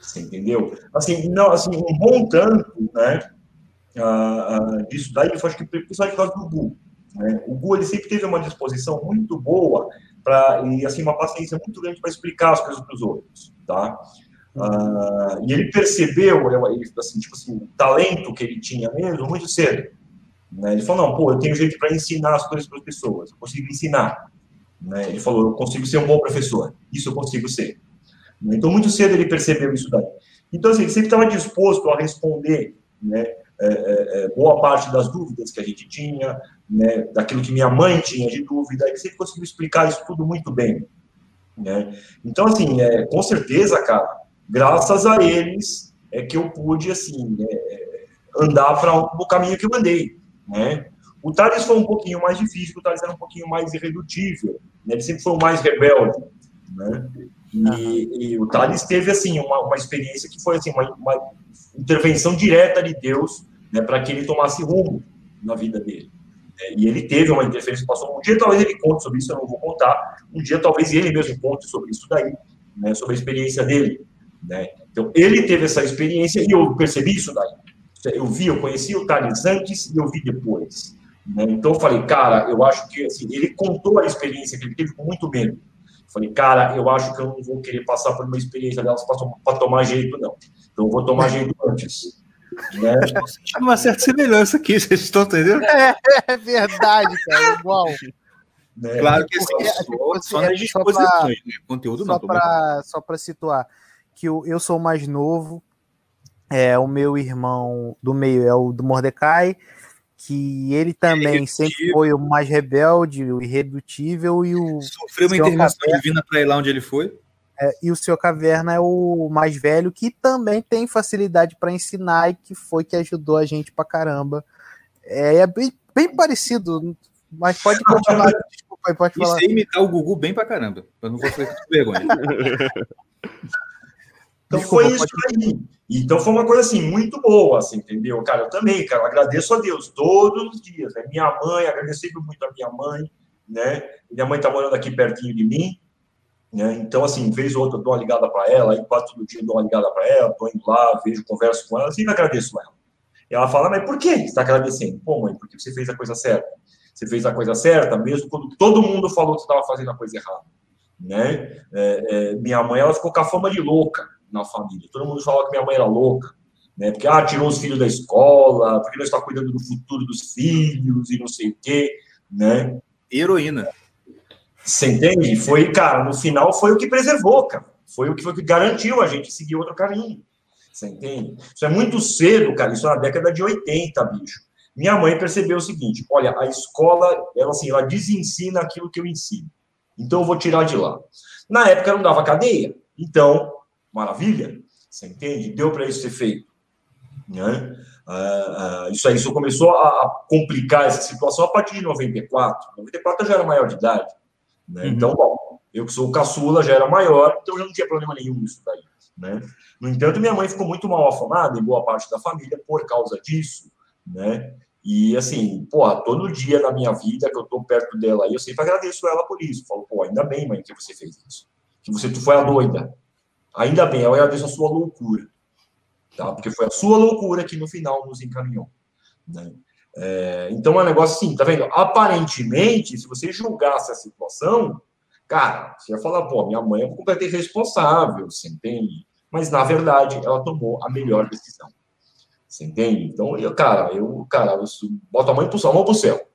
Você entendeu? Assim, não, assim, um bom tanto, né, uh, uh, disso daí, eu acho que principalmente por causa do Gu. Né? O Gu, ele sempre teve uma disposição muito boa para e, assim, uma paciência muito grande para explicar as coisas para os outros, tá? Uh, e ele percebeu, ele, assim, tipo assim, o talento que ele tinha mesmo muito cedo. Né? Ele falou, não, pô, eu tenho jeito para ensinar as coisas para as pessoas, eu consigo ensinar. Né? Ele falou, eu consigo ser um bom professor, isso eu consigo ser. Então, muito cedo ele percebeu isso daí. Então, assim, ele sempre estava disposto a responder né, é, é, é, boa parte das dúvidas que a gente tinha, né, daquilo que minha mãe tinha de dúvida, ele sempre conseguiu explicar isso tudo muito bem. Né? Então, assim, é, com certeza, cara, graças a eles é que eu pude, assim, é, andar para o caminho que eu andei, né? O Thales foi um pouquinho mais difícil, o Thales era um pouquinho mais irredutível, né? ele sempre foi o mais rebelde, né? E, e, o Thales teve, assim, uma, uma experiência que foi, assim, uma, uma intervenção direta de Deus, né, para que ele tomasse rumo na vida dele. É, e ele teve uma interferência, passou um dia, talvez ele conte sobre isso, eu não vou contar, um dia talvez ele mesmo conte sobre isso daí, né, sobre a experiência dele. Né? Então, ele teve essa experiência e eu percebi isso daí. Eu vi, eu conheci o Thales antes e eu vi depois. Né? Então, eu falei, cara, eu acho que assim, ele contou a experiência que ele teve com muito medo. Falei, cara, eu acho que eu não vou querer passar por uma experiência delas para tomar jeito, não. Então, eu vou tomar jeito antes. Né? Uma certa semelhança aqui, vocês estão entendendo? É, é verdade, cara, igual. Né? Claro que assim, só, só nas disposições, né? conteúdo só não. só para situar, que eu, eu sou o mais novo, é o meu irmão do meio é o do Mordecai, que ele também sempre foi o mais rebelde, o irredutível e o. Sofreu uma intervenção Caverna, divina para ir lá onde ele foi. É, e o seu Caverna é o mais velho, que também tem facilidade para ensinar e que foi que ajudou a gente pra caramba. É, é bem, bem parecido, Mas pode continuar, desculpa aí, pode falar. Isso aí imitar o Gugu bem pra caramba. Eu não vou fazer com vergonha. Então Desculpa, foi isso aí. Então foi uma coisa assim, muito boa, assim, entendeu? Cara, eu também, cara, eu agradeço a Deus todos os dias, né? Minha mãe, agradeço muito a minha mãe, né? Minha mãe tá morando aqui pertinho de mim, né? Então, assim, vez ou outra eu dou uma ligada para ela, aí quase todo dia eu dou uma ligada para ela, tô indo lá, vejo, converso com ela, sempre agradeço ela. E ela fala, mas por que você está agradecendo? Pô, mãe, porque você fez a coisa certa. Você fez a coisa certa, mesmo quando todo mundo falou que você estava fazendo a coisa errada. Né? É, é, minha mãe, ela ficou com a fama de louca na família. Todo mundo falava que minha mãe era louca. Né? Porque, ah, tirou os filhos da escola, porque não está cuidando do futuro dos filhos e não sei o quê, né? Heroína. Você entende? Foi, cara, no final foi o que preservou, cara. Foi o que, foi o que garantiu a gente seguir outro caminho. Você entende? Isso é muito cedo, cara. Isso é na década de 80, bicho. Minha mãe percebeu o seguinte: olha, a escola, ela assim, ela desensina aquilo que eu ensino. Então eu vou tirar de lá. Na época não dava cadeia. Então, maravilha. Você entende? Deu para isso ser feito. Né? Uh, uh, isso aí isso começou a, a, complicar essa situação a partir de 94. 94 eu já era maior de idade. Né? Uhum. Então, bom, eu que sou caçula já era maior, então já não tinha problema nenhum nisso daí. Né? No entanto, minha mãe ficou muito mal afamada, em boa parte da família, por causa disso. Né? E assim, porra, todo dia na minha vida que eu tô perto dela eu sempre agradeço ela por isso. Falo, pô, ainda bem, mãe, que você fez isso. Que você tu foi a doida. Ainda bem, eu agradeço a sua loucura. Tá? Porque foi a sua loucura que no final nos encaminhou. Né? É, então é um negócio assim, tá vendo? Aparentemente, se você julgasse a situação, cara, você ia falar, pô, minha mãe é completamente responsável, você entende? Mas na verdade, ela tomou a melhor decisão. Você entende? Então, eu, cara, eu, cara, eu boto a mãe pro céu, a mão pro céu.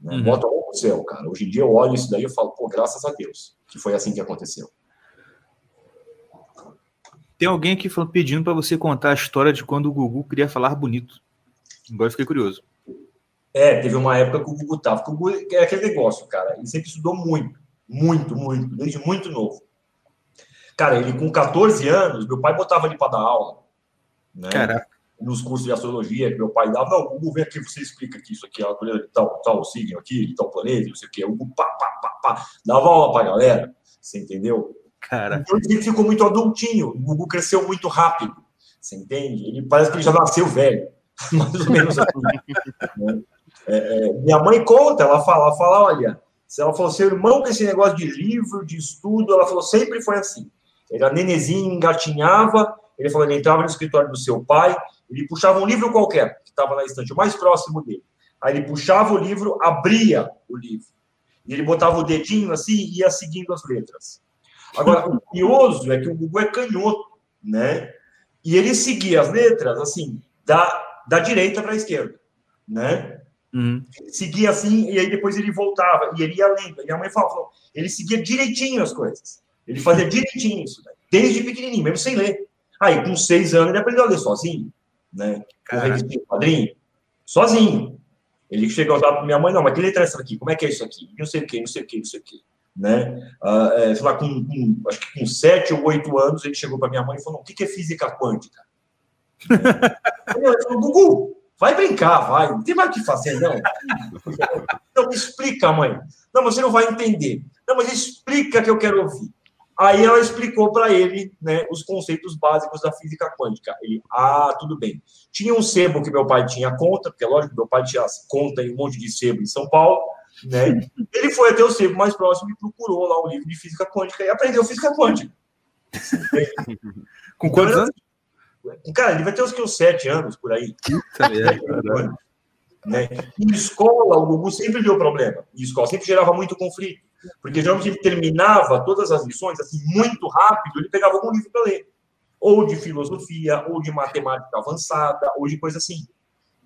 Né? Uhum. Boto a mão pro céu, cara. Hoje em dia eu olho isso daí e falo, pô, graças a Deus, que foi assim que aconteceu. Tem alguém aqui pedindo para você contar a história de quando o Gugu queria falar bonito. Agora eu fiquei curioso. É, teve uma época que o Gugu tava. O Gugu é aquele negócio, cara. Ele sempre estudou muito, muito, muito, desde muito novo. Cara, ele com 14 anos, meu pai botava ele para dar aula. Né? Caraca. Nos cursos de astrologia que meu pai dava. Não, Gugu, vem aqui, você explica aqui isso aqui, colher de tal, tal signo aqui, de tal planeta, não sei o quê. O Gugu, pá, pá, pá, pá. Dava aula pra galera. Você entendeu? Cara. Então ele ficou muito adultinho. O Gugu cresceu muito rápido. Você entende? Ele parece que ele já nasceu velho. Mais ou menos assim. É, é, minha mãe conta, ela fala, ela fala, olha, ela falou, seu irmão com esse negócio de livro, de estudo, ela falou, sempre foi assim. Ele era nenezinho, engatinhava, ele falou, ele entrava no escritório do seu pai, ele puxava um livro qualquer, que estava na estante, mais próximo dele. Aí ele puxava o livro, abria o livro. E ele botava o dedinho assim e ia seguindo as letras. Agora, o curioso é que o Gugu é canhoto, né? E ele seguia as letras, assim, da, da direita para a esquerda, né? Uhum. Seguia assim, e aí depois ele voltava, e ele ia lendo. E a mãe falava, ele seguia direitinho as coisas. Ele fazia direitinho isso, né? desde pequenininho, mesmo sem ler. Aí, com seis anos, ele aprendeu a ler sozinho, né? Com revistinha padrinho, sozinho. Ele chegou lá para minha mãe, não, mas que letra é essa aqui? Como é que é isso aqui? Não sei o que, não sei o que, não sei o que. Né? Ah, é, sei lá, com, com, acho que com sete ou oito anos, ele chegou para minha mãe e falou: o que, que é física quântica? ele falou, Gugu, Vai brincar, vai. Não tem mais o que fazer, não. Não, me explica, mãe. Não, você não vai entender. Não, mas explica que eu quero ouvir. Aí ela explicou para ele né, os conceitos básicos da física quântica. Ele, ah, tudo bem. Tinha um sebo que meu pai tinha conta, porque lógico, meu pai tinha conta em um monte de sebo em São Paulo. Né? Ele foi até o sebo mais próximo e procurou lá o livro de física quântica e aprendeu física quântica. Com quantos anos? Cara, ele vai ter uns, uns sete anos por aí. né? Em escola, o Gugu sempre deu problema. Em escola, sempre gerava muito conflito. Porque geralmente ele terminava todas as lições assim, muito rápido, ele pegava algum livro para ler. Ou de filosofia, ou de matemática avançada, ou de coisa assim.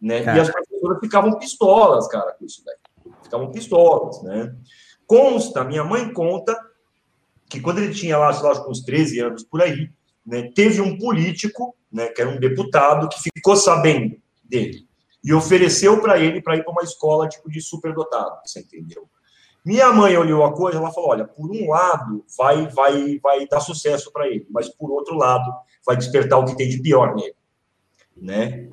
Né? E as professoras ficavam pistolas, cara, com isso daí. Ficavam pistolas, né? Consta, minha mãe conta que quando ele tinha lá, sei lá, uns 13 anos por aí, né, teve um político né, que era um deputado, que ficou sabendo dele e ofereceu para ele para ir para uma escola tipo de superdotado, você entendeu? Minha mãe olhou a coisa, ela falou: olha, por um lado vai vai vai dar sucesso para ele, mas por outro lado vai despertar o que tem de pior nele, né?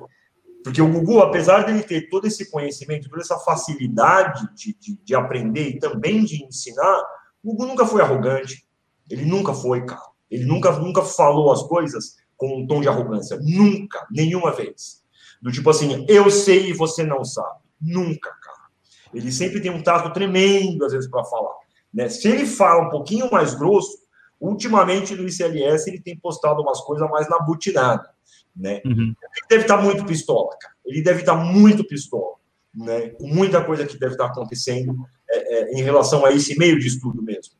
Porque o Gugu, apesar dele ter todo esse conhecimento, toda essa facilidade de, de, de aprender e também de ensinar, o Gugu nunca foi arrogante. Ele nunca foi, cara. Ele nunca, nunca falou as coisas com um tom de arrogância. Nunca, nenhuma vez. Do tipo assim, eu sei e você não sabe. Nunca, cara. Ele sempre tem um tato tremendo, às vezes, para falar. Né? Se ele fala um pouquinho mais grosso, ultimamente no ICLS ele tem postado umas coisas mais na butinada. Né? Uhum. Ele deve estar tá muito pistola, cara. Ele deve estar tá muito pistola. Né? Com muita coisa que deve estar tá acontecendo é, é, em relação a esse meio de estudo mesmo.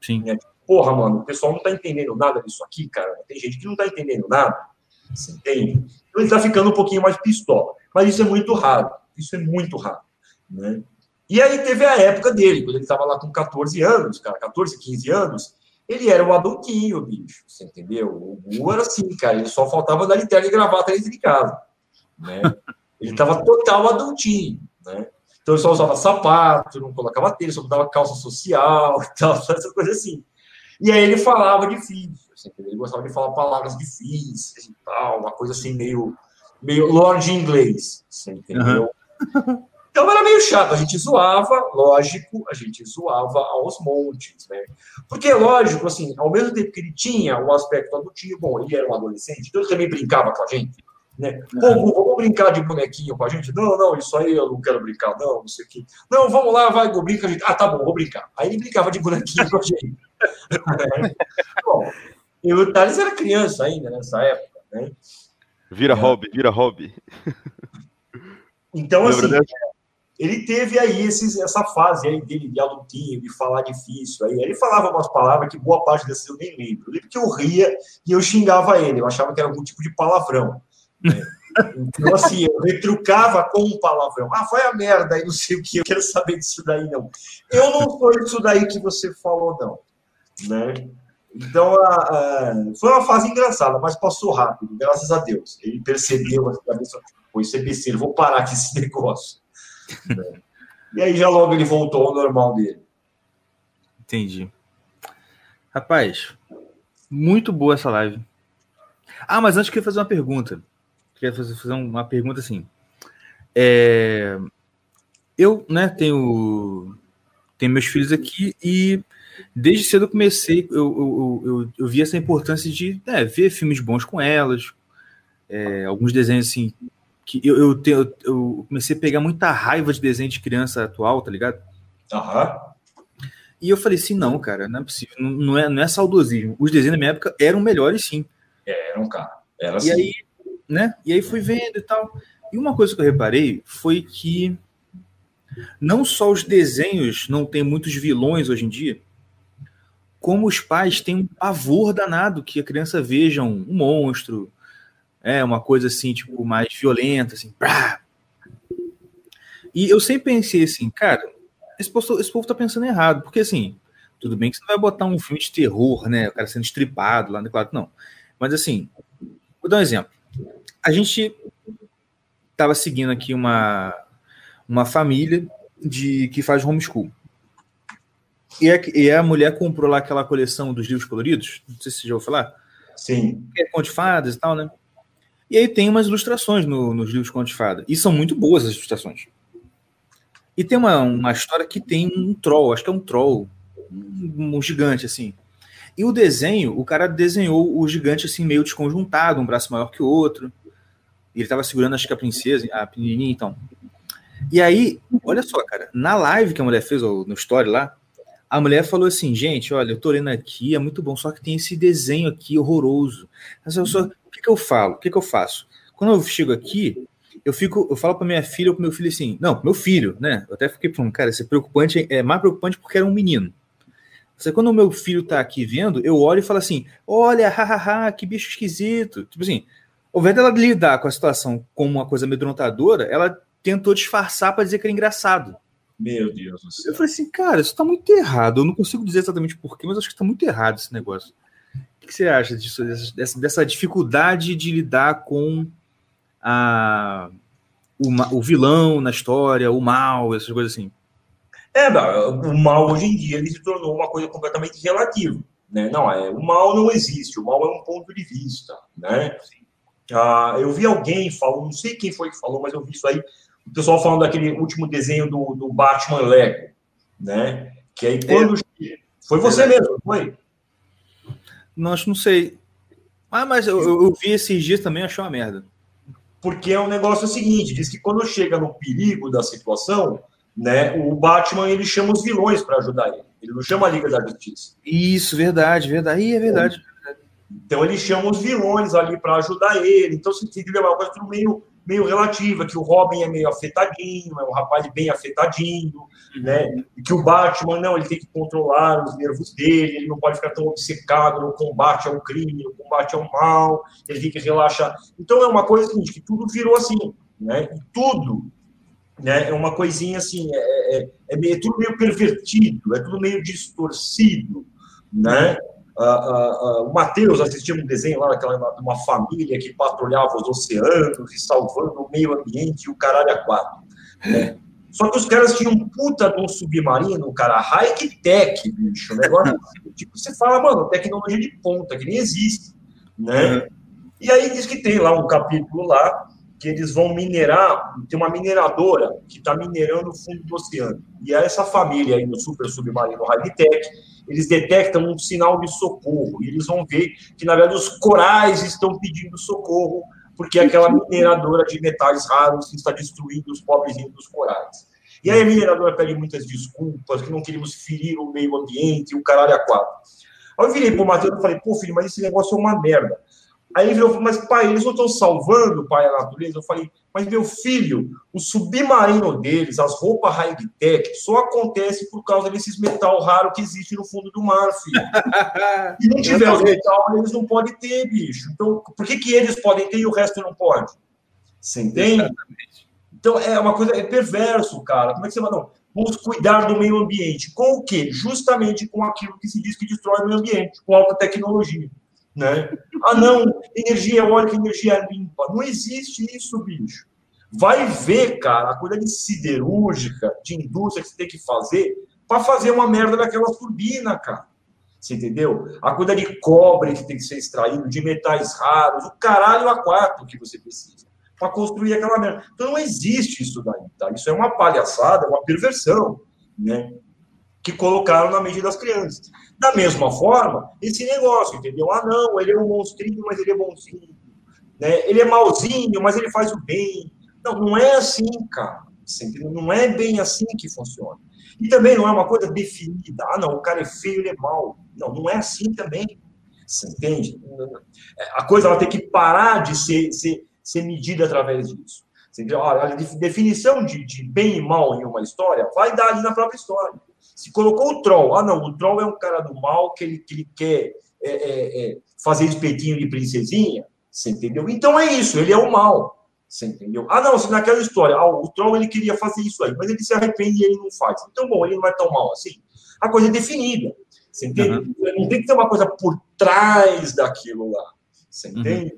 Sim. Né? Porra, mano, o pessoal não está entendendo nada disso aqui, cara. Tem gente que não está entendendo nada. Você entende? Então ele está ficando um pouquinho mais pistola. Mas isso é muito raro. Isso é muito raro. Né? E aí teve a época dele, quando ele estava lá com 14 anos, cara, 14, 15 anos, ele era um adultinho, bicho, você entendeu? O Gu era assim, cara, ele só faltava dar terno e gravata dentro de casa, né? Ele estava total adultinho, né? Então ele só usava sapato, não colocava tênis, só usava calça social e tal, essa coisa assim. E aí ele falava difícil, assim, ele gostava de falar palavras difíceis e tal, uma coisa assim meio, meio lord inglês, você entendeu? Uhum. Então era meio chato, a gente zoava, lógico, a gente zoava aos montes, né? Porque, lógico, assim, ao mesmo tempo que ele tinha o um aspecto adultinho, bom, ele era um adolescente, então ele também brincava com a gente, né? Pô, vamos brincar de bonequinho com a gente? Não, não, isso aí eu não quero brincar, não, não sei o quê. Não, vamos lá, vai, brinca a gente. Ah, tá bom, vou brincar. Aí ele brincava de bonequinho com a gente. bom, e o Thales era criança ainda nessa época, né? Vira é. hobby, vira hobby. Então, assim, ele teve aí esses, essa fase aí dele de adultinho, de falar difícil. Aí ele falava umas palavras que boa parte dessas eu nem lembro. Eu lembro que eu ria e eu xingava ele, eu achava que era algum tipo de palavrão. Né? Então, assim, eu retrucava com um palavrão. Ah, foi a merda aí, não sei o que, eu quero saber disso daí, não. Eu não sou isso daí que você falou, não. Né? Então, a, a, foi uma fase engraçada, mas passou rápido, graças a Deus. Ele percebeu, a cabeça, foi isso é besteira, vou parar com esse negócio. E aí já logo ele voltou ao normal dele. Entendi. Rapaz, muito boa essa live. Ah, mas antes eu queria fazer uma pergunta. Queria fazer, uma pergunta assim. É... Eu, né, tenho, tenho meus filhos aqui e desde cedo eu comecei, eu, eu, eu, eu vi essa importância de é, ver filmes bons com elas, é, alguns desenhos assim que eu, eu, tenho, eu comecei a pegar muita raiva de desenho de criança atual, tá ligado? Aham. E eu falei assim, não, cara, não é possível, não, não, é, não é saudosismo. Os desenhos da minha época eram melhores, sim. Eram, cara. Era e assim. aí, né? E aí fui vendo e tal. E uma coisa que eu reparei foi que não só os desenhos não têm muitos vilões hoje em dia, como os pais têm um pavor danado que a criança veja um monstro, é uma coisa assim, tipo, mais violenta, assim. Brá. E eu sempre pensei assim, cara, esse povo, esse povo tá pensando errado, porque assim, tudo bem que você não vai botar um filme de terror, né? O cara sendo estripado lá no claro, não. Mas assim, vou dar um exemplo. A gente tava seguindo aqui uma, uma família de que faz homeschool. E a, e a mulher comprou lá aquela coleção dos livros coloridos, não sei se você já ouviu falar. Sim. Que é conto de fadas e tal, né? E aí tem umas ilustrações no, nos livros Contos de Fada. E são muito boas as ilustrações. E tem uma, uma história que tem um troll, acho que é um troll, um, um gigante assim. E o desenho, o cara desenhou o gigante assim meio desconjuntado, um braço maior que o outro. E ele tava segurando, acho que a princesa, a pequenininha, então. E aí, olha só, cara, na live que a mulher fez, ou no story lá, a mulher falou assim, gente, olha, eu tô lendo aqui, é muito bom, só que tem esse desenho aqui horroroso. Mas eu só, que, que eu falo? O que, que eu faço? Quando eu chego aqui, eu fico, eu falo para minha filha ou para meu filho assim, não, meu filho, né? Eu até fiquei falando, cara, isso é preocupante, é mais preocupante porque era um menino. Você, quando o meu filho tá aqui vendo, eu olho e falo assim, olha, hahaha, que bicho esquisito. Tipo assim, ao invés dela lidar com a situação como uma coisa amedrontadora, ela tentou disfarçar para dizer que era engraçado. Meu Deus do céu. Eu falei assim, cara, isso tá muito errado. Eu não consigo dizer exatamente porquê, mas acho que tá muito errado esse negócio. O que você acha disso, dessa, dessa dificuldade de lidar com a, o, o vilão na história, o mal, essas coisas assim? É, o mal hoje em dia ele se tornou uma coisa completamente relativa. Né? Não, é, o mal não existe, o mal é um ponto de vista. Né? Ah, eu vi alguém falando, não sei quem foi que falou, mas eu vi isso aí. O pessoal falando daquele último desenho do, do Batman Lego, né? Que aí quando. É. Foi você mesmo, foi? Não, acho não sei. Ah, mas eu, eu, vi esses dias também, achei uma merda. Porque é um negócio seguinte, diz que quando chega no perigo da situação, né, o Batman ele chama os vilões para ajudar ele. Ele não chama a Liga da Justiça. Isso, verdade, verdade. Ih, é verdade. Então ele chama os vilões ali para ajudar ele. Então você tem que levar uma coisa meio, meio relativa, que o Robin é meio afetadinho, é um rapaz bem afetadinho, uhum. né? Que o Batman, não, ele tem que controlar os nervos dele, ele não pode ficar tão obcecado no combate ao crime, no combate ao mal, ele tem que relaxar. Então é uma coisa seguinte, que tudo virou assim, né? E tudo né? É uma coisinha assim, é, é, é, meio, é tudo meio pervertido, é tudo meio distorcido, né? Uh, uh, uh, o Matheus assistia um desenho lá daquela uma família que patrulhava os oceanos e salvando o meio ambiente e o caralho a quatro. Né? Só que os caras tinham um puta de um submarino, cara, high-tech, bicho. Negócio, tipo, você fala, mano, tecnologia de ponta, que nem existe, né? E aí diz que tem lá um capítulo lá que eles vão minerar, tem uma mineradora que está minerando o fundo do oceano. E essa família aí no super submarino Hightech, eles detectam um sinal de socorro. E eles vão ver que, na verdade, os corais estão pedindo socorro, porque aquela mineradora de metais raros está destruindo os pobrezinhos dos corais. E aí a mineradora pede muitas desculpas, que não queríamos ferir o meio ambiente, o caralho a quatro. Aí eu virei pro Matheus e falei, pô, filho, mas esse negócio é uma merda. Aí ele virou, mas pai, eles não estão salvando, pai, a natureza? Eu falei, mas meu filho, o submarino deles, as roupas high-tech, só acontece por causa desses metal raro que existe no fundo do mar, filho. Se não tiver os metal, eles não podem ter, bicho. Então, por que, que eles podem ter e o resto não pode? Você entende? Exatamente. Então, é uma coisa, é perverso, cara. Como é que você vai, não? Vamos cuidar do meio ambiente. Com o quê? Justamente com aquilo que se diz que destrói o meio ambiente, com alta tecnologia. Né? Ah, não, energia eólica, energia limpa. Não existe isso, bicho. Vai ver, cara, a coisa de siderúrgica, de indústria que você tem que fazer para fazer uma merda daquelas turbinas, cara. Você entendeu? A coisa de cobre que tem que ser extraído, de metais raros, o caralho a quatro que você precisa para construir aquela merda. Então não existe isso daí, tá? Isso é uma palhaçada, uma perversão, né? Que colocaram na mente das crianças. Da mesma forma, esse negócio, entendeu? Ah, não, ele é um monstrinho, mas ele é bonzinho. Né? Ele é malzinho, mas ele faz o bem. Não, não é assim, cara. Não é bem assim que funciona. E também não é uma coisa definida. Ah, não, o cara é feio, ele é mal. Não, não é assim também. Você entende? A coisa ela tem que parar de ser, ser, ser medida através disso. Você Olha, a definição de, de bem e mal em uma história vai dar ali na própria história. Se colocou o troll, ah, não, o troll é um cara do mal que ele, que ele quer é, é, é, fazer espetinho de princesinha, você entendeu? Então é isso, ele é o mal, você entendeu? Ah, não, se naquela história, ah, o troll ele queria fazer isso aí, mas ele se arrepende e ele não faz. Então, bom, ele não é tão mal assim. A coisa é definida, você entende? Uhum. Não tem que ter uma coisa por trás daquilo lá, você uhum. entende?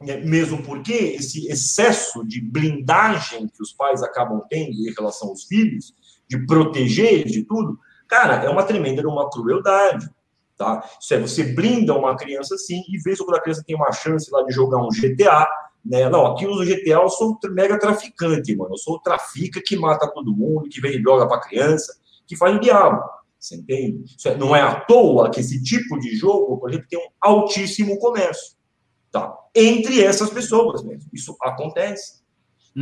Uhum. Mesmo porque esse excesso de blindagem que os pais acabam tendo em relação aos filhos de proteger de tudo, cara, é uma tremenda uma crueldade. Tá? Isso é, você blinda uma criança assim, e vê se quando a criança tem uma chance lá de jogar um GTA, né? Não, aqui no GTA eu sou mega traficante, mano. Eu sou o trafica que mata todo mundo, que vende droga para criança, que faz o diabo. Você entende? É, não é à toa que esse tipo de jogo, por exemplo, tem um altíssimo comércio. Tá? Entre essas pessoas mesmo. Isso acontece.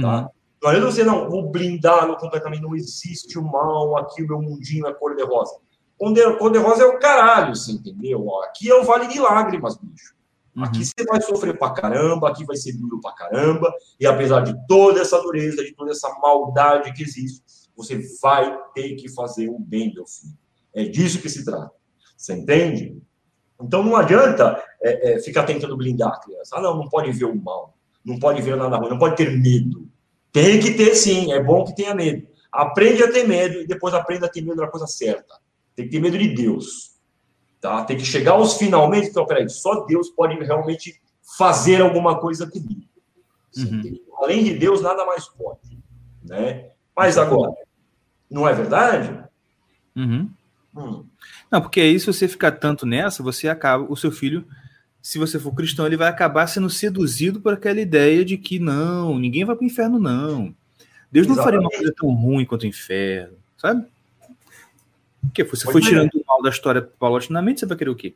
Tá? Uhum. Não adianta você, não, vou blindá-lo completamente, não existe o mal, aqui o meu mundinho é cor-de-rosa. Cor-de-rosa é o caralho, você entendeu? Aqui é o vale de lágrimas, bicho. Aqui uhum. você vai sofrer pra caramba, aqui vai ser duro pra caramba, e apesar de toda essa dureza, de toda essa maldade que existe, você vai ter que fazer o bem, meu filho. É disso que se trata. Você entende? Então não adianta é, é, ficar tentando blindar a criança. Ah, não, não pode ver o mal, não pode ver nada ruim, não pode ter medo. Tem que ter sim, é bom que tenha medo. Aprende a ter medo e depois aprenda a ter medo da coisa certa. Tem que ter medo de Deus. Tá? Tem que chegar aos finalmente. Então, peraí, só Deus pode realmente fazer alguma coisa comigo. Uhum. Além de Deus, nada mais pode. Né? Mas agora, não é verdade? Uhum. Hum. Não, porque aí se você ficar tanto nessa, você acaba, o seu filho se você for cristão, ele vai acabar sendo seduzido por aquela ideia de que não, ninguém vai para o inferno, não. Deus não faria uma coisa tão ruim quanto o inferno, sabe? Porque você foi é. tirando o mal da história paulatinamente, você vai querer o quê?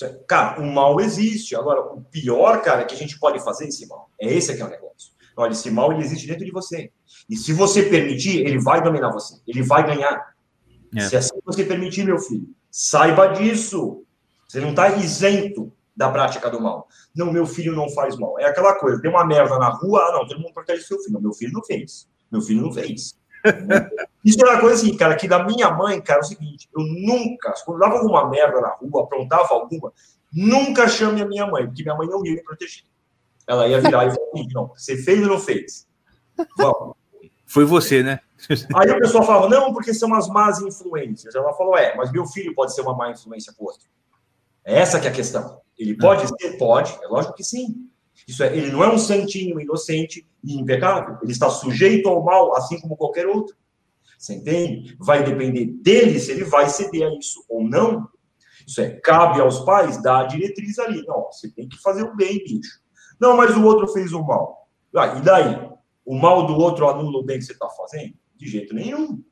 É, cara, o mal existe. Agora, o pior, cara, que a gente pode fazer esse mal. É esse que é o negócio. Olha, esse mal ele existe dentro de você. E se você permitir, ele vai dominar você. Ele vai ganhar. É. Se assim você permitir, meu filho, saiba disso. Você não está isento da prática do mal. Não, meu filho não faz mal. É aquela coisa, tem uma merda na rua, ah, não, todo mundo protege seu filho. Meu filho não fez. Meu filho não fez. Isso é uma coisa assim, cara, que da minha mãe, cara, é o seguinte, eu nunca, quando dava alguma merda na rua, aprontava alguma, nunca chame a minha mãe, porque minha mãe não ia me proteger. Ela ia virar e falar, não, você fez ou não fez? Vamos. Foi você, né? Aí o pessoal falava, não, porque são as más influências. Ela falou, é, mas meu filho pode ser uma má influência para outro. É essa que é a questão. Ele pode ser? Pode, é lógico que sim. Isso é, ele não é um santinho inocente e impecável. Ele está sujeito ao mal, assim como qualquer outro. Você entende? Vai depender dele se ele vai ceder a isso ou não. Isso é, cabe aos pais dar a diretriz ali. Não, você tem que fazer o bem, bicho. Não, mas o outro fez o mal. Ah, e daí? O mal do outro anula o bem que você está fazendo? De jeito nenhum.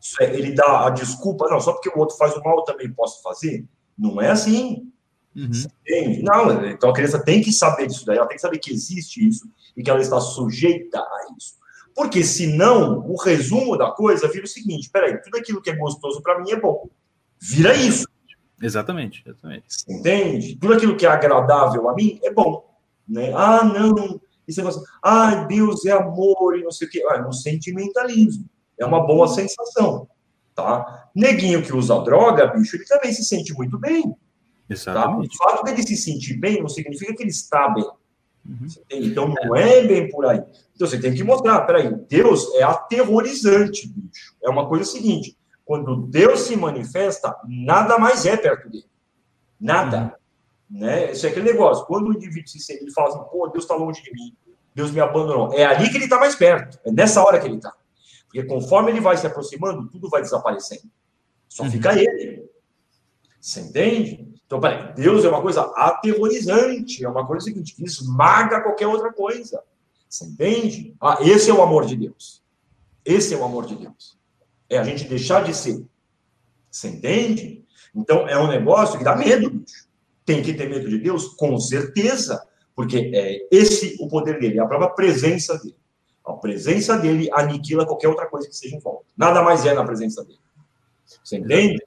Isso é, ele dá a desculpa, não, só porque o outro faz o mal eu também posso fazer? Não é assim. Uhum. Não, então a criança tem que saber disso daí, ela tem que saber que existe isso e que ela está sujeita a isso. Porque senão, o resumo da coisa vira o seguinte: peraí, tudo aquilo que é gostoso para mim é bom. Vira isso. Exatamente, exatamente. Entende? Tudo aquilo que é agradável a mim é bom. Né? Ah, não, isso é ah, Deus é amor e não sei o quê. Ah, é um sentimentalismo. É uma boa sensação. Tá? Neguinho que usa droga, bicho, ele também se sente muito bem. Exatamente. Tá? O fato dele se sentir bem não significa que ele está bem. Uhum. Então não é bem por aí. Então você tem que mostrar, peraí, Deus é aterrorizante, bicho. É uma coisa seguinte: quando Deus se manifesta, nada mais é perto dele. Nada. Uhum. Né? Isso é aquele negócio. Quando o indivíduo se sente, ele fala assim, pô, Deus está longe de mim, Deus me abandonou. É ali que ele está mais perto. É nessa hora que ele está. Porque conforme ele vai se aproximando, tudo vai desaparecendo. Só uhum. fica ele. Você entende? Então, peraí, Deus é uma coisa aterrorizante, é uma coisa seguinte, que esmaga qualquer outra coisa. Você entende? Ah, esse é o amor de Deus. Esse é o amor de Deus. É a gente deixar de ser. Você entende? Então, é um negócio que dá medo, bicho. Tem que ter medo de Deus? Com certeza. Porque é esse o poder dele, é a própria presença dele. A presença dele aniquila qualquer outra coisa que seja em volta. Nada mais é na presença dele. Você entende?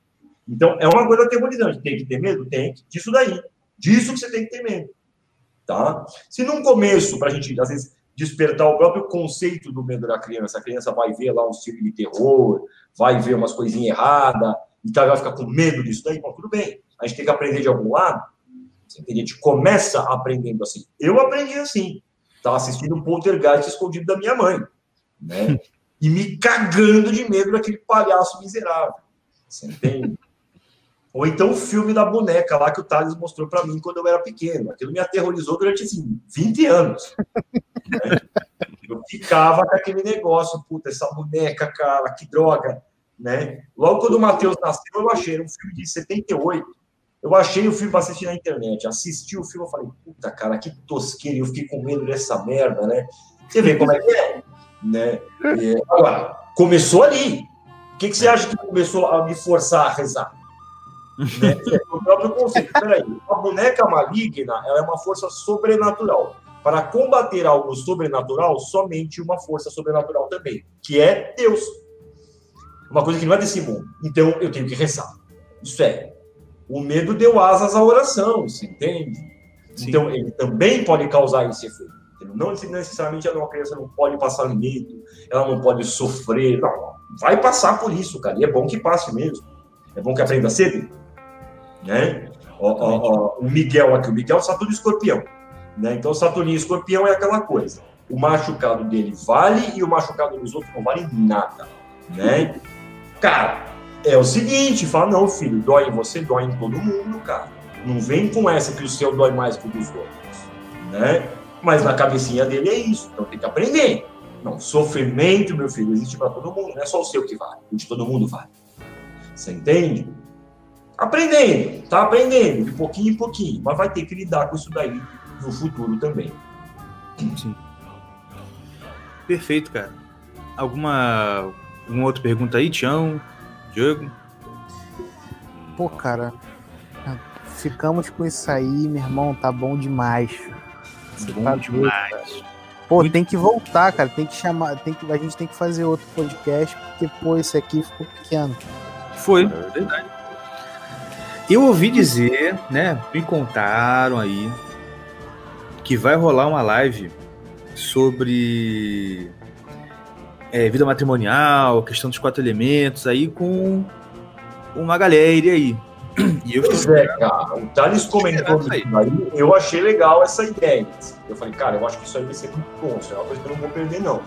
Então, é uma coisa aterrorizante. Tem que ter medo? Tem. Disso daí. Disso que você tem que ter medo. Tá? Se num começo, para a gente, às vezes, despertar o próprio conceito do medo da criança, a criança vai ver lá um filme de terror, vai ver umas coisinhas erradas, e tal, vai ficar com medo disso daí, bom, tudo bem. A gente tem que aprender de algum lado. A gente começa aprendendo assim. Eu aprendi assim. Estava assistindo um poltergeist escondido da minha mãe. Né? E me cagando de medo daquele palhaço miserável. Você entende? Ou então o filme da boneca lá que o Thales mostrou para mim quando eu era pequeno. Aquilo me aterrorizou durante assim, 20 anos. Né? Eu ficava com aquele negócio, puta, essa boneca, cara, que droga. Né? Logo quando o Matheus nasceu, eu achei um filme de 78. Eu achei o filme para assistir na internet. Assisti o filme, eu falei, puta, cara, que tosqueira. Eu fiquei com medo dessa merda, né? Você vê como é que é? Né? E, agora, começou ali. O que, que você acha que começou a me forçar a rezar? Né? o próprio conceito. Peraí, a boneca maligna ela é uma força sobrenatural. Para combater algo sobrenatural, somente uma força sobrenatural também, que é Deus. Uma coisa que não é desse mundo. Então eu tenho que rezar. Isso é. O medo deu asas à oração, você entende? Sim. Então ele também pode causar esse efeito. Não necessariamente uma criança não pode passar medo, ela não pode sofrer. Não, vai passar por isso, cara. E é bom que passe mesmo. É bom que aprenda cedo né? Ó, ó, ó, o Miguel aqui, o Miguel é Saturno Escorpião, né? Então Saturno e Escorpião é aquela coisa. O machucado dele vale e o machucado dos outros não vale nada, né? Cara, é o seguinte, fala, não, filho, dói em você, dói em todo mundo, cara. Não vem com essa que o seu dói mais que o dos outros, né? Mas na cabecinha dele é isso, então tem que aprender. Não, sofrimento, meu filho, existe para todo mundo, não é só o seu que vale, o de todo mundo vale. Você entende? aprendendo, tá aprendendo, de pouquinho em pouquinho, mas vai ter que lidar com isso daí no futuro também. Sim. Perfeito, cara. Alguma, alguma outra pergunta aí, Tião, Diego? Pô, cara, ficamos com isso aí, meu irmão, tá bom demais. Você bom tá demais. Doido, pô, Muito... tem que voltar, cara, tem que chamar, tem que, a gente tem que fazer outro podcast, porque, pô, esse aqui ficou pequeno. Foi, é verdade. Eu ouvi dizer, né, me contaram aí, que vai rolar uma live sobre é, vida matrimonial, questão dos quatro elementos aí com uma galera aí. E eu pois é, cara, o Thales comentou isso aí. eu achei legal essa ideia. Eu falei, cara, eu acho que isso aí vai ser muito bom, isso é uma coisa que eu não vou perder, não.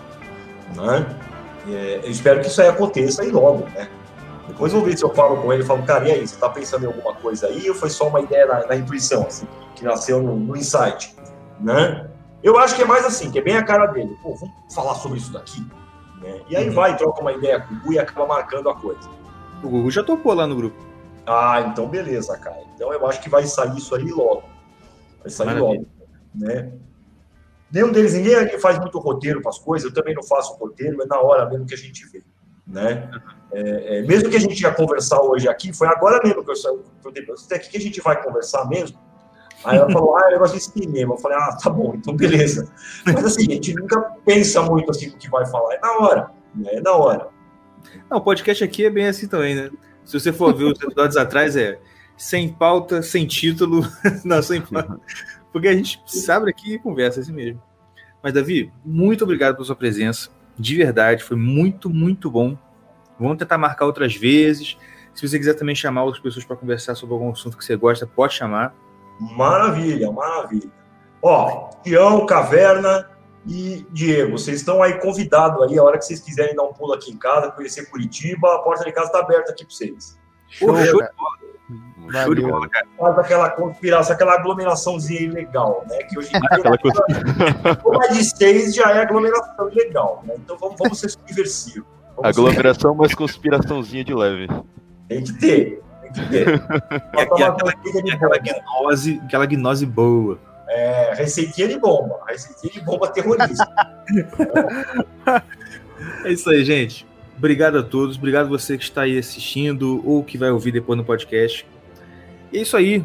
Né? É, eu espero que isso aí aconteça aí logo, né? Depois eu vou ver se eu falo com ele e falo, cara, e aí, você tá pensando em alguma coisa aí ou foi só uma ideia na, na intuição, assim, que nasceu no, no insight, né? Eu acho que é mais assim, que é bem a cara dele. Pô, vamos falar sobre isso daqui. Né? E aí uhum. vai, troca uma ideia com o Gu e acaba marcando a coisa. O Gugu já topou lá no grupo. Ah, então beleza, cara. Então eu acho que vai sair isso aí logo. Vai sair Maravilha. logo. Né? Nenhum deles, ninguém aqui faz muito roteiro para as coisas, eu também não faço roteiro, é na hora mesmo que a gente vê. Né? É, é, mesmo que a gente ia conversar hoje aqui, foi agora mesmo que eu saí. Até que a gente vai conversar mesmo. Aí ela falou, ah, eu negócio de cinema. Eu falei, ah, tá bom, então beleza. Mas assim, a gente nunca pensa muito assim no que vai falar, é na hora. Né? É na hora. Não, o podcast aqui é bem assim também, né? Se você for ver os episódios atrás, é sem pauta, sem título, não, sem pauta. Porque a gente sabe aqui e conversa assim mesmo. Mas, Davi, muito obrigado pela sua presença. De verdade, foi muito, muito bom. Vamos tentar marcar outras vezes. Se você quiser também chamar outras pessoas para conversar sobre algum assunto que você gosta, pode chamar. Maravilha, maravilha. Ó, Tião, Caverna e Diego, vocês estão aí convidados aí, a hora que vocês quiserem dar um pulo aqui em casa, conhecer Curitiba, a porta de casa está aberta aqui para vocês. Show, show de bola. Show de bola, cara. Faz aquela conspiração, aquela aglomeraçãozinha ilegal, né? Que hoje em dia, uma de seis já é aglomeração ilegal, né? Então vamos, vamos ser subversivos. Vamos aglomeração, ser... mas conspiraçãozinha de leve. Tem que ter. E, aquela, aquela, gnose, aquela gnose boa. É, receitinha de bomba. Receitinha de bomba terrorista. é isso aí, gente. Obrigado a todos. Obrigado você que está aí assistindo ou que vai ouvir depois no podcast. E é isso aí.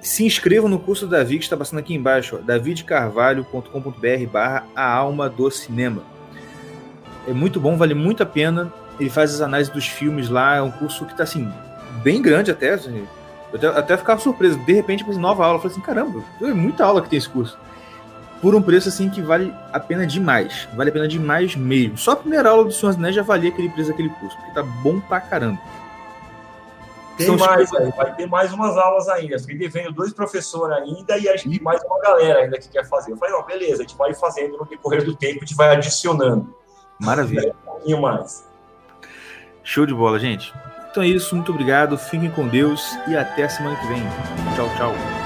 Se inscreva no curso do Davi que está passando aqui embaixo, davidcarvalho.com.br barra a alma do cinema. É muito bom, vale muito a pena. Ele faz as análises dos filmes lá, é um curso que está assim, bem grande até. Assim, eu até, ficava surpreso. De repente, depois nova aula, eu falei assim: caramba, é muita aula que tem esse curso. Por um preço assim que vale a pena demais. Vale a pena demais mesmo. Só a primeira aula do Senhor dos Anéis já valia aquele preço daquele curso, porque tá bom pra caramba. Tem São mais, vai ter mais umas aulas ainda. Fiquei devendo dois professores ainda e acho que mais uma galera ainda que quer fazer. Eu falei, não, beleza, a gente vai fazendo no decorrer do tempo, a gente vai adicionando. Maravilha. um pouquinho mais. Show de bola, gente. Então é isso, muito obrigado, fiquem com Deus e até semana que vem. Tchau, tchau.